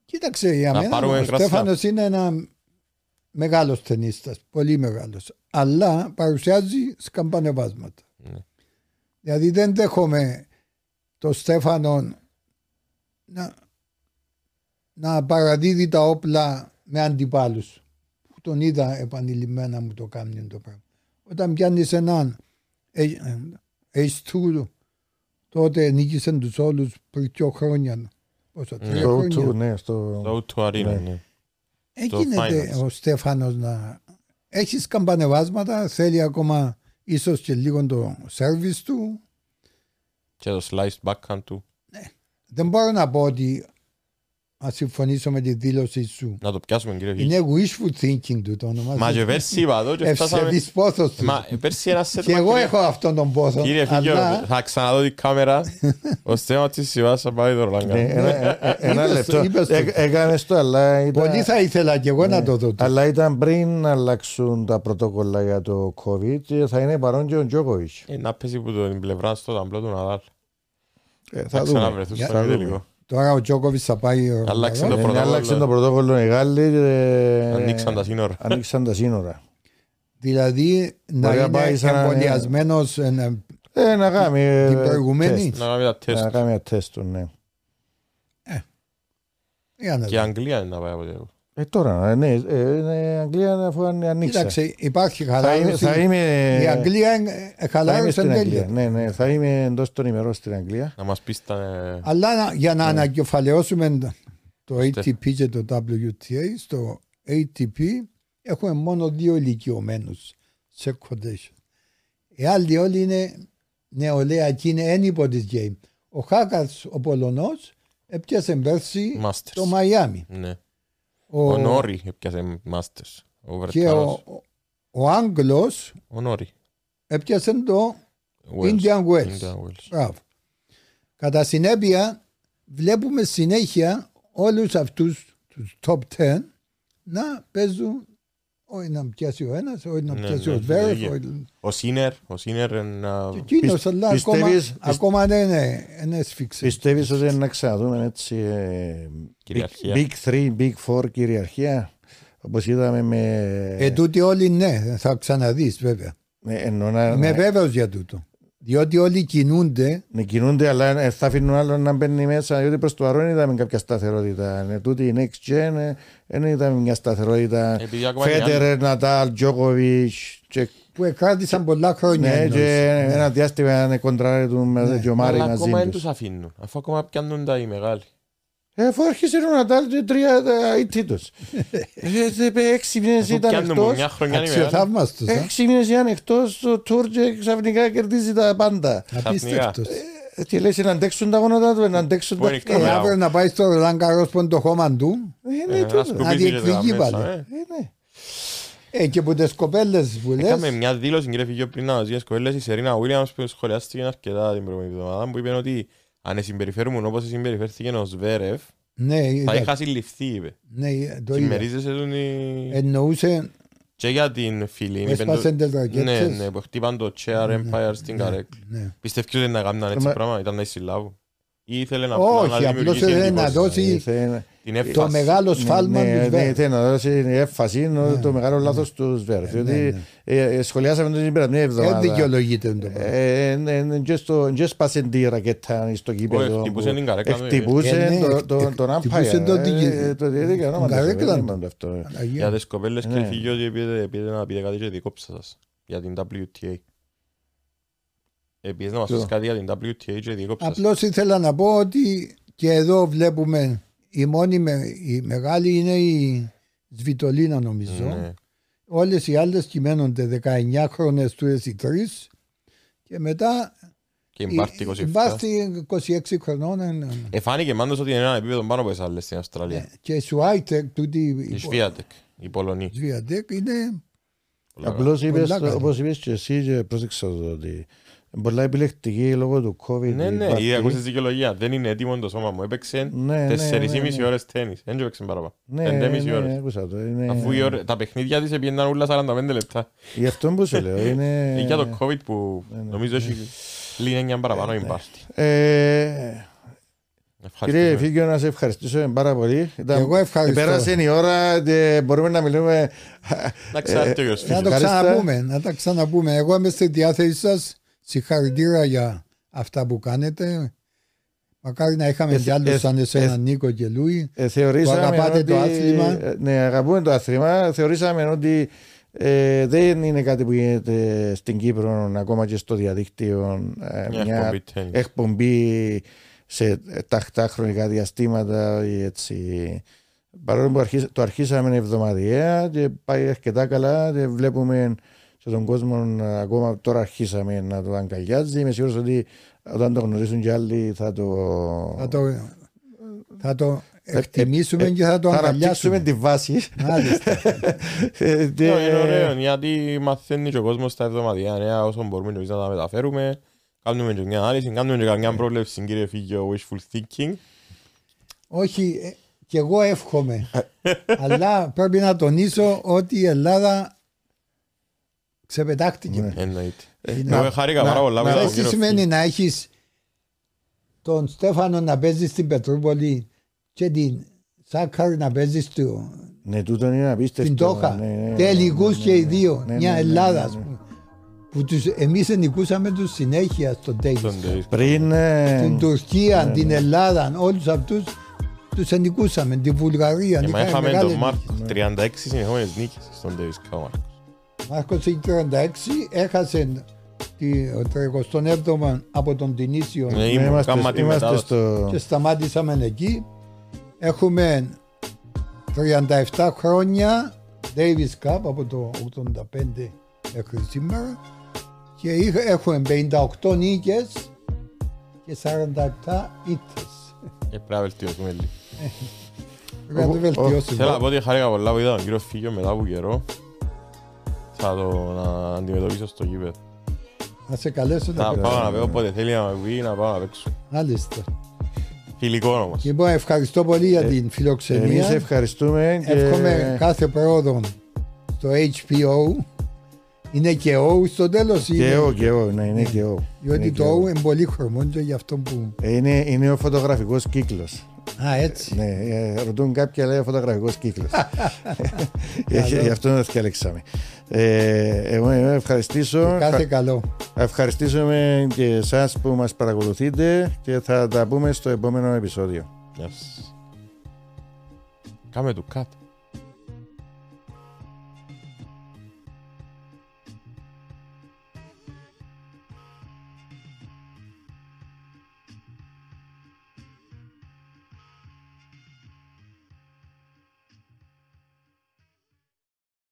Κοίταξε, για Να μένα πάρουμε ο κρασιά. Στέφανος είναι ένα μεγάλος ταινίστας, πολύ μεγάλος. Αλλά παρουσιάζει σκαμπανεβάσματα. Ναι. Δηλαδή δεν δέχομαι το Στέφανο να, να παραδίδει τα όπλα με αντιπάλους. Που τον είδα επανειλημμένα μου το κάνει το πράγμα. Όταν πιάνεις έναν H2 τότε νίκησαν τους όλους πριν δύο χρόνια. Πόσα, τρία Στο χρόνια. O2, ναι, στο... Το του Αρίνα, Ναι. Ναι. Έγινε finals. ο Στέφανος να έχεις καμπανεβάσματα, θέλει ακόμα ίσως και λίγο το σερβις του. Και το sliced backhand του. Δεν μπορώ να πω ότι να συμφωνήσω με τη δήλωση σου. Να το πιάσουμε, κύριε Φίγιο. Είναι wishful thinking του το όνομα. Μα και πέρσι είπα εδώ και φτάσαμε... Ευσεβής πόθος του. Μα πέρσι ένα σετ Και εγώ μακριά. έχω αυτόν τον πόθο. Κύριε Φίγιο, αλλά θα ξαναδώ την κάμερα. Ο Στέμας της Σιβάς θα πάει το Ναι, Ρολάγκα. ένα- ε, Ένα Είπες λεπτό. το, είπες το. Έ- Έκανες το, αλλά ήταν... πολύ θα ήθελα και εγώ να το δω. Αλλά ήταν πριν αλλάξουν τα πρωτόκολλα για το COVID και θα είναι παρόν και ο Τζόκοβιτς. Ε, Να πέσει που το την πλευρά στο ταμπλό του Ναδάλ. Ε, Θα Θα δούμε. ξαναβρεθούν Για- στο θα δούμε. Τελικό. Τώρα ο Τζόκοβιτς θα πάει ο Άλλαξε Ροναλντό. το Ε, πρωτόκολλο. Άλλαξε το πρωτόκολλο οι Γάλλοι και Ανοίξαν τα σύνορα. ανοίξαν τα σύνορα. Δηλαδή να Μπορεί να είναι πάει σαν να- εμβολιασμένος ε, Ε, να κάνει ε, την προηγουμένη. τεστ. Να κάνουμε τα Να τεστ. κάνει ένα τεστ, τους, ναι. Για να Και η δω. Αγγλία είναι να πάει από το Ε, τώρα, ε, ναι, ε, είναι η Αγγλία αφού αν- ανοίξε. Κοίταξε, υπάρχει Θα είμαι, χαλάρωση. θα είμαι, Η Αγγλία ε, θα είμαι χαλάρωσε στην Αγγλία. τέλεια. Ναι, ναι, θα είμαι εντός των ημερών στην Αγγλία. Να μας πεις τα... ε, Αλλά να- για Ναι. να ανακεφαλαιώσουμε το ATP και το WTA, στο ATP έχουμε μόνο δύο ηλικιωμένους σε quotation. Οι άλλοι όλοι είναι νεολαία και είναι anybody's game. Ο Χάκας, ο Πολωνός, έπιασε πέρσι Masters. το Μαϊάμι. Ναι. Ο, Ο Νόρι έπιασε Masters. Ο και Βρετανός. ο, ο Άγγλος Ο Νόρι. έπιασε το Wales. Indian Wells. Indian Wells. Μπράβο. Κατά συνέπεια βλέπουμε συνέχεια όλους αυτούς τους top 10 να παίζουν όχι να πιάσει ο ένας, όχι να Ναι, πιάσει ναι, ο το Σβέρεφ. ίδιο. όχι- Ο Σίνερ. Ο Σίνερ είναι... Και εκείνος αλλά ακόμα, πιστεύεις- ακόμα δεν είναι, δεν έσφιξε. Πιστεύεις ότι είναι να ξαναδούμε έτσι ε, Κυριαρχία; big, big 3, big 4 κυριαρχία όπως είδαμε με... Ε, τούτοι όλοι ναι, θα ξαναδείς βέβαια. με εννοώ να, Είμαι να, βέβαιος για τούτο. Διότι όλοι κινούνται να κινούνται αλλά ε, θα αφήνουν άλλο να μπαίνει μέσα διότι προς το παρόν είδαμε κάποια σταθερότητα. Ε, τούτη η next gen ε, δεν είδαμε μια σταθερότητα. Επειδή ακόμα είναι Φέτερερ, Νατάλ, Τζόκοβιτς και, που εκράτησαν πολλά χρόνια. ναι, εννοείς. και ένα διάστημα να κοντράρει του με και ο Μάρι Αλλά μαζί ακόμα δεν τους. τους αφήνουν. Αφού ακόμα πιάνουν τα οι μεγάλοι. Ε, Αφού άρχισε ο Νατάλ και τρία ε, ήττητος. Ε, Έξι μήνες Αφού ήταν πιάνουν μου εκτός. μια χρονιά οι μεγάλοι. Αξιοθαύμαστος. α. Έξι μήνες ήταν εκτός το τουρ και ξαφνικά κερδίζει τα πάντα. Απίστευτος. Ε, Τι λες, να αντέξουν τα γόνατα του, να αντέξουν Πού τα... είναι η Ε, κάμερα. αύριο να πάει στο Ρολάν Καρός που είναι το χώμα του. Ε, ναι, Ε, τούτο. να σκουπίσει και τα διεκδικεί μέσα, πάλι. ε. Ε, ναι. Ε, και που τις κοπέλες που λες, Έκαμε μια δήλωση κύριε Φυγείο πριν να μας γίνει σκοέλες η Σερίνα Βίλιαμς που σχολιάστηκε αρκετά την προηγούμενη εβδομάδα που είπε ότι αν συμπεριφέρουμε όπως συμπεριφέρθηκε ο Σβέρεφ ναι, θα είδα- είχα συλληφθεί είπε. ναι, το είδα. Συμμερίζεσαι τον η- Εννοούσε, και για την φίλη. είπε έσπασαν το- τις Ναι, ρακέτες. ναι, που χτύπαν το chair empire στην καρέκλα. Ναι. Πιστεύεις ότι να κάνουν έτσι Μα- πράγμα, ήταν να συλλάβουν. Ή ήθελε να Όχι, να απλώς δημιουργήσει ήθελε να εντύπωση. δώσει Ήθελε- την το έφαση. μεγάλο σφάλμα ναι, του ναι, Σβέρ. ήθελε να δώσει έμφαση Ναι. το μεγάλο λάθος του Σβέρ. Διότι ε, ε, σχολιάσαμε την περασμένη Δεν εβδομάδα. δικαιολογείται το πράγμα. Ε, ε, ε, και στο- και σπάσε τη ρακέτα στο κήπεδο. χτυπούσε που την καρέκλα του, Χτυπούσε ε, ναι, το- το- χτυπούσε τον χτυπούσε umpire. το Ε, δική- ε, Το διέδικε την ονόματα. καρέκλα δεν του. είπαμε αυτό. Παναγία. Για τις κοπέλες Ναι. και φύγει ότι πήγε πήγε να πείτε κάτι και δίκοψα σας. Για την WTA. Επίσης να μας Ποιο; πεις κάτι για την WTA και δίκοψα σας. Απλώς ήθελα να πω ότι και εδώ βλέπουμε η μόνη με, η μεγάλη είναι η Σβιτολίνα νομίζω. Ναι. Όλες οι άλλες κυμαίνονται 19 χρόνες του οι τρεις και μετά Και η η, Μπάρτη η 27. Μπάρτη 26 χρονών είναι- Εφάνηκε πάντως ότι είναι ένα επίπεδο πάνω από τις άλλες στην Αυστραλία. και η Σουάιτεκ τούτη Η Σβιάτεκ, η Πολωνή. η Σβιατεκ είναι Απλώς είπες, Πολλά καλή. όπως είπες και εσύ και πρόσεξα το ότι είναι πολλά επιλεκτική λόγω του COVID. Ναι, η ναι, Μπάρτη. η ακούσες δικαιολογίας. Δεν είναι έτοιμο το σώμα μου. Έπαιξε Ναι, ναι, τέσσερις ή ναι, μισή ναι. ώρες τέννις. Δεν έπαιξε παραπάνω. Ναι, Πέντε μισή ναι, ώρες. άκουσα το. Είναι... Αφού οι ώρες- τα παιχνίδια της πήγαιναν όλα 45 λεπτά. Γι' αυτό που σου λέω είναι... Ή για το COVID που ναι. νομίζω έχει Λίγη μια παραπάνω η πάρτι. Ε, Κύριε Ευχαριστούμε. Φίγκιο, να σε ευχαριστήσω πάρα πολύ. Ήταν- Εγώ ευχαριστώ. Πέρασε η ώρα και μπορούμε να μιλούμε. Να ξέρετε ποιος Να φίλος. το Ευχαριστώ. ξαναπούμε, να τα ξαναπούμε. Εγώ είμαι στη διάθεσή σας. Συγχαρητήρια για αυτά που κάνετε. Μακάρι να είχαμε Ε, κι άλλους ε, σαν εσένα ε, Νίκο και Λούι. Ε, θεωρήσαμε Που αγαπάτε ότι, το άθλημα. ε, Ναι, αγαπούμε το άθλημα. Θεωρήσαμε ότι ε, δεν είναι κάτι που γίνεται στην Κύπρο ακόμα και στο διαδίκτυο. ε, Μια μια εκπομπή τέννις. εκπομπή σε τακτά χρονικά διαστήματα ή έτσι. Παρόλο που αρχίσα- το αρχίσαμε εβδομαδιαία και πάει αρκετά καλά και βλέπουμε σε τον κόσμο ε, ακόμα τώρα αρχίσαμε να το αγκαλιάζει. Είμαι σίγουρος ότι όταν το γνωρίσουν και άλλοι θα το, Θα το, θα το εκτιμήσουμε ε, και θα το θα αναπτύξουμε αγκαλιάσουμε. τη βάση. Μάλιστα. Ε, και- Ναι, Είναι ωραίο γιατί μαθαίνει και ο κόσμος τα εβδομαδιαία νέα όσο μπορούμε εμείς να τα μεταφέρουμε. Κάνουμε και μια ανάλυση, κάνουμε και καμιά πρόβλεψη κύριε Φίγιο wishful thinking. Όχι, ε, και εγώ εύχομαι. αλλά πρέπει να τονίσω ότι η Ελλάδα ξεπετάχτηκε. Εννοείται. Είναι- Εγώ χάρηκα να- πάρα πολλά να- με τον Ξέρεις τι κύριο σημαίνει Φίγιο. να έχεις τον Στέφανο να παίζεις στην Πετρούπολη και την Σάκαρη να παίζεις στο, Ναι, τούτο είναι απίστευτο. στην Τόχα. Ναι, ναι, ναι, Τελικούς ναι, και ναι, οι δύο. ναι, Μια ναι, ναι, Ελλάδας, ναι, ας ναι. πούμε. Που τους, εμείς νικούσαμε τους συνέχεια στον Τέις. Τον Davis. Πριν. ε, Την Τουρκία, ναι, την ναι. Ελλάδα, όλους αυτούς τους νικούσαμε. Την Βουλγαρία. Ε, Μα είχαμε είχαμε μεγάλη τον Μάρκο, νίκη. 36 συνεχόμενες νίκες στον Davis Cup. Μάρκος είχε 36, έχασε τη- το 37ο από τον Τινήσιο Ναι, ναι, ήμουν, είμαστε, κάμα τη είμαστε μετάδοση. στο. και σταμάτησαμε εκεί. Έχουμε 37 χρόνια Davis Cup από το 85 μέχρι σήμερα και είχα- έχουμε 58 νίκες και 47 ήττες. Ε, Πρέπει να βελτιώσουμε λίγο. Πρέπει να το Ο- ο- βελτιώσουμε. Θέλω να πω ότι χάρηκα πολλά που είδα τον κύριο Φίγιο μετά από καιρό. Θα το να αντιμετωπίσω στο γήπεδο. Να σε καλέσω να Θα παίξεις. πάω να παίω όποτε θέλει να με πει να πάω να παίξω. Μάλιστα. Φιλικό όμως. Λοιπόν, ευχαριστώ πολύ για την Εμείς φιλοξενία. ευχαριστούμε. και- Εύχομαι κάθε πρόοδο στο HBO. Είναι και O στο τέλος. Και είναι- εγώ, και εγώ, ναι, είναι και εγώ. Διότι Είναι το και O εγώ. είναι πολύ χρωμό και γι' αυτό που... Ε, Είναι, είναι ο φωτογραφικός κύκλος. Α, έτσι. Ναι, ε, ρωτούν κάποια λέει φωτογραφικός κύκλος. Γι' αυτό το διαλέξαμε. Ε, εγώ να ευχαριστήσω. Κάθε καλό. Ευχαριστήσουμε και εσάς που μας παρακολουθείτε και θα τα πούμε στο επόμενο επεισόδιο. Yes. Κάμε του cut.